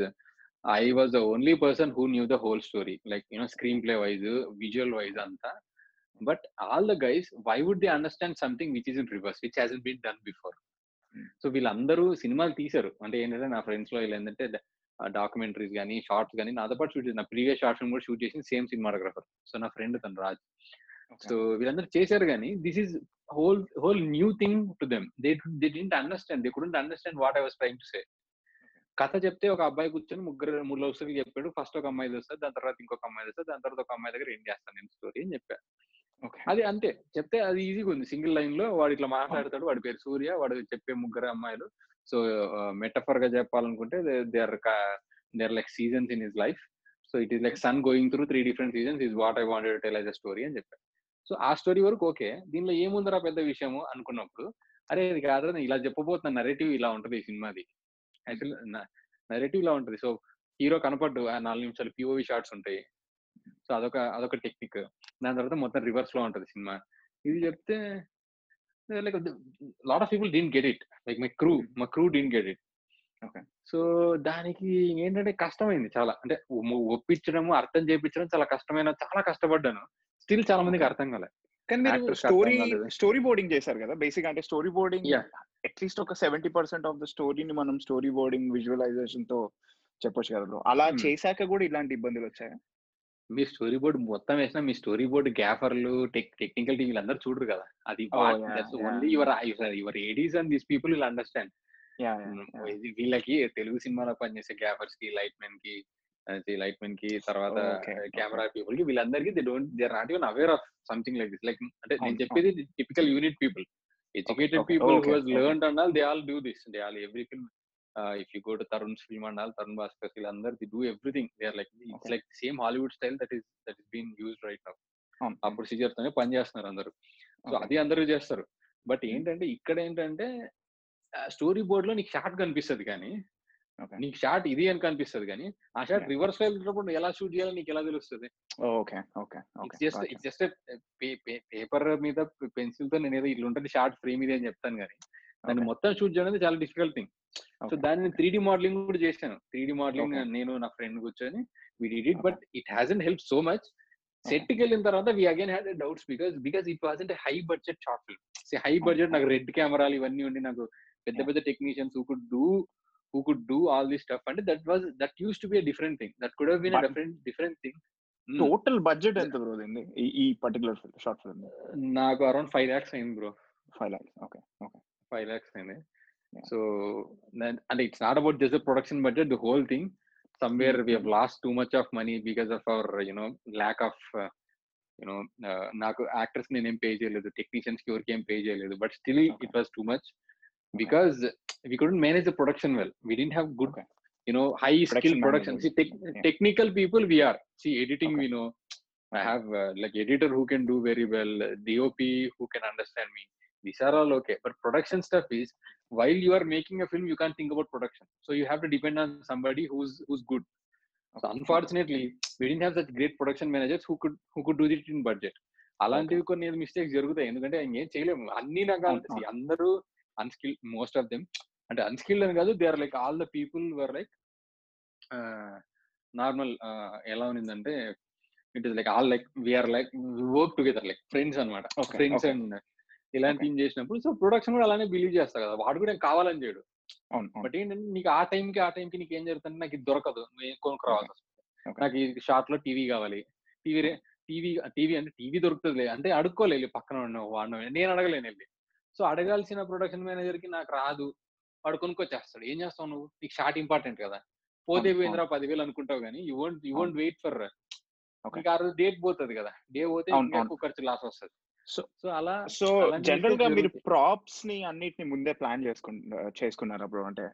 I was the only person who knew the whole story like you know screenplay wise visual wise అంతా but all the guys why would they understand something which is in reverse which has been done before so వీళ్ళందరూ సినిమాలు తీశారు. అంటే ఏంటంటే నా ఫ్రెండ్స్లో వీళ్ళు ఏంటంటే డాక్యుమెంటరీస్ కానీ షార్ట్స్ కానీ నాతో పాటు షూట్ చేసి నా ప్రీవియస్ షార్ట్ ఫిల్మ్ కూడా షూట్ చేసిన సేమ్ సినిమాటోగ్రఫర్ సో నా ఫ్రెండ్ తను రాజ్. సో వీళ్ళందరూ చేశారు కానీ this is whole whole new thing to them. They they didn't understand they couldn't understand what I was trying to say. కథ చెప్తే ఒక అబ్బాయి కూర్చొని ముగ్గురు మూడు లవ్ స్టోరీ చెప్పాడు. ఫస్ట్ ఒక అమ్మాయి వస్తుంది దాని తర్వాత ఇంకొక అమ్మాయి వస్తుంది దాని తర్వాత ఒక అమ్మాయి దగ్గర ఏం చేస్తాను నేను స్టోరీ అని చెప్పా. అది అంతే. చెప్తే అది ఈజీగా ఉంది. సింగిల్ లైన్లో వాడు ఇట్లా మాట్లాడతాడు. వాడి పేరు సూర్య వాడు చెప్పే ముగ్గురు అమ్మాయిలు. సో మెటఫర్గా చెప్పాలనుకుంటే they are they are like seasons in his life so it is like sun going through three different seasons is what I wanted tell as a story అని చెప్పాను సో ఆ స్టోరీ వరకు ఓకే. దీనిలో ఏముందరా పెద్ద విషయము అనుకున్నప్పుడు అరే ఇది కాదు నేను ఇలా చెప్పబోతున్న నరేటివ్ ఇలా ఉంటది ఈ సినిమాది. యాక్చువల్ నరేటివ్ ఇలా ఉంటది. సో హీరో కనపడ్డు ఆ నాలుగు నిమిషాలు పిఓవి షార్ట్స్ ఉంటాయి. సో అదొక అదొక టెక్నిక్. దాని తర్వాత మొత్తం రివర్స్లో ఉంటది సినిమా. ఇది చెప్తే like lot of people didn't get it. Like my crew మా crew didn't get it. Okay. So దానికి ఏంటంటే కష్టమైంది చాలా. అంటే ఒప్పించడము అర్థం చేయించడం చాలా కష్టమైన చాలా కష్టపడ్డాను. స్టిల్ చాలా మందికి అర్థం కాలే కానీ మీరు స్టోరీ. స్టోరీ బోర్డింగ్ చేశారు కదా బేసిక్ అంటే స్టోరీ బోర్డింగ్. అట్లీస్ట్ ఒక సెవెంటీ పర్సెంట్ ఆఫ్ ద స్టోరీని మనం స్టోరీ బోర్డింగ్ విజువలైజేషన్తో చెప్పొచ్చు కదా అలా. చేశాక కూడా ఇలాంటి ఇబ్బందులు వచ్చాయా మీ స్టోరీ బోర్డ్ మొత్తం వేసినా మీ స్టోరీ బోర్డ్ గ్యాఫర్లు టెక్ టెక్నికల్ టీవీలు అందరూ చూడరు కదా అది Oh. Only your your ADs and these people will understand వీళ్ళకి తెలుగు సినిమాలో పనిచేసే గ్యాఫర్స్కి లైట్ మెన్కి లైట్ మెన్కి తర్వాత. కెమెరా పీపుల్కి వీళ్ళందరికీ they don't they are not even aware of something like this. Like అంటే నేను చెప్పేది typical unit people. Educated people who has and all they all do this. They all every film if you go to Tarun film and all Tarun Bhaskar వీళ్ళందరూ they do everything. They are like it's. Like same Hollywood style that is that is been used right now. ఆ ప్రొసీజర్ తోనే పని చేస్తున్నారు అందరూ. సో. అది అందరూ చేస్తారు. బట్ ఏంటంటే ఇక్కడ ఏంటంటే స్టోరీ బోర్డ్లో నీకు షార్ట్ కనిపిస్తుంది కానీ నీకు షాట్ ఇది అని కనిపిస్తుంది కానీ ఆ షాట్. రివర్స్ వెళ్ళినప్పుడు ఎలా షూట్ చేయాలో నీకు ఎలా తెలుస్తుంది? Okay. Okay. Just it's just paper మీద పెన్సిల్తో నేను ఏదో ఇట్లా ఉంటుంది షార్ట్ ఫ్రేమ్ ఇది అని చెప్తాను కానీ దాన్ని మొత్తం షూట్ చేయడం అనేది చాలా డిఫికల్ట్ థింగ్ సో దాన్ని త్రీ డి మోడలింగ్ కూడా చేశాను. Three D modelling. నేను నా ఫ్రెండ్ కూర్చొని we did it. But it help so much సెట్కి వెళ్ళిన తర్వాత we again had doubts because because it was అంటే high budget short film high budget నాకు రెడ్ కెమెరాలు ఇవన్నీ ఉండి నాకు పెద్ద. పెద్ద technicians could do who could do all this stuff అంటే that was that use to be different thing that could been But- different different thing total budget ఎంత బ్రో దీన్ని? ఈ ఈ పర్టికులర్ షార్ట్ ఫిల్మ్ నాకు అరౌండ్ ఫైవ్ ల్యాక్స్ అయింది bro five lakhs okay okay five lakhs అయింది. Yeah. సో అంటే it's not about just production budget the whole thing somewhere we హ్ lost too much of money because of our you know lack of you know నాకు యాక్టర్స్ నేనేం పే చేయలేదు టెక్నీషియన్స్కి ఎవరికి ఏం పే చేయలేదు. But still Okay. It was too much because we couldn't manage the production well we didn't have good Okay. You know high skill Production production management. Yeah. Technical people we are see editing Okay. we know I have uh, like editor who can do very well, uh, DOP who can understand me. These are all okay. But production stuff is while you are making a film, you can't think about production. So you have to depend on somebody who's who's good. So unfortunately, we didn't have such great production managers who could who could do it in budget. అలాంటివి కొన్ని మిస్టేక్స్ జరుగుతాయి ఎందుకంటే ఇంకేం చేయలేము అన్ని అవును. అందరూ అన్స్కిల్ మోస్ట్ ఆఫ్ దెమ్ అంటే అన్స్కిల్డ్ అని కాదు they are like all the people were like normal ఎలా ఉన్నిందంటే it is like all like we are like work together like friends అనమాట ఫ్రెండ్స్. అండ్ ఇలాంటి చేసినప్పుడు సో ప్రొడక్షన్ కూడా అలానే బిలీవ్ చేస్తా కదా వాడు కూడా కావాలని చేయడు. అవును బట్ ఏంటంటే నీకు ఆ టైంకి ఆ టైంకి నీకు ఏం జరుగుతుంది నాకు ఇది దొరకదు కొనుక్కు రావాల్సి వస్తుంది. నాకు ఈ షార్ట్లో టీవీ కావాలి. టీవీ టీవీ టీవీ అంటే టీవీ దొరుకుతుంది అంటే అడుక్కోలేదు పక్కన ఉన్న వాడిన నేను అడగలేను వెళ్ళి. సో అడగాల్సిన ప్రొడక్షన్ మేనేజర్కి నాకు రాదు. వాడు కొనుక్కొచ్చేస్తాడు. ఏం చేస్తావు నువ్వు? నీకు షార్ట్ ఇంపార్టెంట్ కదా. పోతే పోయిందిరా పదివేలు అనుకుంటావు కానీ you won't you won't wait for. నీకు ఆ రోజు డేట్ పోతుంది కదా. డే పోతే ఇంకా. ఎక్కువ ఖర్చు లాస్ వస్తుంది. సో సో అలా సో జనరల్గా మీరు. ప్రాప్స్ని అన్నిటిని ముందే ప్లాన్ చేసుకు చేసుకున్నారా బ్రో? అంటే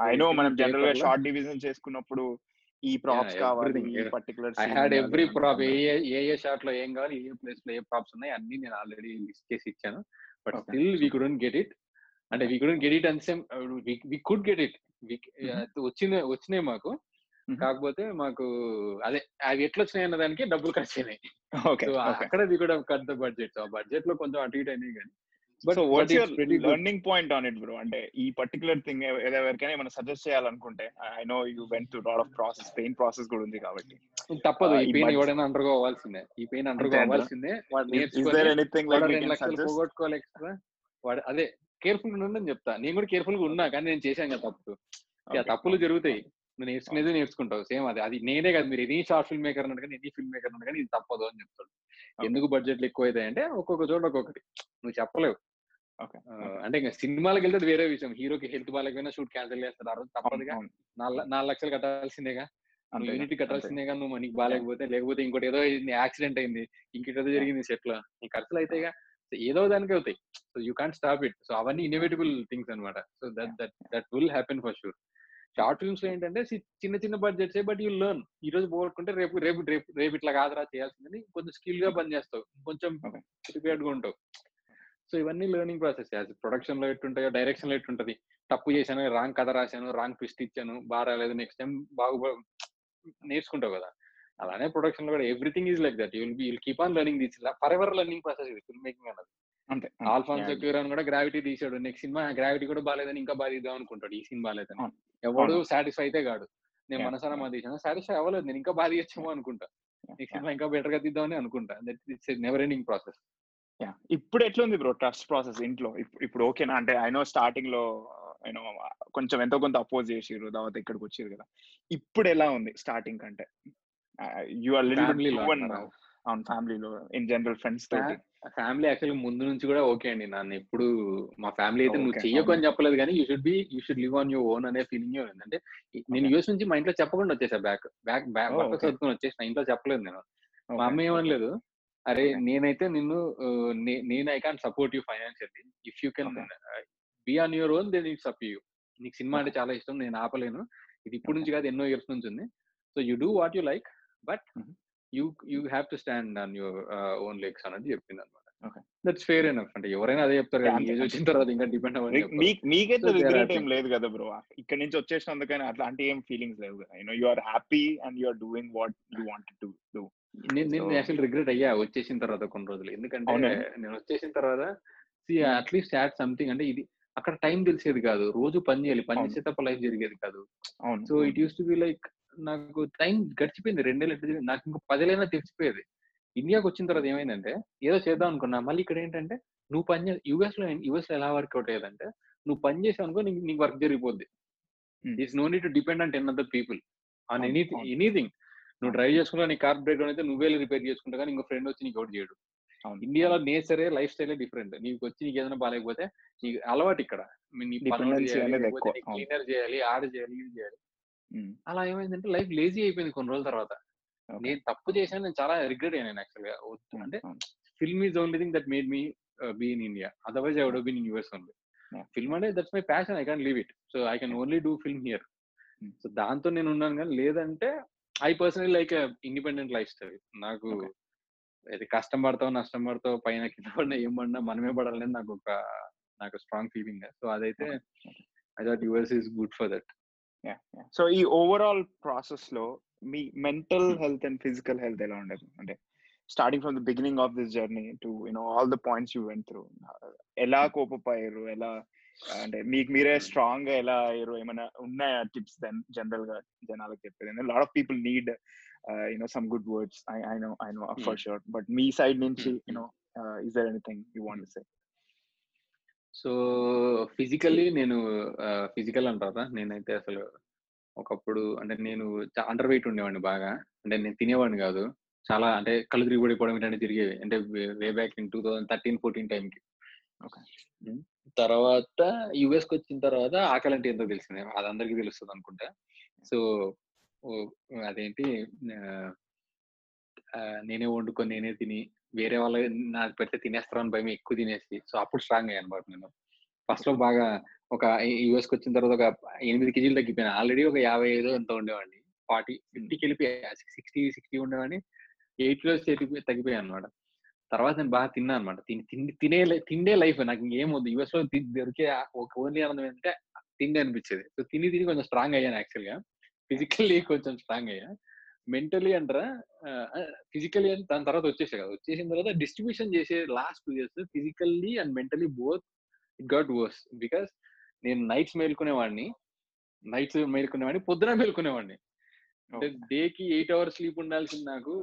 ఐ నో మనం జనరల్గా షార్ట్ డివిజన్ చేసుకున్నప్పుడు ఈ ప్రాప్స్ కావాలి ఈ. Particular I had every prop a a- షాట్లో ఏం కావాలి ఏ ప్లేస్లో ఏ ప్రాప్స్ ఉన్నాయి అన్ని నేను ఆల్రెడీ లిస్ట్ చేసి ఇచ్చాను. But. Still we couldn't get it అంటే we couldn't get it and same we could get it వచ్చింది వచ్చినాయి మాకు. Mhm. కాకపోతే మాకు అదే అవి ఎట్లా వచ్చినాయి అన్న దానికి డబ్బులు ఖర్చు అయినాయి. అక్కడ వీ కూడా కట్ ద బడ్జెట్ ఆ బడ్జెట్లో కొంచెం అటు ఇటు అయినాయి కానీ so what's your. Learning point on it bro అంటే ఈ పర్టికులర్ థింగ్ ఎవరికైనా ఏమైనా సజెస్ట్ చేయాలనుకుంటే I know you went to lot of process pain process కూడా ఉంది కాబట్టి. తప్పదు ఆ, ఈ పెయిన్ ఎవడైనా అండర్గో అవ్వాల్సిందే. ఈ పెయిన్ అండర్గో? అవ్వాల్సిందే. వాడు ఇస్ నేర్చుకొని దేర్ ఎనీథింగ్ లైక్ వాడు అదే కేర్ఫుల్గా ఉండని చెప్తా. నేను కూడా కేర్ఫుల్గా ఉన్నా కానీ నేను చేశాను కదా తప్పు. తప్పులు జరుగుతాయి. నువ్వు నేర్చుకునేది నేర్చుకుంటావు. సేమ్ అది. అది నేనే కదా. మీరు ఎనీ షార్ట్ ఫిల్మ్ మేకర్ అన్నాడు కానీ ఎనీ ఫిల్మ్ మేకర్ అన్నాడు కానీ ఇది తప్పదు అని చెప్తాడు. ఎందుకు బడ్జెట్లు ఎక్కువ అవుతాయి అంటే ఒక్కొక్క చోట ఒక్కొక్కటి. నువ్వు చెప్పలేవు. అంటే ఇంకా సినిమాలకు వెళ్తే వేరే విషయం. హీరోకి హెల్త్ బాగాలేకపోయినా షూట్ క్యాన్సిల్ చేస్తారు ఆ రోజు తప్పదుగా. నాలుగు నాలుగు లక్షలు కట్టాల్సిందేగా. నువ్వు యూనిట్ కట్టాల్సిందేగా. నువ్వు నీకు బాగాలేకపోతే లేకపోతే ఇంకోటి ఏదో యాక్సిడెంట్ అయింది. ఇంకోటి ఏదో జరిగింది సెట్లో నీ ఖర్చులు అయితేగా. ఏదో దానికి అవుతాయి. So you can't stop it. So అవన్నీ ఇన్ఎవిటబుల్ థింగ్స్ అన్నమాట. So that that that will happen for sure short ఫిల్మ్స్లో ఏంటంటే చిన్న చిన్న బడ్జెట్స్ బట్ యూ లెర్న్. ఈ రోజు పోగొట్టుకుంటే రేపు రేపు రేపు రేపు ఇట్లా కాదురా చేయాల్సిందని కొంచెం స్కిల్గా పని చేస్తావు కొంచెం. ప్రిపేర్డ్గా ఉంటావు. సో ఇవన్నీ లెర్నింగ్ ప్రాసెస్ ప్రొడక్షన్లో ఎట్టుంటాయో డైరెక్షన్లో ఎట్టుంటది. తప్పు చేశాను రాంగ్ కథ రాశాను రాంగ్ ట్విస్ట్ ఇచ్చాను బాగా రాలేదు నెక్స్ట్ టైం బాగు నేర్చుకుంటావు కదా. అలానే ప్రొడక్షన్లో కూడా everything is like that. You'll be you'll keep on learning this for ever learning process ఇది ఫిల్మ్ మేకింగ్ అన్నది. అంతే ఆల్ఫాన్సో క్యూరాన్ కూడా గ్రావిటీ తీసాడు నెక్స్ట్ సినిమా గ్రావిటీ కూడా బాగాలేదని ఇంకా బాగా తీద్దాం అనుకుంటాడు. ఈ సినిమా బాగాలేదని అవును. ఎవడు. సాటిస్ఫై అయితే కాడు. నేను. మనసారా మా తీసాను సాటిస్ఫై అవ్వలేదు. నేను ఇంకా బాగా తీయచ్చేమో అనుకుంటా నెక్స్ట్ సినిమా ఇంకా బెటర్గా తీద్దామని అనుకుంటా. That it's never ending process ఇప్పుడు ఎట్లుంది బ్రో ట్రస్ట్ ప్రాసెస్ ఇంట్లో? ఇప్- ఇప్పుడు ఓకేనా? అంటే ఐ నో స్టార్టింగ్లో యూనో కొంచెం ఎంతో కొంత అపోజ్ చేసిర్రు తర్వాత ఇక్కడికి వచ్చిర్రు కదా. ఇప్పుడు ఎలా ఉంది స్టార్టింగ్ కంటే? యు ఆర్ లిటిల్ ఆన్ ఫ్యామిలీలో ఇన్ జనరల్ ఫ్రెండ్స్ తోటి. ఫ్యామిలీ యాక్చువల్ ముందు నుంచి కూడా ఓకే అండి నన్ను. ఎప్పుడు మా ఫ్యామిలీ అయితే నువ్వు Okay, చెయ్యకు అని అవును. చెప్పలేదు కానీ you should be you should live on your own అనే ఫీలింగ్ అంటే నేను. యూఎస్ నుంచి మా ఇంట్లో చెప్పకుండా వచ్చేసా బ్యాక్ బ్యాక్ బ్యాక్. చదువుకుని వచ్చేసిన ఇంట్లో చెప్పలేదు నేను. మా అమ్మ ఏమనలేదు అరే. నేనైతే నిన్ను నే- నేను I can support you financially if you can be on your own then it's up you నీకు సినిమా అంటే చాలా ఇష్టం నేను ఆపలేను. ఇది ఇప్పుడు నుంచి కాదు ఎన్నో ఇయర్స్ నుంచి ఉంది. So you do what you like but. You you have to stand on your own legs అనేది చెప్పింది అనమాట దట్స్ ఫేర్ ఎనఫ్ అంటే ఎవరైనా అదే చెప్తారు కదా ఏజ్. వచ్చిన తర్వాత ఇంకా డిపెండ్ మీ- మీకైతే రిగ్రెట్. ఏం లేదు కదా బ్రో. ఇక్కడ నుంచి వచ్చేసినందుకని అట్లాంటి ఏం ఫీలింగ్స్ లేవు కదా. You know you are happy and you are doing what you want to do. నేను నేను యాక్చువల్ రిగ్రెట్ అయ్యా వచ్చేసిన తర్వాత కొన్ని రోజులు. ఎందుకంటే? నేను వచ్చేసిన తర్వాత సి. అట్లీస్ట్ యాడ్ సంథింగ్ అంటే ఇది అక్కడ టైం తెలిసేది కాదు. రోజు పని చేయాలి. పని అవును. చేసే తప్ప లైఫ్ జరిగేది కాదు. So it used to be like నాకు టైం గడిచిపోయింది. రెండేళ్ళు ఎట్లా నాకు ఇంకా పదేళ్ళైనా తెలిసిపోయేది. ఇండియాకి వచ్చిన తర్వాత ఏమైందంటే ఏదో చేద్దాం అనుకున్నా. మళ్ళీ ఇక్కడ ఏంటంటే నువ్వు పని యూఎస్లో యూఎస్లో ఎలా వర్కౌట్ అయ్యేదంటే నువ్వు పని చేసావు అనుకో నీకు నీకు work జరిగిపోద్ది. It's no need to depend and on other people on అవును, ఎనీ అవును. ఎనీథింగ్ నువ్వు డ్రైవ్ చేసుకుంటా నీ కార్ బ్రేక్ డౌన్ అయితే నువ్వే రిపేర్ చేసుకుంటా కానీ ఇంకో ఫ్రెండ్ వచ్చి నీకు అవుట్ చేయడు. అవును. ఇండియాలో నేచరే లైఫ్ స్టైలే డిఫరెంట్. నీకు వచ్చి నీకు ఏదైనా బాగాలేకపోతే నీకు అలవాటు ఇక్కడ. నీ. క్లీనర్ చేయాలి ఆడ చేయాలి ఇది చేయాలి. అలా ఏమైందంటే లైఫ్ లేజీ అయిపోయింది కొన్ని రోజుల తర్వాత. నేను తప్పు చేశాను నేను చాలా రిగ్రెట్ అయ్యాను యాక్చువల్గా అంటే. Film is only thing that made me be in India. Otherwise I would been in US only. Film అంటే that's my passion I can leave it. So I can only do film here. So దాంతో నేను ఉన్నాను కానీ లేదంటే I personally like independent life style. నాకు. ఇది కష్టం పడతావు నష్టం పడతావు పైన కింద పడినా ఏం పడినా మనమే పడాలని నాకు ఒక నాకు స్ట్రాంగ్ ఫీలింగ్. సో అదైతే I thought yours is good for that. So ఈ ఓవరాల్ ప్రాసెస్లో మీ mental Hmm. Health and physical health ఎలా ఉండదు అంటే starting from the beginning of this journey to you know all the points you went through ఎలా కోపపోయారు ఎలా అంటే మీకు మీరే స్ట్రాంగ్గా ఎలా అయ్యారు ఏమైనా ఉన్నాయా టిప్స్ దెన్ జనరల్గా జనాలకు చెప్పేది lot of people need you know some good words I I know I know for Hmm. Sure but me side నుంచి Hmm. You know is there anything you want say so physically నేను ఫిజికల్ అంటారా నేనైతే అసలు ఒకప్పుడు అంటే నేను అండర్ వెయిట్ ఉండేవాడిని బాగా. అంటే నేను తినేవాడిని కాదు. చాలా అంటే కళ్ళు తిరిగి పడిపోవడం ఇట్లాంటి తిరిగేవి. అంటే way back in two thousand thirteen fourteen టైంకి. తర్వాత యుఎస్కి వచ్చిన తర్వాత ఆకలి అంటే ఏంటో తెలిసింది. అది అందరికీ తెలుస్తుంది అనుకుంటా. సో అదేంటి నేనే వండుకొని నేనే తిని వేరే వాళ్ళు నాకు పెడితే తినేస్తారని భయం ఎక్కువ తినేసి. సో అప్పుడు స్ట్రాంగ్ అయ్యాను అనమాట నేను. ఫస్ట్లో బాగా ఒక యుఎస్కి వచ్చిన తర్వాత ఒక ఎనిమిది కేజీలు తగ్గిపోయాను. ఆల్రెడీ ఒక యాభై ఐదు ఎంత ఉండేవాడిని. ఫార్టీ ఫిఫ్టీకి వెళ్ళిపోయా సిక్స్టీ సిక్స్టీ ఉండేవాడిని. ఎయిట్ కిలోస్ తగ్గిపోయాను అనమాట. తర్వాత నేను బాగా తిన్నా అనమాట. తిని తిండి తినే లై- తిండే లైఫ్ నాకు ఇంకేం వద్దు. యుఎస్లో దొరికే ఒక ఓన్లీ ఆనందం ఏంటంటే తిండి అనిపించేది. సో తిని తిని కొంచెం స్ట్రాంగ్ అయ్యాను యాక్చువల్గా. ఫిజికల్లీ కొంచెం స్ట్రాంగ్ అయ్యా. మెంటలీ అంటారా? ఫిజికల్లీ అని దాని తర్వాత వచ్చేసా కదా. వచ్చేసిన తర్వాత డిస్ట్రిబ్యూషన్ చేసే last two years physically and mentally both it got worse. Because నేను నైట్స్ మేల్కొనేవాడిని. నైట్స్ మేల్కొనేవాడిని పొద్దున మేల్కొనేవాడిని. అంటే డే కి ఎయిట్ అవర్స్ స్లీప్ ఉండాల్సింది నాకు.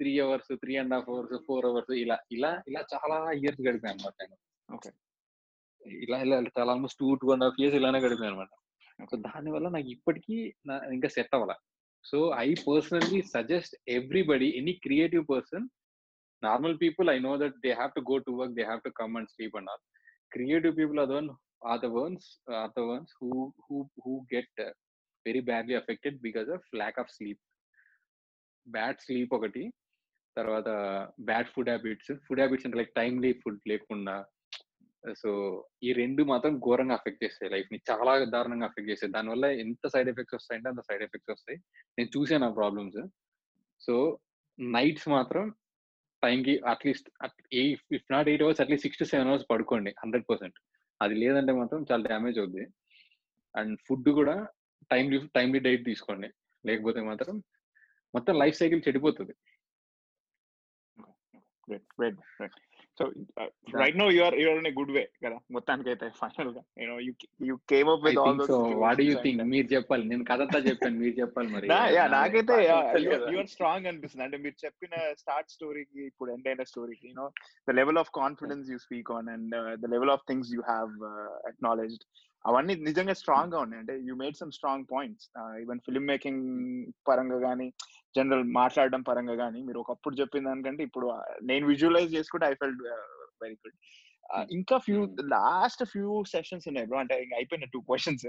Three hours three and half hours four hours ఇలా ఇలా ఇలా చాలా ఇయర్స్ గడిపాను అనమాట నేను. Okay. ఇలా ఇలా చాలా almost two two and half years ఇలానే గడిపాను అనమాట సో దాని వల్ల నాకు ఇప్పటికీ ఇంకా సెట్ అవ్వాల. so I personally suggest everybody any creative person normal people I know that they have to go to work they have to come and sleep and all creative people are one are the ones are the ones who who who get very badly affected because of lack of sleep bad sleep ఒకటి తర్వాత bad food habits food habits అంటే లైక్ టైమ్లీ ఫుడ్ లేకుండా సో ఈ రెండు మాత్రం ఘోరంగా అఫెక్ట్ చేస్తాయి లైఫ్ని చాలా దారుణంగా అఫెక్ట్ చేస్తాయి. దానివల్ల ఎంత సైడ్ ఎఫెక్ట్స్ వస్తాయంటే అంత సైడ్ ఎఫెక్ట్స్ వస్తాయి. నేను చూసాను ఆ ప్రాబ్లమ్స్ సో నైట్స్ మాత్రం టైంకి at least if not eight hours at least six to seven hours పడుకోండి హండ్రెడ్ పర్సెంట్ అది లేదంటే మాత్రం చాలా డ్యామేజ్ అవుద్ది. అండ్ ఫుడ్ కూడా టైమ్లీ టైమ్లీ డైట్ తీసుకోండి. లేకపోతే మాత్రం మొత్తం లైఫ్ సైకిల్ చెడిపోతుంది. Uh, right now you are you are in a good way కదా మొత్తానికి అయితే ఫైనల్గా. You know you you came up I with all think those so what you situations think మీరు చెప్పాలి. నేను కథ అంతా చెప్పాను. మీరు చెప్పాలి మరి. నా యా నా- నాకైతే కదా. యూఆర్ స్ట్రాంగ్ అనిపిస్తుంది. అంటే మీరు చెప్పిన స్టార్ట్ స్టోరీకి ఇప్పుడు ఎండ్ అయిన స్టోరీకి you know the level of confidence you speak on and the level of things you have acknowledged అవన్నీ నిజంగా స్ట్రాంగ్గా ఉన్నాయి. అంటే you made some strong points even film making పరంగా కానీ జనరల్ మాట్లాడడం పరంగా కానీ మీరు ఒకప్పుడు చెప్పిన దానికంటే ఇప్పుడు నేను విజువలైజ్ చేసుకుంటే ఐ ఫెల్ట్ వెరీ గుడ్. ఇంకా ఫ్యూ లాస్ట్ ఫ్యూ సెషన్స్ ఉన్నాయి బ్రో. అంటే అయిపోయిన టూ క్వశ్చన్స్.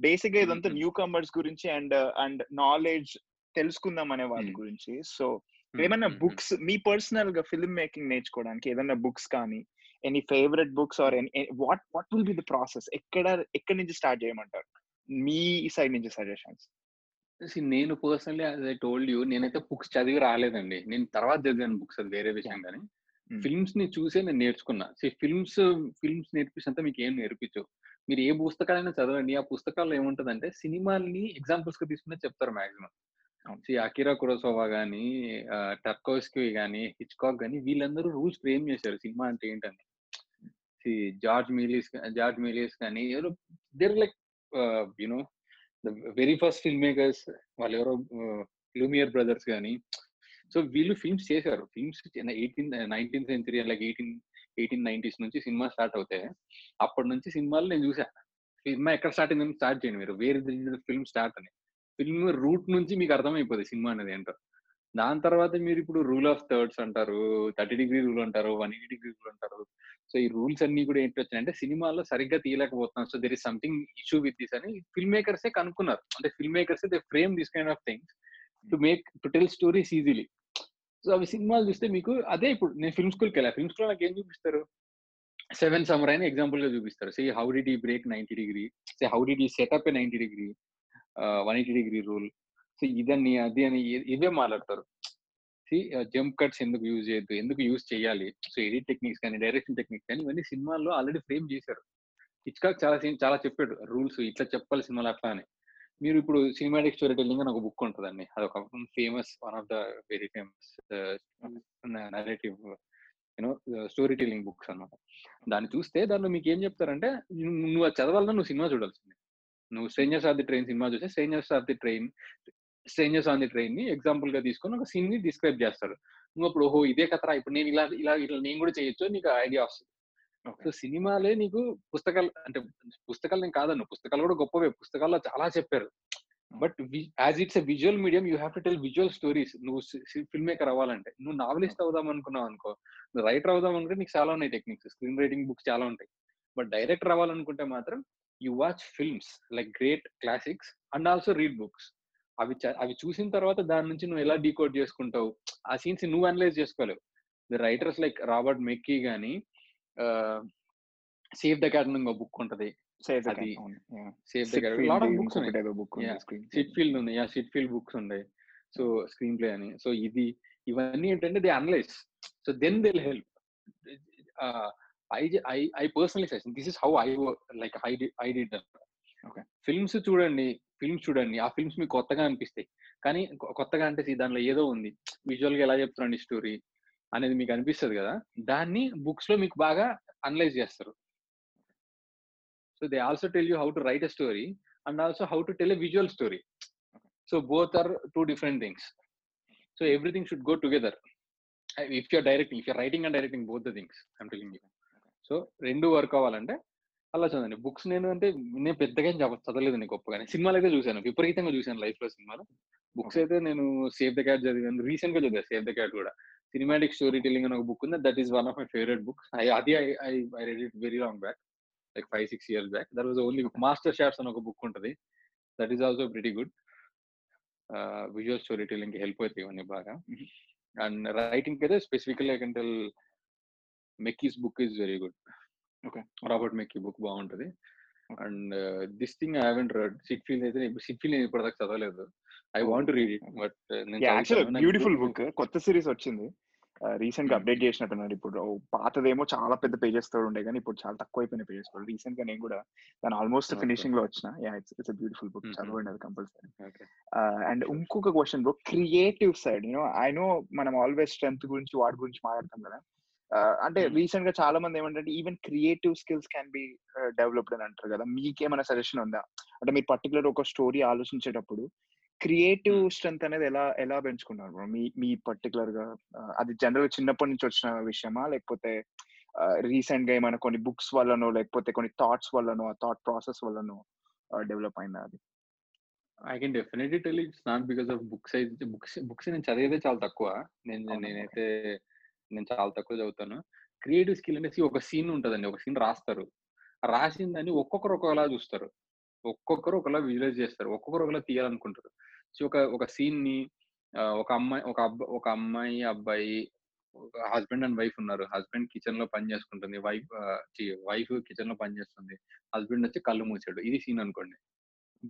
బేసిక్గా ఇదంతా. న్యూ కమర్స్ గురించి అండ్ అండ్ నాలెడ్జ్ తెలుసుకుందాం అనే వాటి. గురించి. సో ఏమైనా. బుక్స్ మీ పర్సనల్గా ఫిల్మ్ మేకింగ్ నేర్చుకోవడానికి ఏదైనా బుక్స్ కానీ any favourite books or what what will be the process? ఎక్కడ ఎక్కడి నుంచి స్టార్ట్ చేయమంటారు? మీ సైడ్ నుంచి సజెషన్స్. నేను పర్సనలీ ఐ టోల్డ్ యూ నేనైతే బుక్స్ చదివి రాలేదండి. నేను తర్వాత చదివాను బుక్స్ అది వేరే విషయం కానీ ఫిల్మ్స్ని చూసే నేను నేర్చుకున్నా. సో ఫిల్మ్స్ ఫిల్మ్స్ నేర్పించినంత మీకు ఏం నేర్పించు మీరు ఏ పుస్తకాలైనా చదవండి. ఆ పుస్తకాల్లో ఏముంటదంటే సినిమాల్ని ఎగ్జాంపుల్స్గా తీసుకునే చెప్తారు మాక్సిమం. అకిరా కురోసోవా గానీ టర్కోస్కి గానీ హిచ్కాక్ గానీ వీళ్ళందరూ రూల్స్ ఫ్రేమ్ చేశారు సినిమా అంటే ఏంటని. జార్జ్ మిలీస్ జార్జ్ మిలీస్ కానీ there like you know the very first film makers వాళ్ళు ఎవరో లూమియర్ బ్రదర్స్ కానీ సో వీళ్ళు ఫిల్మ్స్ చేశారు. ఫిల్మ్స్ ఎయిటీన్ నైన్టీన్ సెంచరీ అలాగే ఎయిటీన్ ఎయిటీన్ నైన్టీస్ నుంచి సినిమా స్టార్ట్ అవుతాయి. అప్పటి నుంచి సినిమాలు నేను చూసా సినిమా ఎక్కడ స్టార్ట్ అయిందని స్టార్ట్ చేయండి మీరు. వేరే ఫిల్మ్ స్టార్ట్ అని. ఫిల్మ్ రూట్ నుంచి మీకు అర్థమైపోతుంది సినిమా అనేది ఏంటో. దాని తర్వాత మీరు ఇప్పుడు రూల్ ఆఫ్ థర్డ్స్ అంటారు థర్టీ డిగ్రీ రూల్ అంటారు వన్ ఎయిటీ డిగ్రీ రూల్ అంటారు. సో ఈ రూల్స్ అన్ని కూడా ఏంటి వచ్చినాయంటే సినిమాలో సరిగ్గా తీయలేకపోతున్నాం. So there is something issue with this అని ఫిల్మ్ మేకర్సే కనుక్కున్నారు. అంటే film makers they frame this kind of things to make to tell stories easily so అవి సినిమాలు చూస్తే మీకు అదే ఇప్పుడు నేను ఫిల్మ్ స్కూల్కి వెళ్ళా ఫిల్మ్ స్కూల్ నాకు ఏం చూపిస్తారు? సెవెన్ సమ్మర్ అయిన ఎగ్జాంపుల్గా చూపిస్తారు. So how the break ninety degree so how the set up a ninety degree one eighty degree rule so ఇదని అది అని ఇవే మాట్లాడతారు. జంప్ కట్స్ ఎందుకు యూజ్ చేయొద్దు ఎందుకు యూజ్ చేయాలి? సో ఎడిట్ టెక్నిక్స్ కానీ డైరెక్షన్ టెక్నిక్స్ కానీ ఇవన్నీ సినిమాల్లో ఆల్రెడీ ఫ్రేమ్ చేశారు. హిచ్కాక్ చాలా చాలా చెప్పాడు. రూల్స్ ఇట్లా చెప్పాలి సినిమాలు అట్లా అని. మీరు ఇప్పుడు సినిమాటిక్ స్టోరీ టెల్లింగ్ అని ఒక బుక్ ఉంటుందండి. అది ఒక famous one of the very famous narrative you know story telling books అనమాట దాన్ని చూస్తే దానిలో మీకు ఏం చెప్తారంటే నువ్వు అది చదవాలన్నా నువ్వు సినిమా చూడాల్సిందే. నువ్వు strangers of the train cinema చూస్తే strangers of the train strangers on the ట్రైన్ని ఎగ్జాంపుల్గా తీసుకొని ఒక సీన్ని డిస్క్రైబ్ చేస్తారు నువ్వు అప్పుడు ఓహో ఇదే కథరా? ఇప్పుడు నేను ఇలా ఇలా ఇట్లా నేను కూడా చేయొచ్చు నీకు ఐడియా వస్తుంది. సో సినిమాలే నీకు పుస్తకాలు అంటే పుస్తకాలు నేను కాదన్ను. పుస్తకాలు కూడా గొప్పవే. పుస్తకాల్లో చాలా చెప్పారు. But as it's a visual medium you have to tell visual stories నువ్వు ఫిల్మ్ మేకర్ అవ్వాలంటే. నువ్వు నావలిస్ట్ అవుదాం అనుకున్నావు అనుకో నువ్వు రైటర్ అవుదాం అనుకుంటే నీకు చాలా ఉన్నాయి టెక్నిక్స్ స్క్రీన్ రైటింగ్ బుక్స్ చాలా ఉంటాయి. బట్ డైరెక్టర్ అవ్వాలనుకుంటే మాత్రం you watch films like great classics and also read books అవి అవి చూసిన తర్వాత దాని నుంచి నువ్వు ఎలా డీకోడ్ చేసుకుంటావు? ఆ సీన్స్ నువ్వు analyse చేసుకోలేవు. The writers like Robert McKee గానీ సేవ్ ద క్యాట్ ఇంకో బుక్ ఉంటది. అది save the cat. Lot of books ఉన్నాయి. Syd Field Syd Field books ఉన్నాయి. సో స్క్రీన్ ప్లే అని. సో ఇది ఇవన్నీ ఏంటంటే they analyse so then they help I I I personally suggestion this is how I like I I did films చూడండి. ఫిల్మ్స్ చూడండి. ఆ ఫిల్మ్స్ మీకు కొత్తగా అనిపిస్తాయి. కానీ కొత్తగా అంటే దానిలో ఏదో ఉంది. విజువల్గా ఎలా చెప్తున్నాండి స్టోరీ అనేది మీకు అనిపిస్తుంది కదా! దాన్ని బుక్స్లో మీకు బాగా అనలైజ్ చేస్తారు. So they also tell you how to write a story and also how to tell a visual story. So both are two different things. So everything should go together. If you're directing if you're writing and directing both the things I'm telling you. So రెండు వర్క్ అవ్వాలంటే అలా చదవండి బుక్స్ నేను అంటే నేను పెద్దగా చదవలేదు నేను గొప్పగానే. సినిమాలు అయితే చూశాను. విపరీతంగా చూశాను లైఫ్లో సినిమాలు. బుక్స్ అయితే నేను సేవ్ ద క్యాట్ చదివాను. రీసెంట్గా చదివాను సేవ్ ద క్యాట్ కూడా. సినిమాటిక్ స్టోరీ టెలింగ్ అని ఒక బుక్ ఉంది. That is one of my favourite books. అది I I read it very long back like five six years back that was only master shots అని ఒక బుక్ ఉంటుంది. That is also pretty good visual story టెలింగ్కి help అవుతాయి ఇవన్నీ బాగా. అండ్ రైటింగ్ అయితే specifically I can tell McKee's book is very good okay. Robert McKee book బాగుంటది. And this thing I haven't read. Syd Field అయితే సిట్ ఫీల్ నేను ఇప్పటిదాకా చదవలేదు. I want read it but beautiful book. కొత్త సిరీస్ వచ్చింది. రీసెంట్గా అప్డేట్ చేసినట్టున్నాడు ఇప్పుడు. పాతదేమో చాలా పెద్ద పేజెస్తో ఉండే కానీ ఇప్పుడు చాలా తక్కువ అయిపోయిన పేజెస్తో రీసెంట్గా నేను కూడా దాని ఆల్మోస్ట్ ఫినిషింగ్లో వచ్చిన. Yeah it's it's beautiful book. చదవండి అది కంపల్సరీ. అండ్ ఇంకొక question bro creative side. You know I know మనం ఆల్వేస్ స్ట్రెంత్ గురించి వాటి గురించి మాట్లాడతాం కదా. అంటే రీసెంట్గా చాలా మంది ఏమంటే even creative skills can be developed అని అంటారు కదా! మీకేమైనా సజెషన్ ఉందా? అంటే మీరు పర్టికులర్ ఒక స్టోరీ ఆలోచించేటప్పుడు క్రియేటివ్ స్ట్రెంత్ అనేది ఎలా ఎలా పెంచుకున్నారు మీ మీ పర్టికులర్గా అది జనరల్ చిన్నప్పటి నుంచి వచ్చిన విషయమా? లేకపోతే రీసెంట్గా ఏమైనా కొన్ని బుక్స్ వల్లనో లేకపోతే కొన్ని థాట్స్ వల్లనో ఆ థాట్ ప్రాసెస్ వల్లనో డెవలప్ అయిందా అది? I can definitely tell it's not because of books books books నేను చదివేదే చాలా తక్కువ. నేను నేనైతే నేను చాలా తక్కువ చదువుతాను. క్రియేటివ్ స్కిల్ అనేసి ఒక సీన్ ఉంటుందండి. ఒక సీన్ రాస్తారు. రాసిన దాన్ని ఒక్కొక్కరు ఒకలా చూస్తారు. ఒక్కొక్కరు ఒకలా విజువలైజ్ చేస్తారు. ఒక్కొక్కరు ఒకలా తీయాలనుకుంటారు. సో ఒక ఒక సీన్ని ఒక అమ్మాయి ఒక అబ్బ ఒక అమ్మాయి అబ్బాయి హస్బెండ్ అండ్ వైఫ్ ఉన్నారు. హస్బెండ్ కిచెన్లో పని చేసుకుంటుంది. వైఫ్ వైఫ్ కిచెన్లో పని చేస్తుంది. హస్బెండ్ వచ్చి కళ్ళు మూసాడు. ఇది సీన్ అనుకోండి.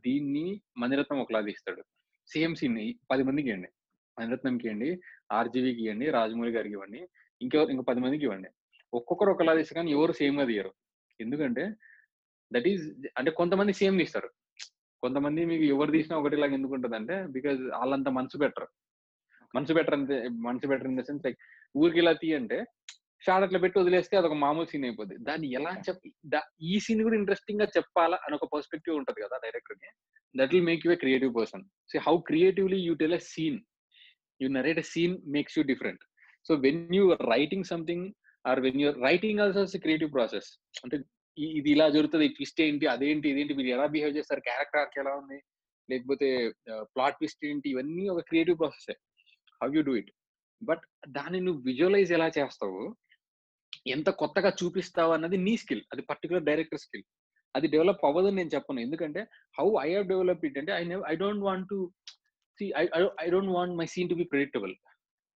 దీన్ని మణిరత్నం ఒకలా తీస్తాడు. సేమ్ సీన్ పది మందికి అండి మణిరత్నంకి ఇవ్వండి ఆర్జీవీకి ఇవ్వండి రాజమౌళి గారికి ఇవ్వండి ఇంకెవరు ఇంకో పది మందికి ఇవ్వండి ఒక్కొక్కరు ఒకలా తీస్తారు కానీ ఎవరు సేమ్గా తీయరు. ఎందుకంటే దట్ ఈస్ అంటే కొంతమంది సేమ్ తీస్తారు. కొంతమంది మీకు ఎవరు తీసినా ఒకటిలాగా ఎందుకు ఉంటుంది అంటే బికాజ్ వాళ్ళంత మనసు బెటర్ మనసు బెటర్ అంటే మనసు better in the sense like ఊరికి ఇలా తీయంటే షార్ట్ అట్లా పెట్టి వదిలేస్తే అదొక మామూలు సీన్ అయిపోద్ది. దాన్ని ఎలా చెప్ దా- ఈ సీన్ కూడా ఇంట్రెస్టింగ్గా చెప్పాలా అని ఒక పర్స్పెక్టివ్ ఉంటది కదా డైరెక్టర్కి that will make you a creative person. So how creatively you tell a scene. You narrate scene makes you different so when you writing something or when you're writing also creative process అంటే ఇది ఇలా జరుగుతుంది ట్విస్ట్ ఏంటి అదేంటి ఇదేంటి మీరు ఎలా బిహేవ్ చేస్తారు క్యారెక్టర్ ఆర్క్ ఎలా ఉంది లేకపోతే ప్లాట్ ట్విస్ట్ ఏంటి ఇవన్నీ ఒక creative process how you do it but దాన్ని నువ్వు విజువలైజ్ ఎలా చేస్తావు ఎంత కొత్తగా చూపిస్తావు అన్నది నీ స్కిల్ అది పర్టికులర్ డైరెక్టర్ స్కిల్ అది డెవలప్ అవ్వదని నేను చెప్పను. ఎందుకంటే how I have develop it అంటే I I don't want to I I don't want my scene to be predictable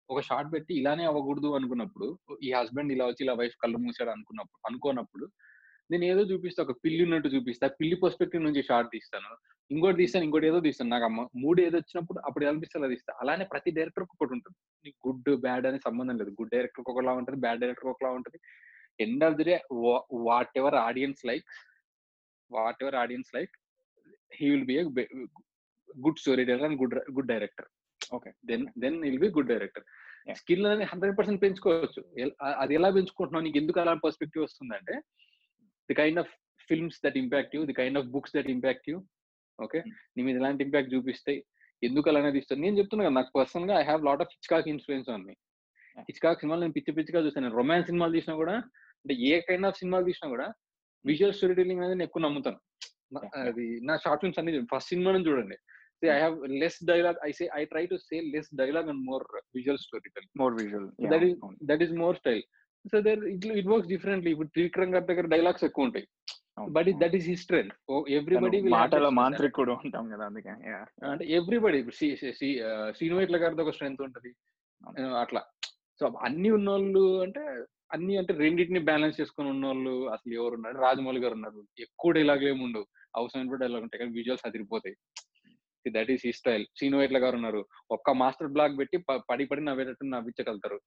ఒక షార్ట్ పెట్టి ఇలానే అవ్వకూడదు అనుకున్నప్పుడు ఈ హస్బెండ్ ఇలా వచ్చి ఇలా వైఫ్ కళ్ళు మూసాడు అనుకున్నప్పుడు అనుకోనప్పుడు నేను ఏదో చూపిస్తా ఒక పిల్లి ఉన్నట్టు చూపిస్తా పిల్లి పర్స్పెక్టివ్ నుంచి షార్ట్ తీస్తాను. ఇంకోటి తీస్తాను ఇంకోటి ఏదో తీస్తాను. నాకు అమ్మ మూడు ఏదో వచ్చినప్పుడు అప్పుడు అనిపిస్తే అలా తీస్తా. అలానే ప్రతి డైరెక్టర్ ఒకటి ఉంటుంది. నీకు గుడ్ బ్యాడ్ అనే సంబంధం లేదు. గుడ్ డైరెక్టర్ ఒకలా ఉంటుంది బ్యాడ్ డైరెక్టర్ ఒకలా ఉంటుంది. End of the day whatever audience like whatever audience like he will be good storyteller and good good director okay then then will be good director. Skill అనేది హండ్రెడ్ పర్సెంట్ పెంచుకోవచ్చు. అది ఎలా పెంచుకుంటున్నావు? నీకు ఎందుకు అలా పర్స్పెక్టివ్ వస్తుందంటే the kind of films that impact you the kind of books that impact you okay. నీ మీద ఎలాంటి ఇంపాక్ట్ చూపిస్తాయి? ఎందుకు అలానే తీస్తాను నేను చెప్తున్నా కదా నాకు పర్సనల్గా I have lot of Hitchcock influence ఉంది Yeah. హిచ్కాక్ సినిమాలు నేను పిచ్చి పిచ్చిగా చూస్తాను రొమాన్స్ సినిమాలు తీసినా కూడా అంటే ఏ కైండ్ ఆఫ్ సినిమాలు తీసినా కూడా విజువల్ స్టోరీ టెల్లింగ్ అనేది నేను ఎక్కువ నమ్ముతాను. అది నా షార్ట్ ఫిల్మ్స్ అన్ని ఫస్ట్ సినిమా నుంచి చూడండి. I have less dialogue I say I try to say less dialogue and more visual storytelling more visual that is that is more style so there it it works differently ఇప్పుడు త్రివిక్రమ్ గారి దగ్గర డైలాగ్స్ ఎక్కువ ఉంటాయి. But that is his strength everybody మాటల మాంత్రికుడు ఉంటాం కదా అందుకే yeah. అంటే ఎవ్రీబడి శ్రీనివైట్ల గారితో ఒక స్ట్రెంత్ ఉంటది. అట్లా. సో అన్ని ఉన్నోళ్ళు అంటే అన్ని అంటే రెండింటిని బ్యాలెన్స్ చేసుకుని ఉన్నోళ్ళు అసలు ఎవరు ఉన్నారు రాజమౌళి గారు ఉన్నారు. ఎక్కువ డైలాగ్ ఏమి ఉండవు. అవసరమైన డైలాగ్ ఉంటాయి కానీ visuals అదిరిపోతాయి. That is he style Srinu Vaitla గారు ఉన్నారు. ఒక్క మాస్టర్ బ్లాక్ పెట్టి పడి పడి నవ్వేటట్టు నవ్వించగలుగుతారు.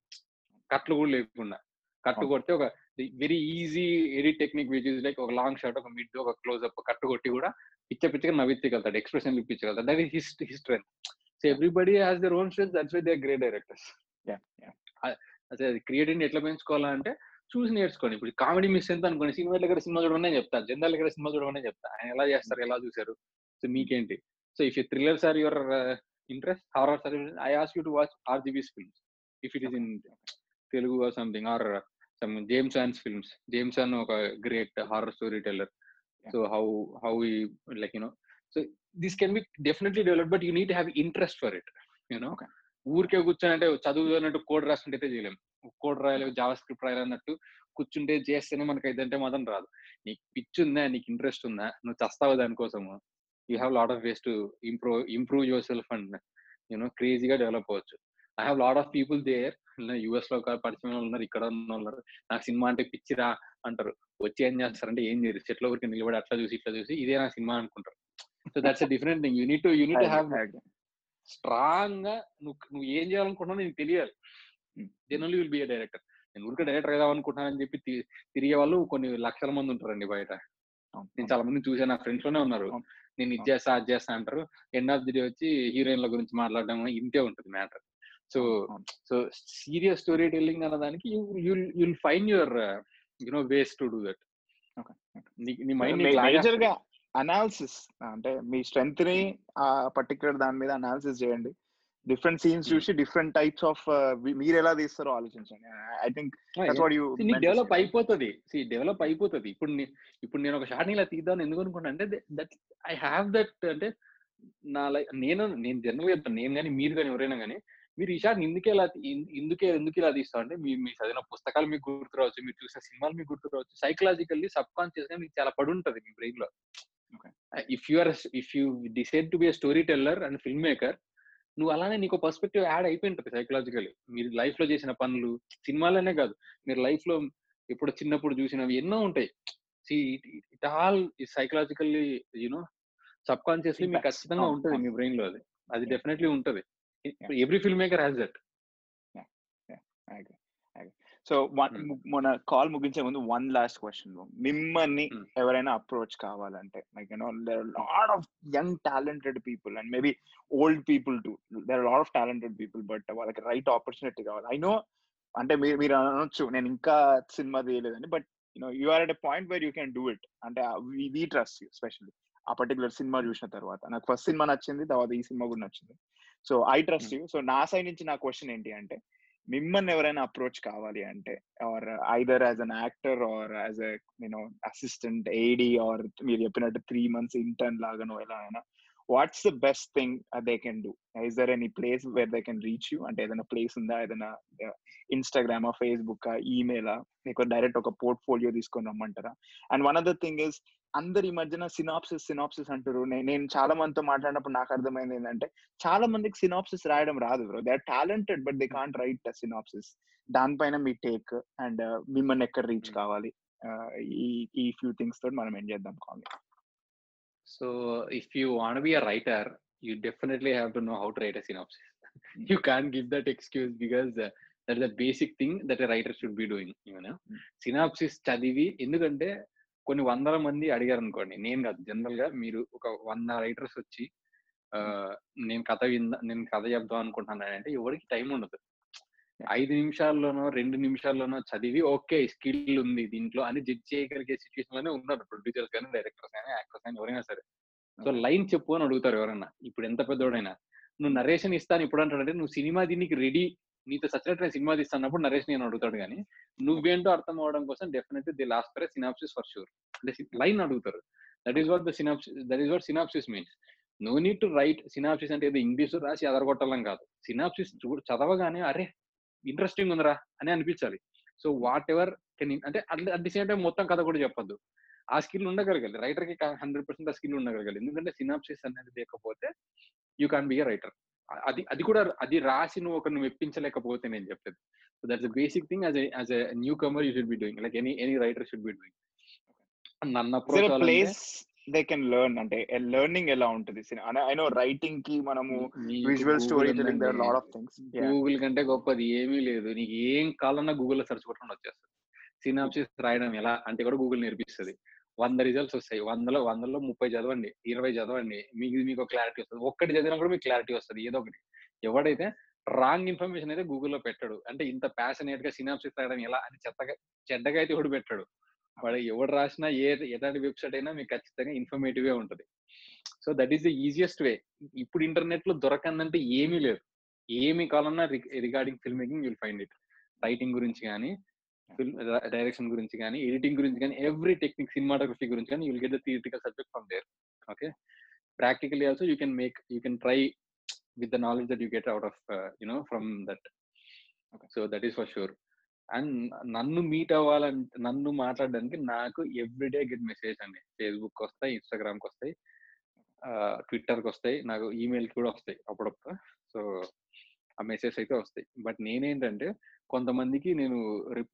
కట్లు కూడా లేకుండా. కట్టు కొడితే ఒక very easy edit technique which is like ఒక లాంగ్ షాట్ ఒక మిడ్ ఒక క్లోజ్ అప్ కట్టు కొట్టి కూడా పిచ్చ పిచ్చగా నవ్వించగలుగుతాడు. Expression ఇప్పించగలుగుతాడు. That is his his strength so everybody has their own strength that's why they great directors Yeah, yeah. అదే క్రియేటివిటీ ఎట్లా పెంచుకోవాలంటే చూసి నేర్చుకోండి. ఇప్పుడు కామెడీ మిస్ ఎంత అనుకోండి. సినిమా దగ్గర సినిమా చూడమనే చెప్తా. జనరల్ దగ్గర సినిమా చూడమనే చెప్తా. ఆయన ఎలా చేస్తారు ఎలా చూసారు సో మీకేంటి? So if you thrillers are your interest horrors or I ask you to watch RGV's films if it is in Telugu or something or some James Wan's films James Wan ఒక great horror story teller so how how like you know so this can be definitely develop but you need have interest for it you know Okay. ఊరికే కూర్చొని అంటే చదువు అన్నట్టు కోడ్ రాసుకుంటే అయితే చేయలేం. కోడ్ రాయాలి జావా స్క్రిప్ట్ రాయాలి అన్నట్టు కూర్చుంటే చేస్తేనే మనకి ఇదంటే మాత్రం రాదు. నీకు పిచ్ ఉందా నీకు ఇంట్రెస్ట్ ఉందా నువ్వు చస్తావు దానికోసము? You have lot of ways to improve improve yourself and you క్రేజీగా డెవలప్ అవ్వచ్చు. I have lot of people there యుఎస్లో పరిచయం ఉన్నారు ఇక్కడ ఉన్నారు నాకు సినిమా అంటే పిచ్చిరా అంటారు. వచ్చి ఏం చేస్తారంటే ఏం చేయరు చెట్ల ఊరికి నిలబడి అట్లా చూసి ఇట్లా చూసి ఇదే నా సినిమా అనుకుంటారు. So that's different thing you need you need have. స్ట్రాంగ్గా నువ్వు నువ్వు ఏం చేయాలనుకుంటున్నావు నీకు తెలియాలి. Then only will be director నేను ఊరికే డైరెక్టర్ కదా అనుకుంటున్నానని చెప్పి తిరిగే వాళ్ళు కొన్ని లక్షల మంది ఉంటారండి బయట. నేను చాలా మంది చూసాను నా ఫ్రెండ్స్లోనే ఉన్నారు. నేను ఇది చేస్తా అది చేస్తా అంటారు. ఎండ్ ఆఫ్ ది డే వచ్చి హీరోయిన్ల గురించి మాట్లాడడం ఇంతే ఉంటుంది matter. So. So serious storytelling అన్న దానికి you'll find your you know ways to do. That mind మేజర్గా అనాలిసిస్ అంటే మీ స్ట్రెంగ్త్ని ఆ పర్టికులర్ దాని మీద అనాలిసిస్ చేయండి. Different scenes Hmm. చూసి డిఫరెంట్ టైప్స్ ఆఫ్ మీరు ఎలా తీస్తారో ఆలోచించండి. ఐ థింక్ డెవలప్ అయిపోతుంది. సి డెవలప్ అయిపోతుంది. ఇప్పుడు ఇప్పుడు నేను ఒక షాట్ ఇలా తీద్దాం ఎందుకు అనుకుంటా అంటే దట్ ఐ హ్యావ్ దట్ అంటే నా లైఫ్ నేను నేను జనరల్ చెప్తాను. నేను కానీ మీరు కానీ ఎవరైనా కానీ మీరు ఈ షాట్ ఇందుకే ఇలా ఇందుకే ఎందుకు ఇలా తీస్తాం అంటే మీ మీ చదివిన పుస్తకాలు మీకు గుర్తు రావచ్చు మీరు చూసిన సినిమాలు మీకు గుర్తు రావచ్చు సైకలాజికల్లీ సబ్ కాన్షియస్గా మీకు చాలా పడి ఉంటుంది మీ బ్రెయిన్లో. If you are if you decide to be a storyteller and filmmaker నువ్వు అలానే నీకు పర్స్పెక్టివ్ యాడ్ అయిపోయి ఉంటుంది సైకలాజికల్లీ మీరు లైఫ్లో చేసిన పనులు సినిమాలనే కాదు. మీరు లైఫ్లో ఇప్పుడు చిన్నప్పుడు చూసినవి ఎన్నో ఉంటాయి. It all psychologically you know subconsciously మీకు. ఖచ్చితంగా ఉంటుంది. మీ బ్రెయిన్లో అది. అది. డెఫినెట్లీ ఉంటది. Every film maker has that so Hmm. మన కాల్ ముగించే ముందు వన్ లాస్ట్ క్వశ్చన్ మిమ్మల్ని. ఎవరైనా అప్రోచ్ కావాలంటే like you know there lot of young talented people and maybe old people too there lot of talented people but వాళ్ళకి రైట్ ఆపర్చునిటీ కావాలి. ఐ నో అంటే మీరు మీరు అనొచ్చు నేను ఇంకా సినిమా తీయలేదని but you know you are at a point where you can do it అంటే వీ ట్రస్ట్ యూ స్పెషల్లీ ఆ పర్టికులర్ సినిమా చూసిన తర్వాత. నాకు ఫస్ట్ సినిమా నచ్చింది తర్వాత ఈ సినిమా కూడా నచ్చింది. So I trust you so నా సైడ్ నుంచి నా క్వశ్చన్ ఏంటి అంటే మిమ్మల్ని ఎవరైనా అప్రోచ్ కావాలి అంటే or either as an actor or as a you know assistant AD or మీరు చెప్పినట్టు త్రీ మంత్స్ ఇంటర్న్ లాగానో ఎలా అయినా what's the best thing they can do is there any place where they can reach you అంటే ఏదైనా ప్లేస్ ఉందా? ఏదైనా ఇన్స్టాగ్రామా ఫేస్బుక్ ఈమెయిలా మీకు డైరెక్ట్ ఒక పోర్ట్ఫోలియో తీసుకొని రమ్మంటారా? And one other thing is అందరు ఈ మధ్యన సినాప్సిస్ సినాప్సిస్ అంటారు నేను చాలా మందితో మాట్లాడినప్పుడు నాకు అర్థమైంది ఏంటంటే చాలా మందికి సినాప్సిస్ రాయడం రాదు bro they are talented but they can't write synopsis దానిపైన మీ టేక్ అండ్ మిమ్మల్ని ఎక్కడ రీచ్ Hmm. కావాలి? Uh, ఈ ఈ ఫ్యూ థింగ్స్ తోటి మనం ఏం చేద్దాం కావాలి So if you want to be a writer, you definitely have to know how to write a synopsis. you can't give that excuse because uh, that's the basic thing that a writer should be doing. You know, Mm. Synopsis చదివి ఎందుకంటే కొన్ని వందల మంది అడిగారు అనుకోండి నేను కాదు జనరల్గా మీరు ఒక వంద రైటర్స్ వచ్చి నేను కథ విందా నేను కథ చెప్దాం అనుకుంటున్నాను అంటే ఎవరికి టైం ఉండదు ఐదు నిమిషాల్లోనో రెండు నిమిషాల్లోనో చదివి ఓకే స్కిల్ ఉంది దీంట్లో అని జడ్జ్ చేయగలిగే సిచ్యువేషన్లోనే ఉన్నారు ప్రొడ్యూసర్స్ కానీ డైరెక్టర్స్ కానీ యాక్టర్స్ కానీ ఎవరైనా సరే. సో లైన్ చెప్పు అని అడుగుతారు ఎవరన్నా. ఇప్పుడు ఎంత పెద్దోడైనా. నువ్వు నరేషన్ ఇస్తాను ఇప్పుడు అంటాడంటే నువ్వు సినిమా దీనికి రెడీ నీతో సచ్చినట్టు నేను సినిమా తీస్తానప్పుడు నరేషన్ నేను అడుగుతాడు కానీ నువ్వేంటో అర్థం అవడం కోసం definitely the last for synopsis for sure అంటే లైన్ అడుగుతారు. That is what the synopsis that is what synopsis means no need to write synopsis అంటే ఏదో ఇంగ్లీష్ రాసి అదరగొట్టాలం కాదు. సినాప్సిస్ చదవగానే అరే ఇంట్రెస్టింగ్ ఉందిరా అని అనిపించాలి. సో వాట్ ఎవర్ కెన్ అంటే అట్ ది సేమ్ టైం మొత్తం కథ కూడా చెప్పొద్దు. ఆ స్కిల్ ఉండగలగాలి. రైటర్కి హండ్రెడ్ పర్సెంట్ ఆ స్కిల్ ఉండగలగాలి. ఎందుకంటే సినాప్సిస్ అనేది లేకపోతే you can be a writer అది అది కూడా అది రాసి నువ్వు ఒకరిని మెప్పించలేకపోతే నేను చెప్పేది. So that's basic thing as as a newcomer you should be doing like any any writer should be doing నన్ను approach place they can learn అంటే లెర్నింగ్ ఎలా ఉంటుంది? ఐ నో రైటింగ్కి మనము visual storytelling there lot of things Google కంటే గొప్పది ఏమీ లేదు. నీకు ఏం కావాలన్నా గూగుల్లో సెర్చ్ కొట్టుకుని వచ్చేస్తుంది. సినాప్సిస్ రాయడం ఎలా? అంటే కూడా గూగుల్ నేర్పిస్తుంది. వంద రిజల్ట్స్ వస్తాయి. వందలో వందలో ముప్పై చదవండి ఇరవై చదవండి మీకు మీకు క్లారిటీ వస్తుంది. ఒక్కటి చదివినా కూడా మీకు క్లారిటీ వస్తుంది ఏదో ఒకటి. ఎవడైతే రాంగ్ ఇన్ఫర్మేషన్ అయితే గూగుల్లో పెట్టాడు. అంటే ఇంత ప్యాషనేట్గా సినాప్సిస్ రాయడం ఎలా అని చెత్తగా చెడ్డగా అయితే ఎవడు పెట్టాడు. వాడు ఎవడు రాసినా ఏ ఎలాంటి వెబ్సైట్ అయినా మీకు ఖచ్చితంగా ఇన్ఫర్మేటివ్గా ఉంటుంది. So that is the easiest way. ఇప్పుడు ఇంటర్నెట్లో దొరకందంటే ఏమీ లేదు. ఏమి కావాలన్నా regarding filmmaking you'll find it. Writing గురించి కానీ ఫిల్మ్ డైరెక్షన్ గురించి కానీ ఎడిటింగ్ గురించి కానీ ఎవ్రీ టెక్నిక్ సినిమాటోగ్రఫీ గురించి కానీ you'll get the theoretical subject from there. Okay? Practically also you can make you can try with the knowledge that you get out of you know from that. So that is for sure and నన్ను మీట్ అవ్వాలంటే నన్ను మాట్లాడడానికి నాకు ఎవ్రీడే గెట్ మెసేజ్ అండి. ఫేస్బుక్ వస్తాయి ఇన్స్టాగ్రామ్కి వస్తాయి ట్విట్టర్కి వస్తాయి నాకు ఈమెయిల్కి కూడా వస్తాయి అప్పుడప్పుడు. సో ఆ మెసేజ్ అయితే వస్తాయి. బట్ నేనేంటంటే కొంతమందికి నేను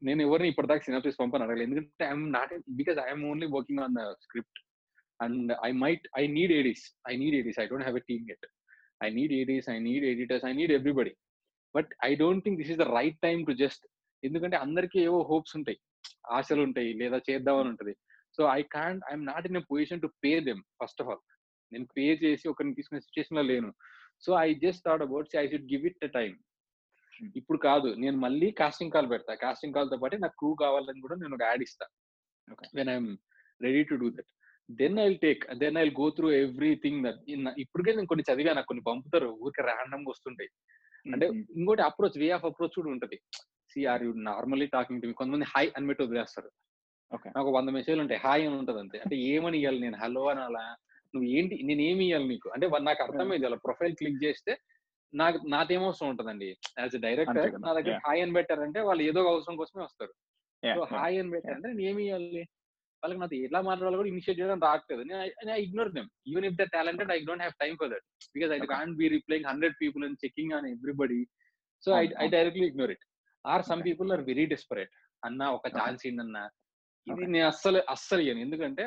నేను ఎవరిని ఇప్పటిదాకా సినాప్సిస్ పంపని అడగలేదు. ఎందుకంటే I'm not because I'm only working on the script and I might I need ADs I need ADs I don't have a team get I need ADs I need editors I need everybody. But I don't think this is the right time to just ఎందుకంటే అందరికీ ఏవో హోప్స్ ఉంటాయి ఆశలు ఉంటాయి లేదా చేద్దామని ఉంటుంది. So I can't I'm not in a position to pay them first of all. నేను పే చేసి ఒకరిని తీసుకునే సిచ్యువేషన్లో లేను. So I just thought about I should give it time ఇప్పుడు కాదు నేను మళ్ళీ కాస్టింగ్ కాల్ పెడతా. కాస్టింగ్ కాల్తో పాటు నాకు క్రూ కావాలని కూడా నేను ఒక యాడ్ ఇస్తా. When I'm ready to do that then I take then I go through everything that ఇప్పటికే నేను కొన్ని చదివా నాకు కొన్ని పంపుతారు ఊరికే ర్యాండమ్గా వస్తుంటాయి. అంటే ఇంకోటి అప్రోచ్ వే ఆఫ్ అప్రోచ్ కూడా ఉంటది. See are you normally talking to కొంతమంది హాయ్ అని పెట్టి వదిలేస్తారు. నాకు వంద మెసేజ్లు ఉంటాయి. హాయ్ అని ఉంటది అంతే. అంటే ఏమని ఇవ్వాలి నేను? హలో అని అలా? నువ్వు ఏంటి? నేను ఏమి ఇవ్వాలి నీకు? అంటే నాకు అర్థమైంది అలా. ప్రొఫైల్ క్లిక్ చేస్తే నాకు నాదేమవసరం ఉంటదండి? యాజ్ ఎ డైరెక్టర్ నా దగ్గర హాయ్ అని పెట్టారంటే వాళ్ళు ఏదో అవసరం కోసమే వస్తారు. సో హాయ్ అని పెట్టారంటే నేను ఏమి ఇవ్వాలి వాళ్ళకి నాతో ఎలా మాట్లాడాలి కూడా ఇనిషియేట్ చేయడం రావట్లేదు నేను I ignore them even if the talented I don't have time for that because I can't be replying hundred people and checking on everybody so I I directly ignore it or some people are very desperate. అన్న ఒక ఛాన్స్ ఏంటన్నా ఇది నేను అస్సలు అస్సలు ఇయ్యను. ఎందుకంటే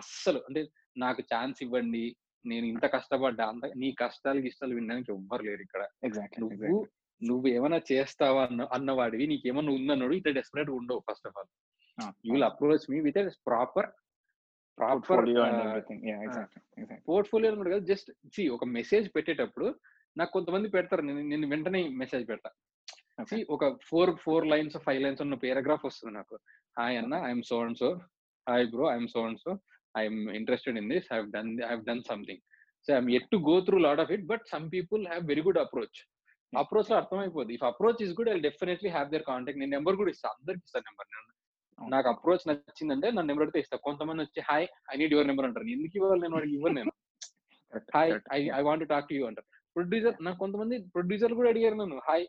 అస్సలు అంటే నాకు ఛాన్స్ ఇవ్వండి నేను ఇంత కష్టపడ్డా అంత నీ కష్టాలు ఇష్టాలు వినడానికి ఎవ్వరు లేరు ఇక్కడ. నువ్వు నువ్వు ఏమైనా చేస్తావా అన్న అన్నవాడివి నీకేమన్నా ఉందన్నాడు ఇట్లా డెస్పరేట్ ఉండవు first of all you will approach me with proper proper portfolio and everything. Yeah, exactly. Exactly. Portfolio కూడా కాదు జస్ట్ సి ఒక మెసేజ్ పెట్టేటప్పుడు నాకు కొంతమంది పెడతారు నేను నేను వెంటనే మెసేజ్ పెడతా. ఒక four four lines five lines ఉన్న పేరాగ్రాఫ్ వస్తుంది నాకు. హాయ్ అన్న I'm so and so hi bro I'm so and so I'm interested in this I done I done something so I'm at to go through lot of it but some people have very good approach. అప్రోచ్లో అర్థమైపోద్ది. If approach is good I definitely have their contact. నేను నెంబర్ కూడా ఇస్తాను అందరికి ఇస్తాను నెంబర్. నేను నాకు అప్రోచ్ నచ్చిందంటే నా నెంబర్ అయితే ఇస్తా. కొంతమంది వచ్చి hi I need your number అంటారు. ఎందుకు ఇవ్వాలి నేను వాడికి ఇవ్వను నేను. Hi. I I want talk to you అంటారు. ప్రొడ్యూసర్ నాకు కొంతమంది ప్రొడ్యూసర్ కూడా అడిగారు నన్ను hi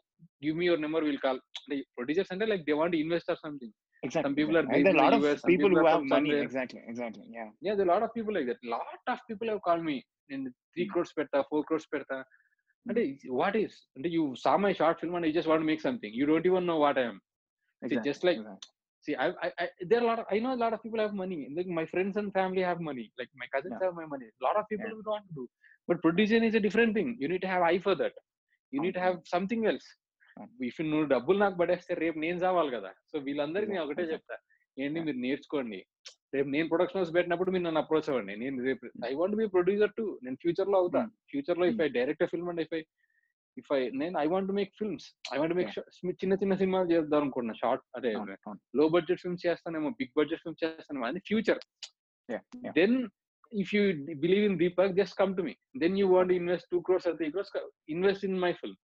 give me your number will call అంటే ప్రొడ్యూసర్స్ అంటే like they want invest or something some people are And there are a lot in of US, people people who are have money. somewhere. Exactly. Exactly. Yeah. Yeah they lot of people like that lot of people have call me నేను త్రీ Hmm. క్రోర్స్ పెడతా ఫోర్ క్రోర్స్ పెడతా అంటే వాట్ ఈస్ అంటే you saw my short film and I just want make something you don't even know what I'm like- exactly. See, I, I, I, there are a lot. Of, I know a lot of people have money. Like my friends and family have money. Like my cousins Yeah. have my money. A lot of people Yeah. want to do. But producing is a different thing. You need to have eye for that. You need to have something else. అవును. ఇఫ్ నువ్వు డబ్బులు నాకు పడేస్తే రేపు నేను చావాలి కదా సో వీళ్ళందరికీ నేను ఒకటే. చెప్తా ఏంటి. మీరు నేర్చుకోండి రేపు నేను ప్రొడక్షన్ హౌస్ పెట్టినప్పుడు మీరు నన్ను అప్రోచ్ అవ్వండి నేను రేపు I want be producer too నేను ఫ్యూచర్లో అవుతా Hmm. ఫ్యూచర్లో if I direct film and if I if I నేను I want make films I want make చిన్న చిన్న సినిమాలు చేద్దాం అనుకున్నా షార్ట్ అదే. లో బడ్జెట్ ఫిల్మ్స్ చేస్తానేమో బిగ్ బడ్జెట్ ఫిల్మ్స్ చేస్తానేమో అది future if you believe in Deepak, just come to me. Then you want to invest two crores or three crores, invest in my film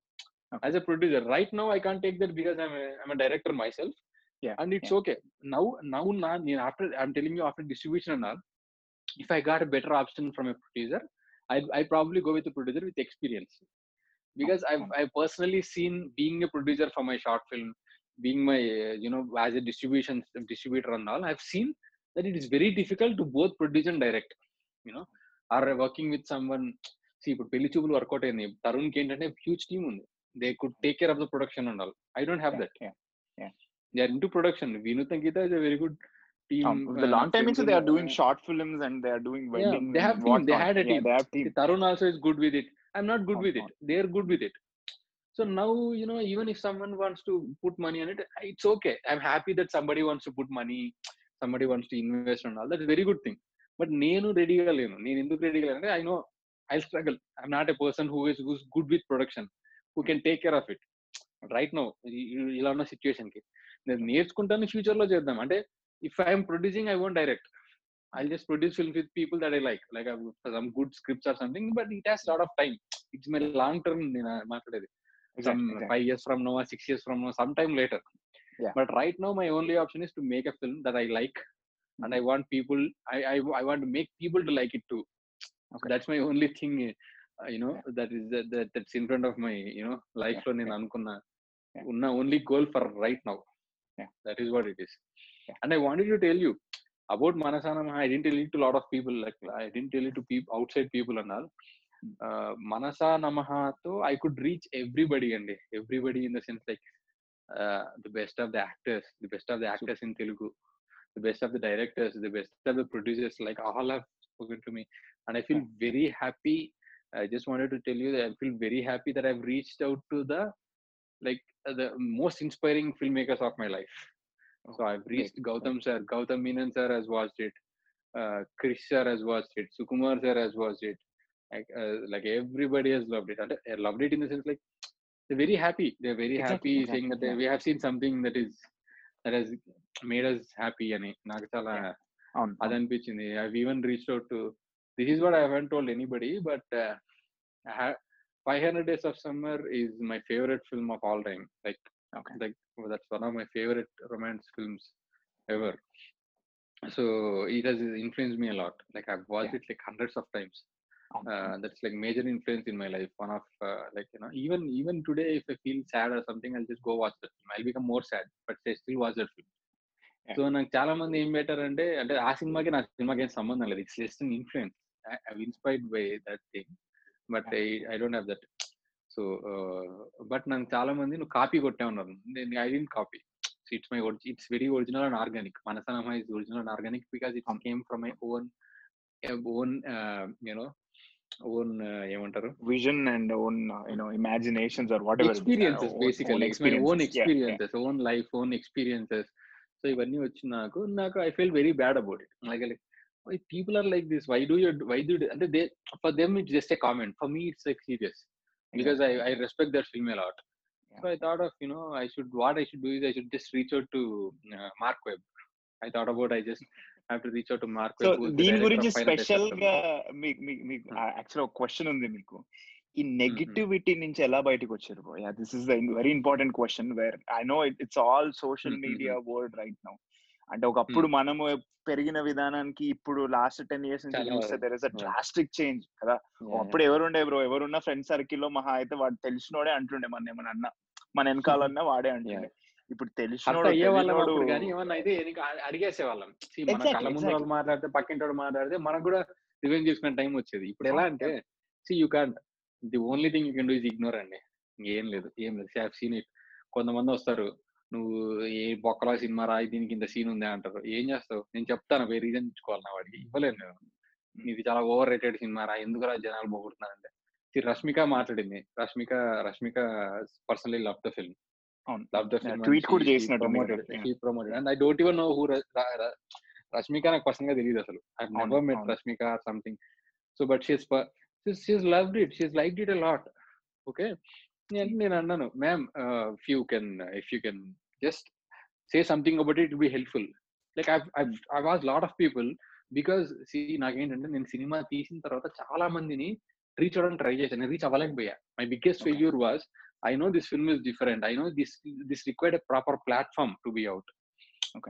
okay. as a producer. Right now, I can't take that because I'm a, I'm a director myself. Yeah, and it's yeah. okay. Now, now, now, after I'm telling you after distribution and all, if I got a better option from a producer, I I probably go with a producer with experience, because okay. I've I personally seen being a producer for my short film, being my uh, you know as a distribution distributor and all. I've seen that it is very difficult to both produce and direct you know or working with someone see ఇప్పుడు పెళ్లి చూపులు వర్కౌట్ అయింది తరుణ్ కి ఏంటంటే హ్యూజ్ టీమ్ ఉంది they could take care of the production and all I don't have that Yeah. they are into production. Vinod Sankita is a very good team. Um, the uh, long time into film they are and, doing uh, short films and they are doing Yeah, weddings. they have and team, they whatnot. had a Yeah, team. they have team. Tarun also is good with it. I'm not good Out, with it. out. They are good with it. So now, you know, even if someone wants to put money on it, it's okay. I'm happy that somebody wants to put money, somebody wants to invest and all. That's a very good thing. But నేను రెడీగా లేను. నేను ఎందుకు రెడీగా లేను అంటే I know I struggle. I'm not a person who is who's good with production who can take care of it. Right no ఇలా ఉన్న సిచ్యువేషన్కి నేను నేర్చుకుంటాను ఫ్యూచర్లో చేద్దాం. అంటే if I'm producing I won't direct. I just produce film with people that I like. Like some good scripts or something but it has lot of time. It's my long term నేను మాట్లాడేది. years from now or six years from now, sometime later. Yeah. But right now, my only option is to make a film that I like, and I want people. I I, I want to make people to like it too. Okay. that's my only thing. Uh, you know, that is that, that that's in front of my you know life Yeah, లో నేను. అనుకున్న. ఉన్న only goal for right now. Yeah. That is what it is. Yeah. And I wanted to tell you about Manasanam. I didn't tell it to a lot of people. Like I didn't tell it to people outside people and all. uh, Manasa Namaha to I could reach everybody and everybody in the sense like uh, the best of the actors, the best of the actors in Telugu, the best of the directors, the best of the producers, like all have spoken to me. And I feel very happy. I just wanted to tell you that I feel very happy that I've reached out to the like uh, the most inspiring filmmakers of my life. So I've reached Gautam sir, Gautam Menon sir has watched it, uh, Krish sir has watched it, Sukumar sir has watched it, like uh, like everybody has loved it. I loved it in the sense like they're very happy. They're very Exactly, happy saying that they, yeah. we have seen something that is that has made us happy అని నాకు చాలా అది. అనిపించింది I even reach out to this is what I haven't told anybody but five hundred days of summer is my favourite film of all time like Okay. like well, that's one of my favorite romance films ever. So it has influenced me a lot. Like I've watched Yeah. it like hundreds of times. అవును, Uh, అవును. that's like major influence in my life. One of uh, like you know even even today if I feel sad or something, I'll just go watch that film. I'll become more sad, but I still watch that film. Yeah. So నాకు చాలా మంది ఏం బెటర్ అంటే అంటే ఆ సినిమాకి నా సినిమాకి ఏం సంబంధం లేదు it's just influence I inspired by that thing but I I don't have that so but నాకు చాలా మంది నువ్వు కాపీ కొట్టే ఉన్నారు నేను I didn't copy it's my it's very original and organic మనసనమ is original and organic because it అవును. Came from my own own you know own ఏమంటారు vision and own you know imaginations or whatever experiences basically my own experiences own life own experiences so ఇవన్నీ వచ్చి నాకు నాకు I feel very bad about it like why people are like this why do you why do you, and they for them it's just a comment for me it's like serious because I, I respect that film a lot yeah. so i thought of you know i should what i should do is i should just reach out to uh, mark webb i thought about i just have to reach out to mark so దీని గురించి స్పెషల్గా మీకు మీకు యాక్చువల్ ఒక క్వశ్చన్ ఉంది మీకు. ఈ నెగిటివిటీ నుంచి ఎలా బయటకు వచ్చారు yeah this is the very important question where I know it's all social media world right now అంటే ఒకప్పుడు మనము పెరిగిన విధానానికి ఇప్పుడు లాస్ట్ టెన్ ఇయర్స్ నుంచి చూస్తే there is a drastic change కదా. అప్పుడు ఎవరుండే బ్రో ఎవరున్న ఫ్రెండ్ సర్కిల్లో మహా అయితే వాడు తెలిసినోడే అంటుండే మన ఏమన్నా అన్న మన వెనకాలన్నా వాడే అంటుండే. ఇప్పుడు తెలిసినోడు అడిగేసేవాళ్ళం. మన కళ్ళ ముందు వాళ్ళు మాట్లాడితే పక్కింటి మాట్లాడితే మనకు కూడా రివెంజ్ చేసుకునే టైం వచ్చేది. ఇప్పుడు ఎలా అంటే see you can the only thing you can do is ignore అండి. ఏం లేదు ఏం లేదు. హావ్ సీన్ ఇట్ కొంతమంది వస్తారు నువ్వు ఏ బొక్కలా సినిమా రా దీనికి ఇంత సీన్ ఉంది? అంటారు. ఏం చేస్తావు? నేను చెప్తాను పోయి రీజన్ ఇచ్చుకోవాలి నా వాడికి ఇవ్వలేను నేను. ఇది చాలా ఓవర్ రేటెడ్ సినిమా రా ఎందుకు రా జనాలు పోగొడుతున్నారంటే రష్మిక మాట్లాడింది. Rashmika Rashmika personally love the film love the film tweet కూడా చేసినట్టు promoted and I don't even know who Rashmika నాకు పర్సనల్గా తెలియదు అసలు. I never met Rashmika or something so but she's she's loved it she's like it a lot okay నేను అన్నాను ma'am if you can if you can just say something about it be helpful like I was lot of people because see నాకేంటంటే నేను సినిమా తీసిన తర్వాత చాలా మందిని రీచ్ అవ్వడానికి ట్రై చేశాను. Reach అవ్వలేకపోయా. My biggest failure was I know this film is different I know this this required platform to be out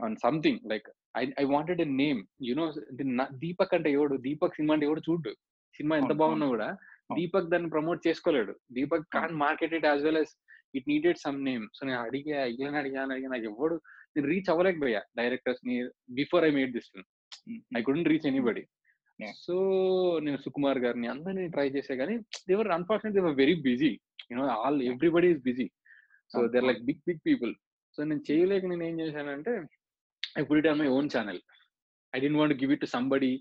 on something like I I wanted a name you know Deepak అంటే ఎవడు? దీపక్ సినిమా అంటే ఎవడు? చూడు. సినిమా ఎంత బాగున్నా కూడా దీపక్ దాన్ని promote చేసుకోలేడు. Deepak can market it as well as it needed some name so నేను అడిగా ఇలా అడిగాను అడిగా నాకు ఎవడు నేను రీచ్ అవ్వలేకపోయా డైరెక్టర్స్ని before I made this film I couldn't reach anybody so నేను సుకుమార్ గారిని అందరినీ ట్రై చేసే కానీ they were unfortunate they were very busy you know all everybody is busy. So there like big big people. So నేను చేయలేక నేను ఏం చేశానంటే I put it on my own channel. I didn't want give it to somebody.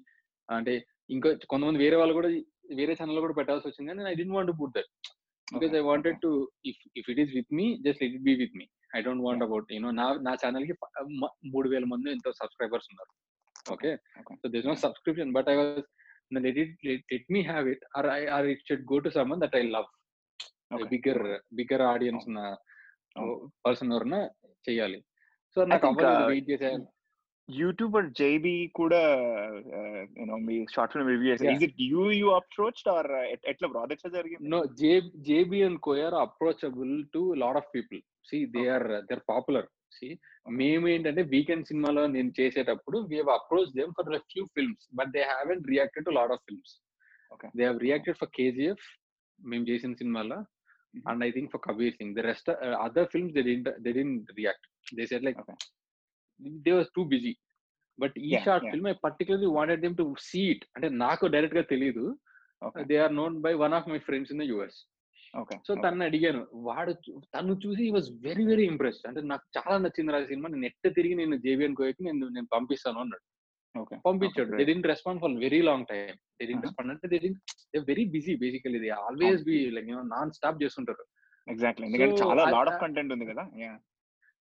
అంటే ఇంకా కొంతమంది వేరే వాళ్ళు కూడా వేరే ఛానల్ కూడా పెట్టాల్సి వచ్చింది కానీ I didn't want put that. Because I wanted to if if it is with me just it be with me. I don't want about you know నా నా ఛానల్కి మూడు వేల మంది ఎంతో సబ్స్క్రైబర్స్ ఉన్నారు. Okay? So this no subscription but I was let it let me have it or I or it should go to someone that I love. Bigger bigger audience ఉన్న పర్సన్ ఎవరన్నా చెయ్యాలి. సో నాకు అవ్వలేదు. వెయిట్ చేసేయాలి యూట్యూబర్ జేబీ కూడా యూనో మీ షార్ట్ ఫిల్మ్ రివ్యూ చేశారు is it you you approached or ఎట్లా బ్రో ఎట్లా జరిగింది? No J JB and coir approachable to lot of people see they are they are popular see మేము ఏంటంటే వీకెండ్ సినిమాలో నేను చేసేటప్పుడు we have approach them for few films but they haven't reacted to lot of films they have reacted for KGF మేము చేసిన సినిమాలో. And I think for Kabir Singh the rest other films they didn't they didn't react they said like they was too busy but ఈ short film I particularly wanted them to see it అంటే నాకు డైరెక్ట్గా తెలియదు they are known by one of my friends in the US so తను అడిగాను వాడు తను చూసి వాజ్ వెరీ వెరీ ఇంప్రెస్ అంటే నాకు చాలా నచ్చింది రా సినిమా. నేను నెట్ తిరిగి నేను జేబిఎన్ కోయకి నేను నేను పంపిస్తాను అన్నాడు. పంపించాడు. They didn't respond for very long time they didn't respond అంటే they didn't they very busy basically they always be like you know non stop చేస్తుంటారు. ఎగ్జాక్ట్లీ ఎందుకంటే చాలా లాట్ ఆఫ్ కంటెంట్ ఉంది కదా? Yeah.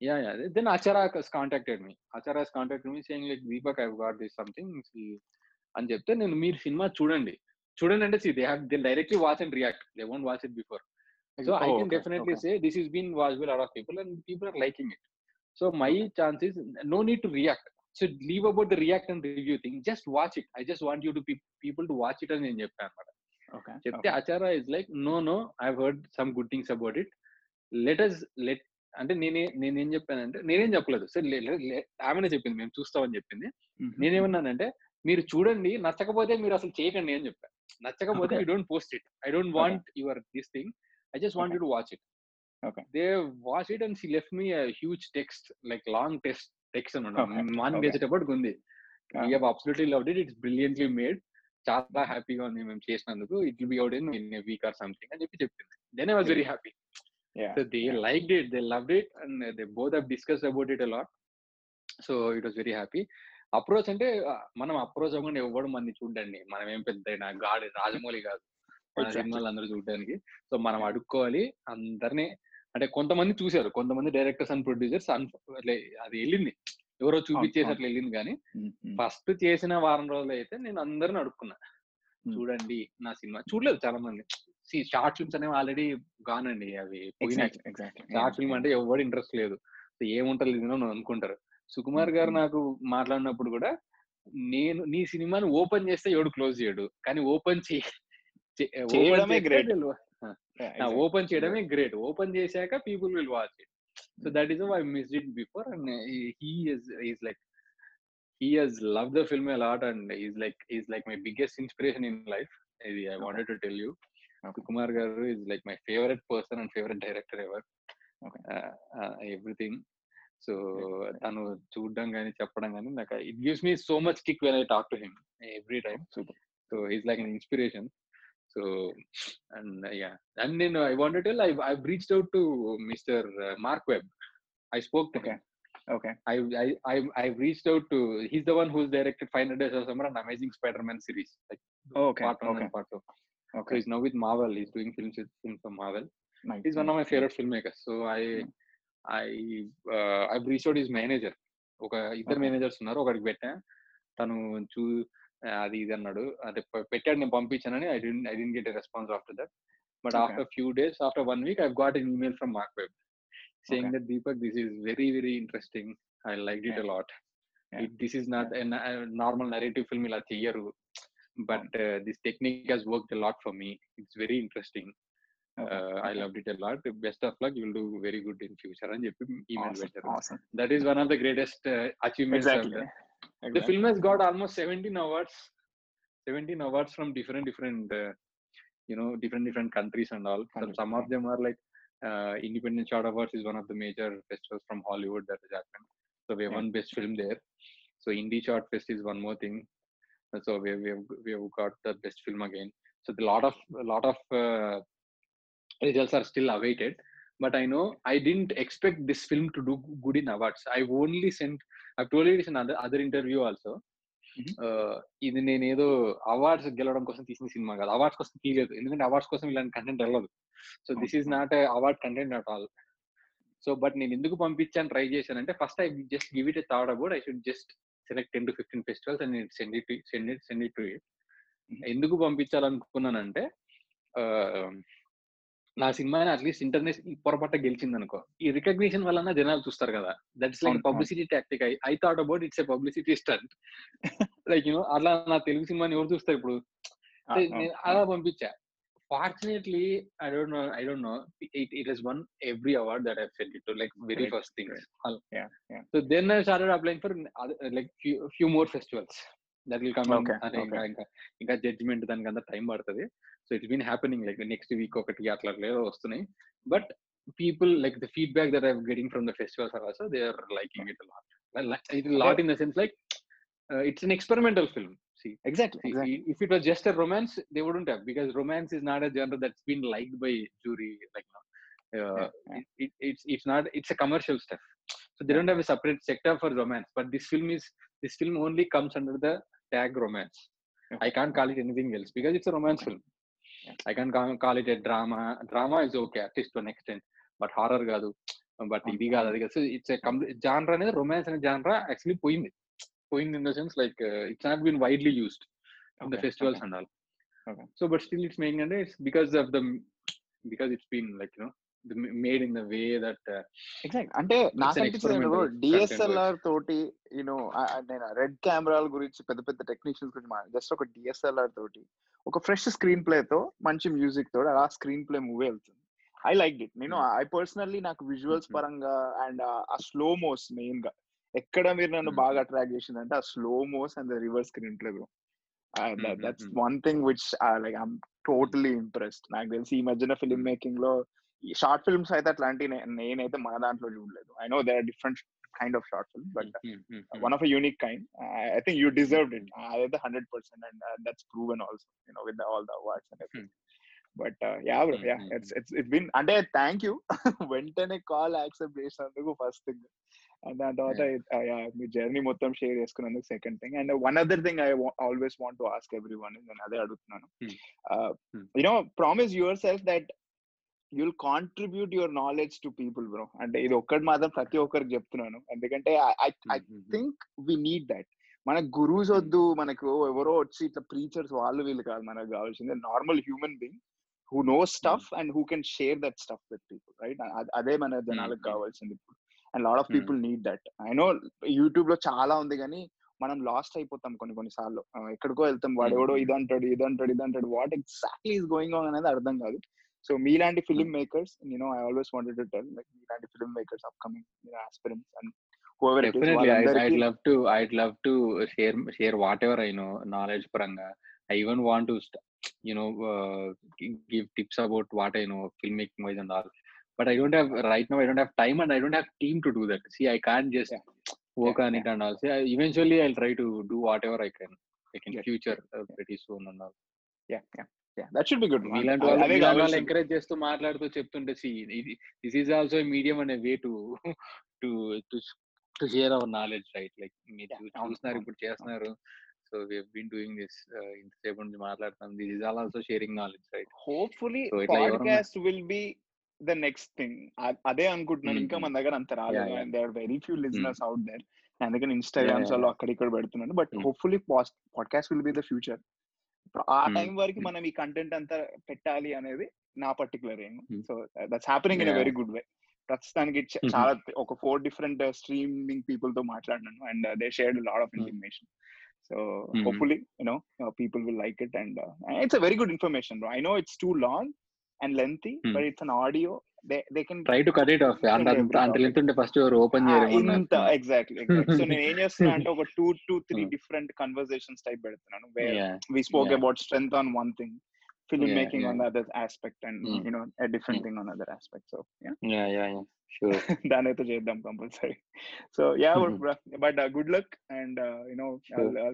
Yeah then achara has contacted me. Achara has contacted me saying like deepak i've got this something అని చెప్తే నేను మీరు సినిమా చూడండి. చూడండి అంటే they have they directly watch and react they won't watch it before so I can definitely say this is been watch by lot of people and people are liking it so my chance is no need to react so leave about the react and review thing just watch it I just want you to people to watch it అని నేను చెప్పాను అనమాట చెప్తే ఆచారా is like no no I heard some good things about it let us let అంటే నేనే నేనేం చెప్పానంటే నేనేం చెప్పలేదు. సార్ ఆమెనే చెప్పింది మేము చూస్తామని చెప్పింది. నేనేమన్నానంటే మీరు చూడండి నచ్చకపోతే మీరు అసలు చేయకండి అని చెప్పాను నచ్చకపోతే you don't post it I don't want your this thing I just want to watch it they watch it and she left me huge text like long text text అనమాట మార్నింగ్ వేసేటప్పటికి ఉంది. Have absolutely loved it it's brilliantly made చాలా హ్యాపీగా ఉంది మేము చేసినందుకు. It will be out in in week or something అని చెప్పి చెప్పింది. Then I was very happy yeah. liked it, they loved it, and they both have discussed about it a lot. So it was very happy. Approach అంటే మనం అప్రోచ్ అవ్వకుండా ఎవ్వడు మంది చూడండి మనం ఏం పెద్ద గాడి రాజమౌళి కాదు. మన. సినిమాలు అందరూ చూడడానికి. సో మనం అడుక్కోవాలి. అందరినీ అంటే కొంతమంది చూశారు. కొంతమంది డైరెక్టర్స్ అండ్ ప్రొడ్యూసర్స్ అది వెళ్ళింది. ఎవరో చూపించేసి. అట్లా వెళ్ళింది కానీ ఫస్ట్ చేసిన వారం రోజులు అయితే నేను అందరిని అడుక్కున్నా. చూడండి నా సినిమా చూడలేదు చాలా మంది షార్ట్ ఫిల్మ్స్ అనేవి ఆల్రెడీ గానండి అవి. షార్ట్ ఫిల్మ్ అంటే ఎవరు ఇంట్రెస్ట్ లేదు. సో ఏముంటది ఇది అని అనుకుంటారు. సుకుమార్ గారు. నాకు మాట్లాడినప్పుడు కూడా నేను నీ సినిమాని ఓపెన్ చేస్తే ఎవడు క్లోజ్ చేయడు. కానీ ఓపెన్ చేయడమే great. ఓపెన్ చేయడమే గ్రేట్ ఓపెన్ చేశాక people will watch it so that is I miss it before and he is is like he he's love the film a lot and he's like he's like my biggest inspiration in life ఇది I wanted to tell you Okay. Sukumar garu is like my favorite person and favorite director ever Okay. Everything so తను చూడడం కానీ చెప్పడం కానీ నాకు it gives me so much kick when I talk to him every time Super. So is like an inspiration so and yeah and నేను I want tell I I reached out to mister Mark Webb I spoke to Okay. Okay. I I I I've reached out to he's the one who's directed 500 Days of Summer and Amazing Spider-Man series like Okay. part one Okay. and part two. So Okay. he's now with Marvel. He's doing films with films for Marvel. Nice. He's one of my nice. favorite filmmakers. So I Hmm. I uh, I've reached out his manager. ఒక ఇద్దరు Okay. మేనేజర్స్ ఉన్నారు ఒకడికి పెట్టా తను చూ అది ఇది అన్నాడు అదే ప- పెట్టాడు నేను పంపించానని I didn't I didn't get response after that but Okay. After few days after one week I got an email from Marc Webb saying Okay. that Deepak, this is very, very interesting. I liked it Yeah. a lot. Yeah. It, this is not a, a normal narrative film ఇలా చెయ్యరు but uh, this technique has worked a lot for me. It's very interesting. Okay. Uh, I Okay. loved it a lot. Best of luck. You'll do very good in future. అని చెప్పి email Awesome. పెట్టారు. Awesome. That is one of the greatest uh, achievements. I've Exactly. The film has got almost 17 awards. 17 awards from different different uh, you know different different countries and all. Some, some of them are like uh, Independent Short Awards is one of the major festivals from Hollywood that has happened. So we have Yeah. one best film there. So Indie Short Fest is one more thing. So we we have we have got the best film again. So the lot of a lot of uh, results are still awaited. But I know I didn't expect this film to do good in awards. I've only sent In another other interview also. Mhm. Uh, ఇది నేను ఏదో అవార్డ్స్ గెలవడం కోసం తీసిన సినిమా కాదు అవార్డ్స్ కోసం తీయలేదు ఎందుకంటే అవార్డ్స్ కోసం ఇలాంటి కంటెంట్ వెళ్ళదు so this is not award content at all so but నేను ఎందుకు పంపించాను ట్రై చేశానంటే first I just give it a thought about I should just select ten to fifteen festivals and send it send it send it to it. ఎందుకు పంపించాలనుకున్నానంటే నా సినిమాని అట్లీస్ట్ ఇంటర్నేషనల్ పొరపాట గెలిచింది అనుకో ఈ రికగ్నిషన్ వలన జనాలు చూస్తారు కదా. That's like. Publicity tactic I I thought about it's a publicity stunt like you know అట్లా నా తెలుగు సినిమాని ఎవరు చూస్తారు ఇప్పుడు? అలా పంపించా. Fortunately I don't know I don't know it it has won every award that I send it to like very first yeah. So then I started applying for like few more festivals that will come ఇంకా. ఇంకా ఇంకా జడ్జిమెంట్ దానికి అంత టైం పడుతుంది so it's been happening like next week ఒకటి అట్లా లేదో వస్తున్నాయి but people like the feedback that I getting from the festivals are also they are liking it lot it lot in the sense like it's an experimental film. See, Exactly. if it was just a romance, they wouldn't have because romance is not a genre that's been liked by jury. Like, know, uh, Yeah, yeah. It, it, it's it's not it's a commercial stuff. So they don't have a separate sector for romance. But this film is this film only comes under the tag romance. I can't call it anything else because it's a romance Okay. film. Yeah. I can't ca- call it a drama. Drama is okay at least to an extent, but horror కాదు బట్ ఇది కాదు అది కాదు ఇట్స్ జాన్రా అనేది రొమాన్స్ అనే జాన్రా యాక్చువల్లీ పోయింది పోయింది in the sense like it's not been widely used in the Okay, festivals okay. and all. Okay. So, but still, it's making and it's because of the because it's made in the way that uh, exact. అంటే నాకు అనిపించింది డిఎస్ఎల్ఆర్ తోటి యూనో నేను రెడ్ కెమెరాల గురించి పెద్ద పెద్ద టెక్నీషియన్స్ గురించి జస్ట్ ఒక డిఎస్ఎల్ఆర్ తోటి ఒక ఫ్రెష్ స్క్రీన్ ప్లే తో మంచి మ్యూజిక్ తోటి అలా స్క్రీన్ ప్లే మూవీ వెళ్తుంది. I like it. నేను ఐ పర్సనల్లీ నాకు విజువల్స్ Mhm. పరంగా అండ్ ఆ స్లో మోస్ మెయిన్గా ఎక్కడ మీరు నన్ను Mhm. బాగా అట్రాక్ట్ చేసింది అంటే ఆ slow mos and the reverse screen play bro that's. One thing which like I'm totally impressed. నాకు తెలిసి ఈ మధ్యన ఫిల్మ్ మేకింగ్లో షార్ట్ ఫిల్మ్స్ అయితే అట్లాంటి నేనైతే మన దాంట్లో చూడలేదు. I know they are different kind of short film but one of unique kind I think you deserved it అదైతే hundred percent and that's proven also you know with all the awards and but yeah bro yeah. It's it's it's been అంటే థ్యాంక్ యూ వెంటనే కాల్ యాక్సెప్ట్ చేసినందుకు ఫస్ట్ థింగ్ దాని తర్వాత మీ జర్నీ మొత్తం షేర్ చేసుకున్నందుకు second thing and one other thing I always want to ask everyone నేను అదే అడుగుతున్నాను. You know promise yourself that you'll contribute your knowledge to people bro అంటే ఇది ఒక్కటి మాత్రం ప్రతి ఒక్కరికి చెప్తున్నాను. ఎందుకంటే I think we need that మన గురూస్ వద్దు మనకు ఎవరో వచ్చి ఇట్లా ప్రీచర్స్ వాళ్ళు వీళ్ళు కాదు మనకు కావాల్సింది. Normal human being who know stuff and who can share that stuff with people right అదే మన జనాలకు కావాల్సింది ఇప్పుడు. And lot of people need that I know యూట్యూబ్లో చాలా ఉంది కానీ మనం లాస్ట్ అయిపోతాం కొన్ని కొన్ని సార్లు. ఎక్కడికో వెళ్తాం. వాడు ఎవడో ఇది అంటాడు ఇది అంటాడు ఇది అంటాడు what exactly is going on అనేది అర్థం కాదు. So Milandi hmm. filmmakers, you know, I always wanted to tell like Milandi filmmakers, upcoming you know, aspirants and whoever Definitely, it is. I, I'd love to. I'd love to share share whatever I know knowledge pranga. I even want to, you know, uh, give tips about what I know filmmaking wise and all. But I don't have right now. I don't have time and I don't have team to do that. See, I can't just yeah. work yeah. on it and all. See, I, eventually, I'll try to do whatever I can. Like in yeah. future, uh, pretty soon and all. Yeah, yeah. That should be good మీలాంటి వాళ్ళు ఎంకరేజ్ చేస్తూ మాట్లాడుతూ చెప్తుంటే see this is also medium అనే way to to to share our knowledge right like మీరు చూస్తున్నారు ఇప్పుడు చేస్తున్నారు. So we been doing this ఇంతసేపు నుంచి మాట్లాడుతాం this all also sharing knowledge right hopefully podcast will be the next thing అదే అనుకుంటున్నాను. ఇంకా మన దగ్గర అంత రాలేదు and there very few listeners out there అందుకని ఇన్స్టాగ్రామ్స్లో అక్కడ ఇక్కడ పెడుతున్నాను. But hopefully podcast will be the future ఆ టైం వరకు మనం ఈ కంటెంట్ అంతా పెట్టాలి అనేది నా particular aim so that's happening in very good way. ప్రస్తుతానికి చాలా ఒక ఫోర్ డిఫరెంట్ స్ట్రీమింగ్ పీపుల్తో మాట్లాడినాను and they shared lot of information. So hopefully you know people will like it and it's a very good information I know it's too long and lengthy but it's an audio they they can try to cut it off అంత లెంత్ ఉంటే ఫస్ట్ ఎవరు ఓపెన్ ఇంత ఎగ్జాక్ట్లీ సో నేను ఏం చేస్తున్నా అంటే ఒక two to three different conversations type పెడుతున్నాను we spoke about strength on one thing film yeah, making yeah. on the other aspect and mm. you know a different mm. thing on other aspect so yeah. Yeah yeah yeah. Sure. దాని అయితే చేద్దాం compulsory so yeah but good luck and you know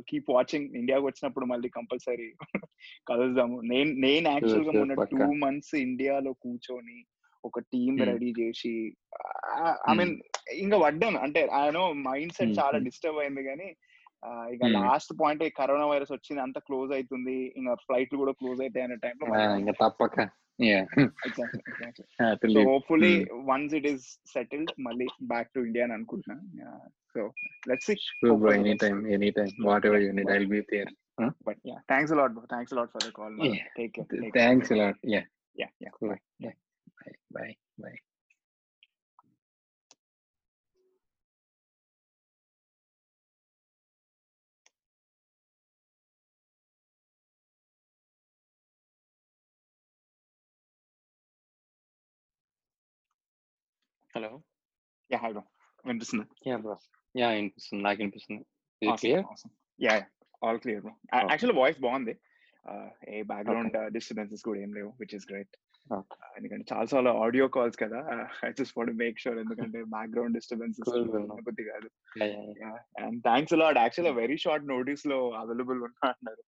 keep watching ఇండియాకి వచ్చినప్పుడు మళ్ళీ కంపల్సరీ కలుద్దాము. నేను నేను యాక్చువల్గా మొన్న టూ మంత్స్ ఇండియాలో కూర్చొని ఒక టీమ్ రెడీ చేసి ఐ మీన్ ఇంకా పడ్డాను అంటే ఆయన మైండ్ సెట్ చాలా డిస్టర్బ్ అయింది కానీ ఇక లాస్ట్ పాయింట్ కరోనా వైరస్ వచ్చింది అంత క్లోజ్ అవుతుంది ఇంకా ఫ్లైట్లు కూడా క్లోజ్ అవుతాయి అనే టైంలో తప్పక. Hopefully once it is settled మళ్ళీ బ్యాక్ టు ఇండియా అని అనుకుంటున్నాను so let's any time any time whatever you need I will be there but yeah thanks a lot bro thanks a lot for the call take care thanks a lot yeah yeah yeah bye bye bye hello. Yeah hi bro. వినిపిస్తుంది? Yeah bro. యా వినిపిస్తుంది. నాకు వినిపిస్తుంది. Clear? Yeah all clear bro actually voice బాగుంది. ఏ బ్యాక్గ్రౌండ్ డిస్టర్బెన్సెస్ కూడా ఏం లేవు విచ్ ఇస్ గ్రేట్ ఎందుకంటే చాలా చాలా ఆడియో కాల్స్ కదా. I just want make sure ఎందుకంటే బ్యాక్గ్రౌండ్ డిస్టర్బెన్సెస్ బుద్ధి కాదు. And thanks lot actual very short నోటీస్లో available ఉన్నా అన్నారు.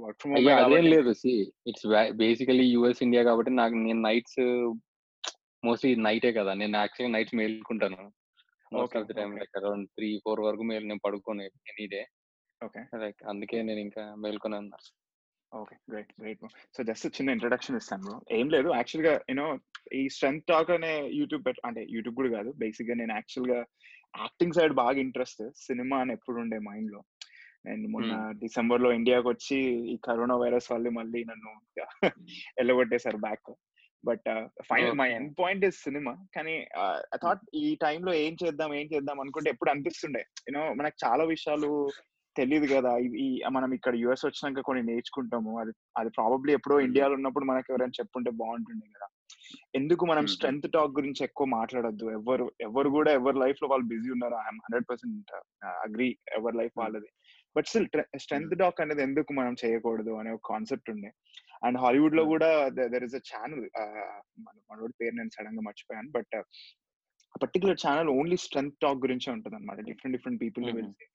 వర్క్ ఫ్రమ్ అదేం లేదు. See it's basically US India కాబట్టి నాకు నేను నైట్స్ మోస్ట్లీ నైటే కదా. నేను actually nights మేల్కుంటాను. Most of the time like around three four వరకు మేల్ నేను పడుకోను ఎనీ డే. ఓకే. లైక్ అందుకే నేను ఇంకా మేల్కొని ఉన్నా. Okay. Great. Great so just చిన్న ఇంట్రడక్షన్ ఇస్తాను బ్రో. ఏం లేదు. యాక్చువల్గా యూనో ఈ స్ట్రెంత్ టాక్ అనే యూట్యూబ్ అంటే యూట్యూబ్ కూడా కాదు. బేసిక్గా నేను యాక్చువల్గా యాక్టింగ్ సైడ్ బాగా ఇంట్రెస్ట్. సినిమా అని ఎప్పుడు ఉండే మైండ్లో నేను మొన్న డిసెంబర్లో ఇండియాకి వచ్చి ఈ కరోనా వైరస్ వల్ల మళ్ళీ నన్ను వెళ్ళగొట్టేశారు back. But final my end point is cinema. కానీ ఐ థాట్ ఈ టైంలో ఏం చేద్దాం ఏం చేద్దాం అనుకుంటే ఎప్పుడు అనిపిస్తుండే. యూనో మనకు చాలా విషయాలు తెలియదు కదా. ఈ మనం ఇక్కడ యుఎస్ వచ్చినాక కొన్ని నేర్చుకుంటాము. అది అది ప్రాబబ్లీ ఎప్పుడో ఇండియాలో ఉన్నప్పుడు మనకి ఎవరైనా చెప్పుంటే బాగుంటుండే కదా. ఎందుకు మనం స్ట్రెంత్ టాక్ గురించి ఎక్కువ మాట్లాడొద్దు? ఎవరు ఎవరు కూడా ఎవరి లైఫ్లో వాళ్ళు బిజీ ఉన్నారు? ఐఎమ్ హండ్రెడ్ పర్సెంట్ అగ్రి ఎవరి లైఫ్ వాళ్ళది. బట్ స్టిల్ స్ట్రెంత్ టాక్ అనేది ఎందుకు మనం చేయకూడదు అనే ఒక కాన్సెప్ట్ ఉండే. అండ్ హాలీవుడ్లో కూడా దర్ ఇస్ అ ఛానల్ మన మనోడి పేరు నేను సడన్గా మర్చిపోయాను but particular channel only strength talk గురించే ఉంటుంది అనమాట డిఫరెంట్ డిఫరెంట్ పీపుల్ పిలిచి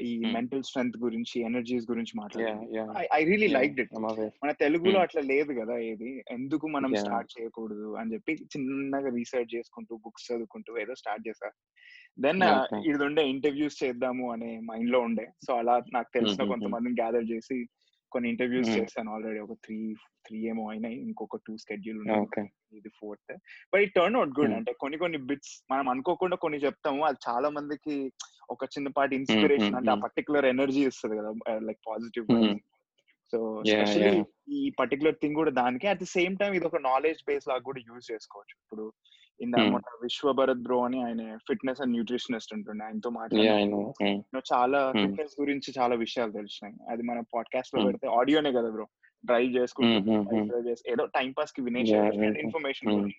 ఈ. మెంటల్ స్ట్రెంగ్త్ గురించి ఎనర్జీస్ గురించి మాట్లాడారు yeah I really like it. మన తెలుగులో. అట్లా లేదు కదా ఏది ఎందుకు మనం. స్టార్ట్ చేయకూడదు అని చెప్పి చిన్నగా రీసెర్చ్ చేసుకుంటూ బుక్స్ చదువుకుంటూ ఏదో స్టార్ట్ చేశా దెన్. ఇది ఉండే ఇంటర్వ్యూస్ చేద్దాము అనే మైండ్లో ఉండే సో అలా నాకు తెలిసిన. కొంతమందిని గ్యాదర్ చేసి కొన్ని ఇంటర్వ్యూస్. చేశాను ఆల్రెడీ ఒక త్రీ త్రీ ఏమో అయినాయి ఇంకొక టూ స్కెడ్యూల్ ఉన్నాయి. ఇది ఫోర్త్ బట్ ఈ టర్న్ అవుట్ గుడ్. అంటే కొన్ని కొన్ని బిట్స్ మనం అనుకోకుండా కొన్ని చెప్తాము అది చాలా మందికి ఒక చిన్నపాటి ఇన్స్పిరేషన్ అంటే ఆ. పర్టికులర్ ఎనర్జీ ఇస్తుంది కదా లైక్ పాజిటివ్. సో. ఈ పర్టికులర్ థింగ్ కూడా దానికి అట్ ది సేమ్ టైం ఇది ఒక నాలెడ్జ్ బేస్ లాగా కూడా యూజ్ చేసుకోవచ్చు ఇప్పుడు ఇందా. మొన్న విశ్వభరత్ బ్రో అని ఆయన ఫిట్నెస్ అండ్ న్యూట్రిషనిస్ట్ ఉంటుండే ఆయనతో Yeah, మాట్లాడి I know. Mm. చాలా. ఫిట్నెస్ గురించి చాలా విషయాలు తెలిసినాయి అది మన పాడ్కాస్ట్లో. పెడితే ఆడియోనే కదా బ్రో డ్రైవ్ చేసుకుంటూ ఏదో టైం పాస్కి వినేసి. ఇన్ఫర్మేషన్.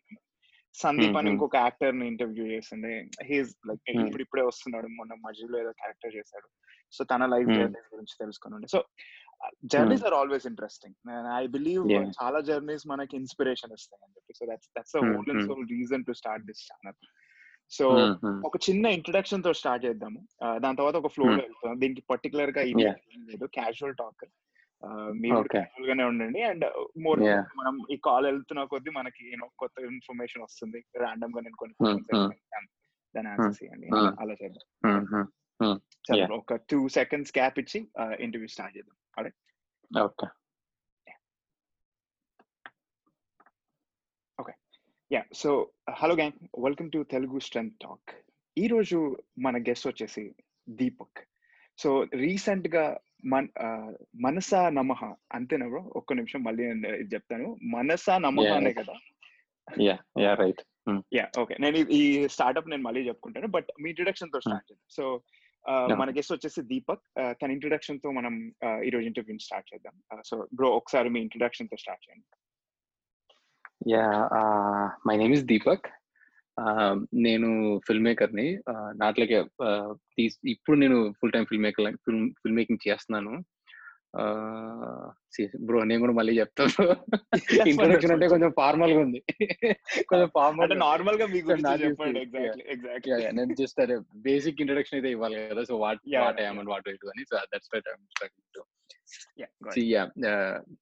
సందీప్ అని. ఇంకొక యాక్టర్ని ఇంటర్వ్యూ చేసిండే హీస్ లైక్. ఇప్పుడు ఇప్పుడే వస్తున్నాడు మొన్న మధ్యలో ఏదో క్యారెక్టర్ చేశాడు సో తన లైఫ్. జర్నీస్ గురించి తెలుసుకుని so journeys are always interesting I believe. చాలా జర్నీస్ మనకి ఇన్స్పిరేషన్ ఇస్తాయి అని చెప్పి so that's that's whole and. Sole reason to start this channel so. ఒక చిన్న ఇంట్రడక్షన్తో స్టార్ట్ చేద్దాము దాని తర్వాత ఒక ఫ్లో. వెళ్తాం దీనికి పర్టికులర్గా లేదు క్యాజువల్ టాక్ మీరు. క్యాజువల్ గానే ఉండండి. And more. మనం ఈ కాల్ వెళ్తున్న కొద్దీ మనకి యూనో కొత్త ఇన్ఫర్మేషన్ వస్తుంది. ర్యాండమ్గా నేను కొన్ని Hmm, hmm. క్వశ్చన్స్ దాని ఆన్సర్స్ ఇవ్వండి. అలా చేద్దాం. సరే. ఒక టూ సెకండ్స్ గ్యాప్ ఇచ్చి ఇంటర్వ్యూ స్టార్ట్ చేద్దాం. Okay. Yeah so hello gang welcome to Telugu strength talk ఈ రోజు మన గెస్ట్ వచ్చేసి దీపక్ సో రీసెంట్గా మన మనసా నమః అంతేనా బ్రో ఒక్క నిమిషం మళ్ళీ నేను ఇది చెప్తాను మనసా నమః Yeah. అనే కదా right. Mm. యా ఓకే నేను ఈ- స్టార్ట్అప్ నేను మళ్ళీ చెప్పుకుంటాను బట్ మీ ఇంట్రొడక్షన్తో స్టార్ట్ చేద్దాం సో. మన గెస్ట్ వచ్చేసి దీపక్ తన ఇంట్రొడక్షన్తో మనం ఈ రోజు ఇంటర్వ్యూ స్టార్ట్ చేద్దాం సో బ్రో ఒకసారి మీ ఇంట్రొడక్షన్తో స్టార్ట్ చేయండి my name is Deepak. Uh, నేను ఫిల్మ్ మేకర్ని నాట్లకే తీస్ ఇప్పుడు నేను full time film maker film film making చేస్తున్నాను. బ్రో నేను కూడా మళ్ళీ చెప్తాను. ఇంట్రొడక్షన్ అంటే కొంచెం ఫార్మల్గా ఉంది. కొంచెం ఫార్మల్ నార్మల్గా మీ గురించి నాకు చెప్పండి. తెలిసి, ఎగ్జాక్ట్లీ ఎగ్జాక్ట్లీ నేను జస్ట్ అదే బేసిక్ ఇంట్రొడక్షన్ అయితే ఇవ్వాలి కదా. So what what and what I do అని. So that's yeah, uh,